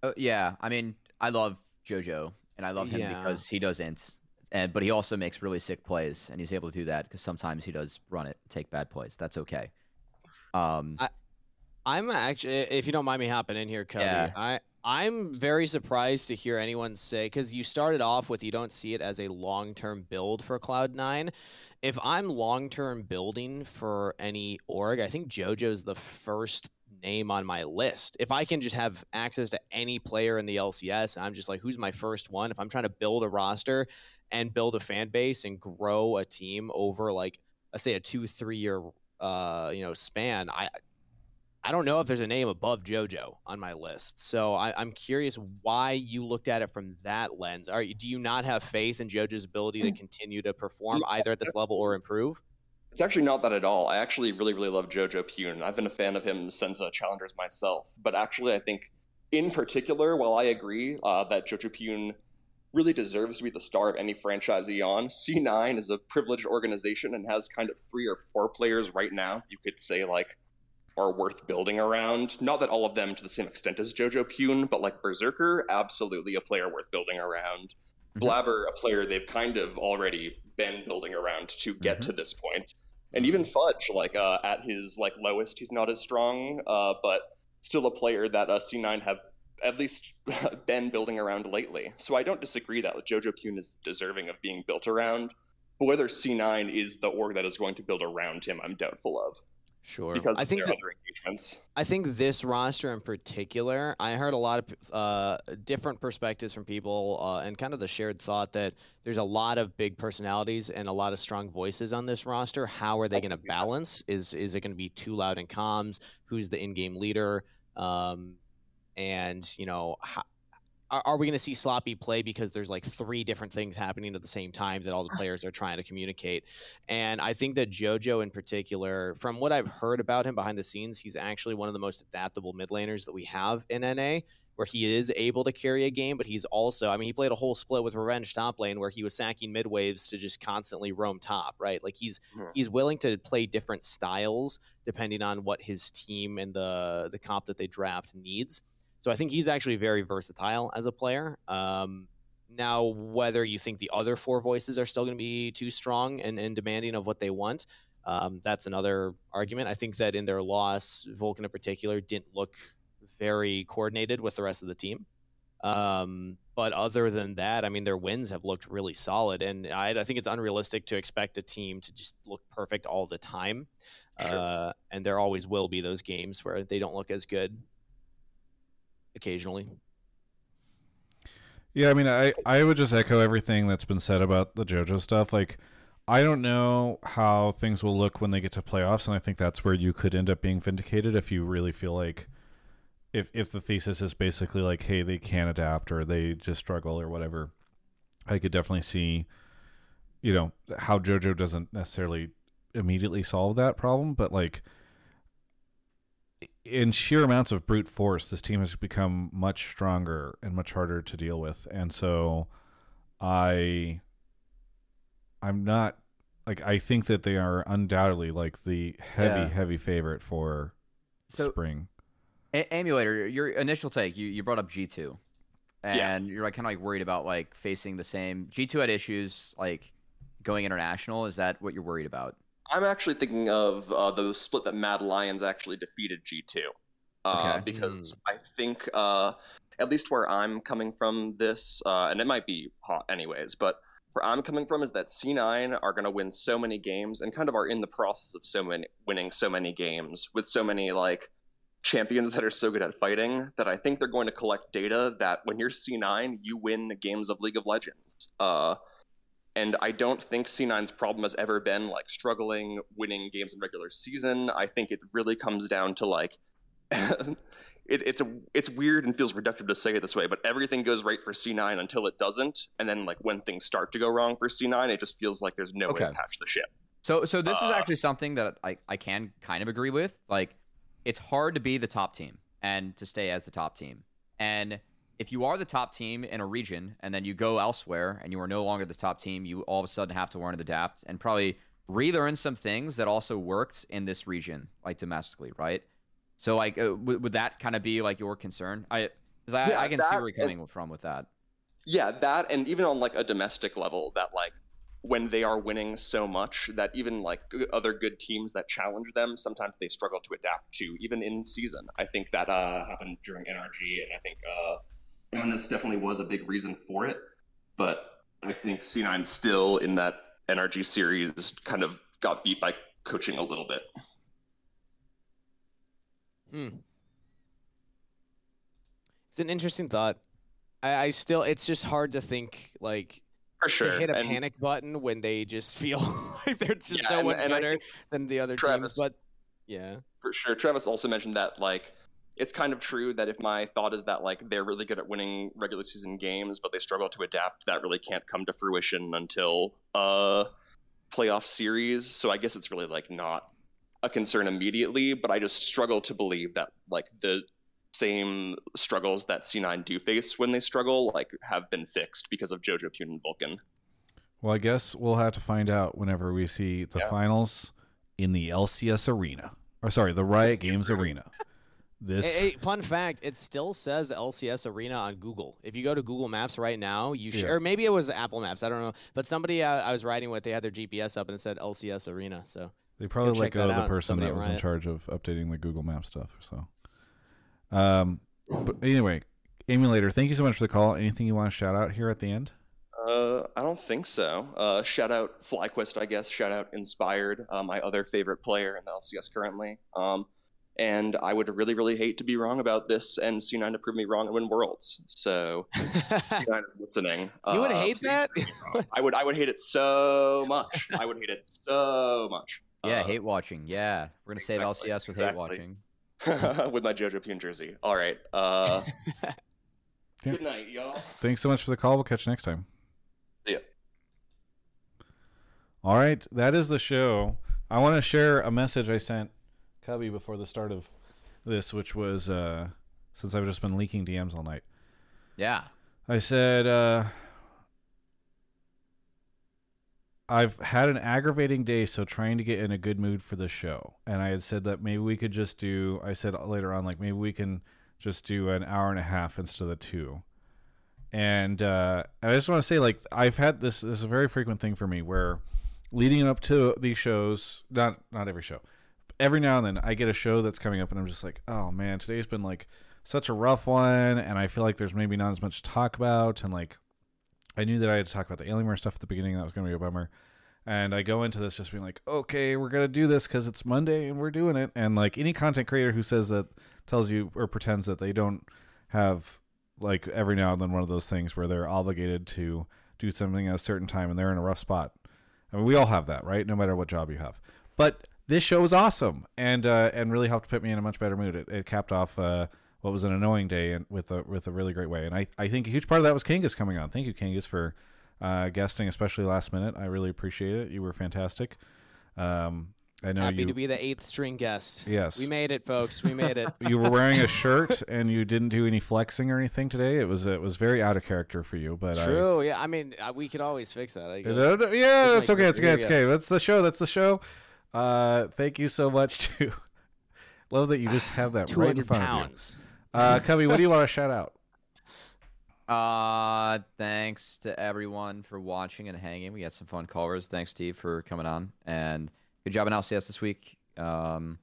Uh, yeah, I mean, I love JoJo, and I love him Yeah. because he does ints, and but he also makes really sick plays, and he's able to do that because sometimes he does run it, take bad plays. That's okay. Um, I- I'm actually, if you don't mind me hopping in here, Cody, Yeah. I I'm very surprised to hear anyone say because you started off with you don't see it as a long term build for Cloud Nine. If I'm long term building for any org, I think JoJo's the first name on my list. If I can just have access to any player in the LCS, I'm just like, who's my first one? If I'm trying to build a roster and build a fan base and grow a team over like let's say a two three year uh you know span, I I don't know if there's a name above JoJo on my list. So I, I'm curious why you looked at it from that lens. Are you, do you not have faith in JoJo's ability to continue to perform either at this level or improve? It's actually not that at all. I actually really, really love Jojopyun. I've been a fan of him since uh, Challengers myself. But actually, I think, in particular, while I agree uh, that Jojopyun really deserves to be the star of any franchise on, C9 is a privileged organization and has kind of three or four players right now you could say, like, are worth building around. Not that all of them to the same extent as Jojopyun, but like Berserker, absolutely a player worth building around. Mhm. Blabber, a player they've kind of already been building around to get Mhm. to this point. And even Fudge, like uh, at his like lowest, he's not as strong, uh, but still a player that uh, C9 have at least *laughs* been building around lately. So I don't disagree that Jojopyun is deserving of being built around. But whether C9 is the org that is going to build around him, I'm doubtful of Sure. because I think that- other engagements. I think this roster in particular, I heard a lot of uh, different perspectives from people uh, and kind of the shared thought that there's a lot of big personalities and a lot of strong voices on this roster. How are they going to balance? Is is it going to be too loud in comms? Who's the in-game leader? Um, and you know, how, are, are we going to see sloppy play because there's like three different things happening at the same time that all the players are trying to communicate? And I think that JoJo in particular, from what I've heard about him behind the scenes, he's actually one of the most adaptable mid laners that we have in NA, where he is able to carry a game, but he's also, I mean, he played a whole split with Revenge top lane where he was sacking mid waves to just constantly roam top, right? Like he's Hmm. he's willing to play different styles depending on what his team and the the comp that they draft needs. So I think he's actually very versatile as a player. Um, now, whether you think the other four voices are still going to be too strong and, and demanding of what they want, um, that's another argument. I think that in their loss, Vulcan in particular didn't look very coordinated with the rest of the team. Um, but other than that, I mean, their wins have looked really solid, and I, I think it's unrealistic to expect a team to just look perfect all the time. Sure. Uh, and there always will be those games where they don't look as good. Occasionally, Yeah, I mean, I I would just echo everything that's been said about the JoJo stuff. Like, I don't know how things will look when they get to playoffs, and I think that's where you could end up being vindicated if you really feel like if if the thesis is basically like, hey, they can't adapt or they just struggle or whatever. I could definitely see, you know, how JoJo doesn't necessarily immediately solve that problem, but like in sheer amounts of brute force, this team has become much stronger and much harder to deal with. And so I I'm not like I think that they are undoubtedly like the heavy, Yeah. heavy favorite for So- spring. A- Emulator, your initial take, you, you brought up G2. Yeah. And you're like kind of like worried about like facing the same G2 had issues like going international. Is that what you're worried about? I'm actually thinking of uh, the split that Mad Lions actually defeated G2. Uh, Okay. Because I think, uh, at least where I'm coming from this, uh, and it might be hot anyways, but where I'm coming from is that C9 are going to win so many games and kind of are in the process of so many winning so many games with so many like champions that are so good at fighting that I think they're going to collect data that when you're C9, you win games of League of Legends. Uh, and I don't think C9's problem has ever been like struggling winning games in regular season. I think it really comes down to like *laughs* it, it's a it's weird and feels reductive to say it this way, but everything goes right for C9 until it doesn't, and then like when things start to go wrong for C9, it just feels like there's no way to patch the ship. So so this is Uh, actually something that I, I can kind of agree with. Like it's hard to be the top team and to stay as the top team. And if you are the top team in a region and then you go elsewhere and you are no longer the top team, you all of a sudden have to learn and adapt and probably relearn some things that also worked in this region, like domestically, right? So like uh, would, would that kind of be like your concern? I I, Yeah, I can see that where you're coming from with that. Yeah, that and even on like a domestic level, that like when they are winning so much that even like other good teams that challenge them, sometimes they struggle to adapt to, even in season. I think that uh, happened during NRG, and I think uh, Emenes definitely was a big reason for it. But I think C9 still in that NRG series kind of got beat by coaching a little bit. Hmm. It's an interesting thought. I, I still, it's just hard to think like For sure. to hit a And- panic button when they just feel *laughs* like they're just Yeah, so much and better than the other Travis- teams. But yeah, for sure. Travis also mentioned that like it's kind of true that if my thought is that like they're really good at winning regular season games, but they struggle to adapt, that really can't come to fruition until a playoff series. So I guess it's really like not a concern immediately, but I just struggle to believe that like the same struggles that C9 do face when they struggle like have been fixed because of Jojopyun and Vulcan. Well, I guess we'll have to find out whenever we see the Yeah. finals in the LCS arena. Or sorry, the Riot *laughs* Games arena. This Hey, hey, fun fact: it still says LCS Arena on Google. If you go to Google Maps right now, you should, Yeah. or maybe it was Apple Maps. I don't know, but somebody uh, I was riding with, they had their GPS up and it said LCS Arena. So They probably let go of the person somebody that was in Riot. charge of updating the Google Map stuff. So, um, but anyway, emulator. Thank you so much for the call. Anything you want to shout out here at the end? Uh, I don't think so. Uh, shout out FlyQuest, I guess. Shout out Inspired, uh, my other favorite player in the LCS currently. Um, and I would really, really hate to be wrong about this and C9 to prove me wrong and win Worlds. So *laughs* C9 is listening. you would Uh, hate that. prove me wrong. I would. I would hate it so much. I would hate it so much. Yeah, Uh, hate watching. Yeah, we're gonna save LCS with hate watching. *laughs* with my Jojopyun jersey. All right. Uh, Yeah. *laughs* Good night, y'all. Thanks so much for the call. We'll catch you next time. See ya. All right, that is the show. I want to share a message I sent Cubby before the start of this, which was uh, since I've just been leaking DMs all night. Yeah. I said, uh, I've had an aggravating day, so trying to get in a good mood for the show. And I had said that maybe we could just do, I said later on, like, maybe we can just do an hour and a half instead of the two. And uh, I just want to say, like, I've had this, this is a very frequent thing for me where leading up to these shows, not, not every show, every now and then I get a show that's coming up and I'm just like, oh man, today's been like such a rough one, and I feel like there's maybe not as much to talk about. And like, I knew that I had to talk about the Alienware stuff at the beginning. That was to be a bummer. And I go into this just being like, okay, we're gonna do this because it's Monday and we're doing it. And like any content creator who says that, tells you or pretends that they don't have like every now and then one of those things where they're obligated to do something at a certain time and they're in a rough spot. I mean, we all have that, right? No matter what job you have. But this show was awesome and uh, and really helped put me in a much better mood. It, it capped off uh, what was an annoying day and with a with a really great way. And I, I think a huge part of that was Kangas coming on. Thank you, Kangas, for uh, guesting, especially last minute. I really appreciate it. You were fantastic. Um, I know Happy you to be the eighth string guest. Yes. We made it, folks. We made it. *laughs* you were wearing a *laughs* shirt and you didn't do any flexing or anything today. It was it was very out of character for you, but I, True. Yeah. I mean, uh, we could always fix that. I guess. No, no, yeah, it's okay. It's okay. It's okay. That's the show. That's the show. Uh, thank you so much *laughs* to. Love that you just have *sighs* that right in front pounds. of you. Uh, Cubby, what do you want to shout out? *laughs* Uh, thanks to everyone for watching and hanging. We got some fun callers. Thanks, Steve, for coming on, and good job in LCS this week. Um,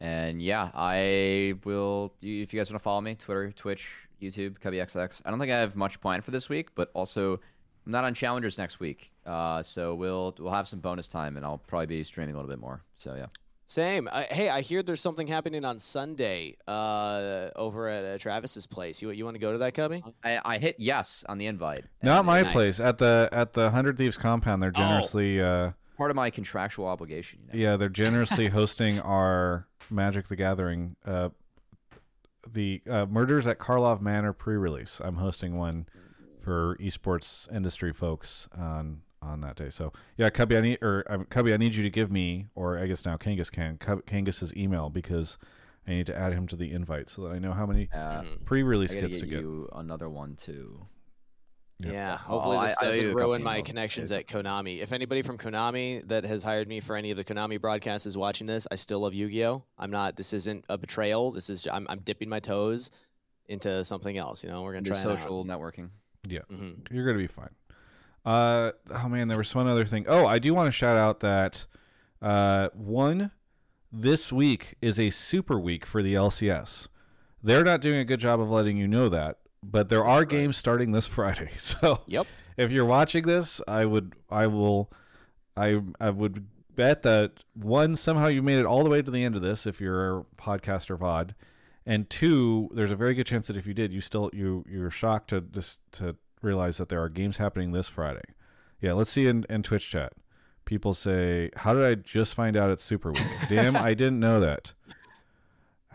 and yeah, I will. If you guys want to follow me, Twitter, Twitch, YouTube, CubbyXX. I don't think I have much planned for this week, but also I'm not on Challengers next week. Uh, so we'll we'll have some bonus time, and I'll probably be streaming a little bit more. So yeah. Same. I, hey, I hear there's something happening on Sunday uh, over at uh, Travis's place. You you want to go to that, Cubby? I, I hit yes on the invite. Not my nice. place at the at the Hundred Thieves compound. They're generously, uh, Part of my contractual obligation. You know? yeah, they're generously *laughs* hosting our Magic the Gathering, uh, the uh, Murders at Karlov Manor pre-release. I'm hosting one for esports industry folks on on that day. So yeah, Cubby, I need or uh, Cubby, I need you to give me, or I guess now Kangas can, Cub- Kangas's email because I need to add him to the invite so that I know how many Uh, pre-release kits get to get. you another one too. Yep. Yeah. Hopefully Oh, this I- I owe you doesn't a couple ruin my emails. connections at Konami. If anybody from Konami that has hired me for any of the Konami broadcasts is watching this, I still love Yu-Gi-Oh. I'm not. This isn't a betrayal. This is. I'm, I'm dipping my toes into something else. You know, we're gonna Just try social networking. Mhm. You're gonna be fine. Uh oh man, there was one other thing. Oh, I do want to shout out that uh one this week is a super week for the LCS. They're not doing a good job of letting you know that, but there are games starting this *laughs* Friday. So Yep. if you're watching this, I would I will I I would bet that one somehow you made it all the way to the end of this if you're a podcaster VOD. And two, there's a very good chance that if you did, you still you you're shocked to just to realize that there are games happening this Friday. Yeah, let's see in, in Twitch chat. People say, "How did I just find out it's Super Week?" *laughs* Damn, I didn't know that.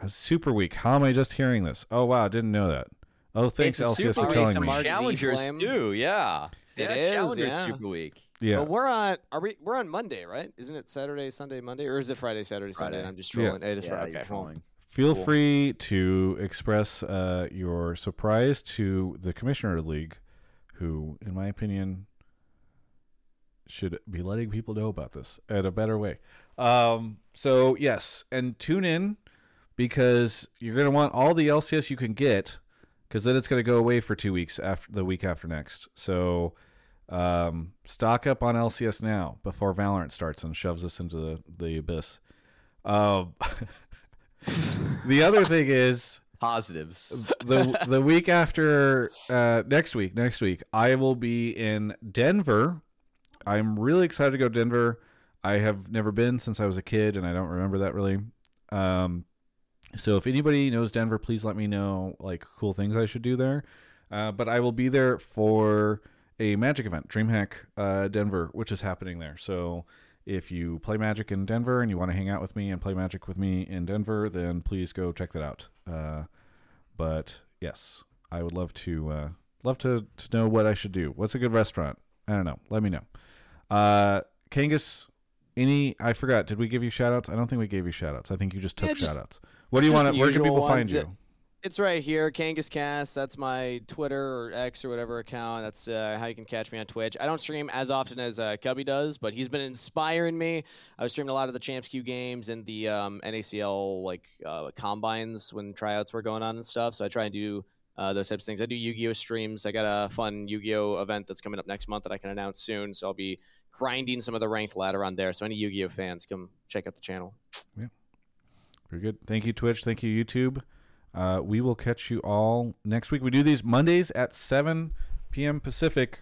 Uh, Super Week. How am I just hearing this? Oh wow, I didn't know that. Oh, thanks It's a LCS Super for Week, telling some me. Mark Z Challengers Flame. too. Yeah, It yeah, is, Challengers yeah. Super Week. Yeah, But we're on. Are we? We're on Monday, right? Isn't it Saturday, Sunday, Monday, or is it Friday, Saturday, Sunday? Friday. And I'm just Yeah. trolling. It is yeah, Friday. Okay. trolling. Feel Cool. free to express uh, your surprise to the Commissioner of the League, who, in my opinion, should be letting people know about this in a better way. Um, so, yes, and tune in because you're going to want all the LCS you can get because then it's going to go away for two weeks after the week after next. So, um, stock up on LCS now before Valorant starts and shoves us into the, the abyss. Um, *laughs* the other thing is Positives. the the week after uh, next week next week I will be in Denver. I'm really excited to go to Denver. I have never been since I was a kid and I don't remember that really. Um, so if anybody knows Denver, please let me know like cool things I should do there. Uh, but I will be there for a Magic event, DreamHack uh, Denver, which is happening there. So if you play Magic in Denver and you want to hang out with me and play Magic with me in Denver, then please go check that out. Uh, but yes, I would love to uh, love to to know what I should do. What's a good restaurant? I don't know. Let me know. Uh, Kangas, any? I forgot. Did we give you shout outs? I don't think we gave you shout outs. I think you just took Yeah, just- shout outs. What do you want? Where can people find you? that- It's right here, Kangas Cast. That's my Twitter or X or whatever account. That's uh, how you can catch me on Twitch. I don't stream as often as uh, Cubby does, but he's been inspiring me. I was streaming a lot of the Champs Q games and the um, NACL like uh, combines when tryouts were going on and stuff. So I try and do uh, those types of things. I do Yu-Gi-Oh streams. I got a fun Yu-Gi-Oh event that's coming up next month that I can announce soon. So I'll be grinding some of the ranked ladder on there. So any Yu-Gi-Oh fans, come check out the channel. Yeah, very good. Thank you, Twitch. Thank you, YouTube. Uh, we will catch you all next week. We do these Mondays at 7 p.m. Pacific.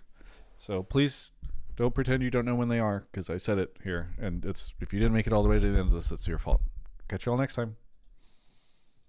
So please don't pretend you don't know when they are because I said it here. And it's if you didn't make it all the way to the end of this, it's your fault. Catch you all next time.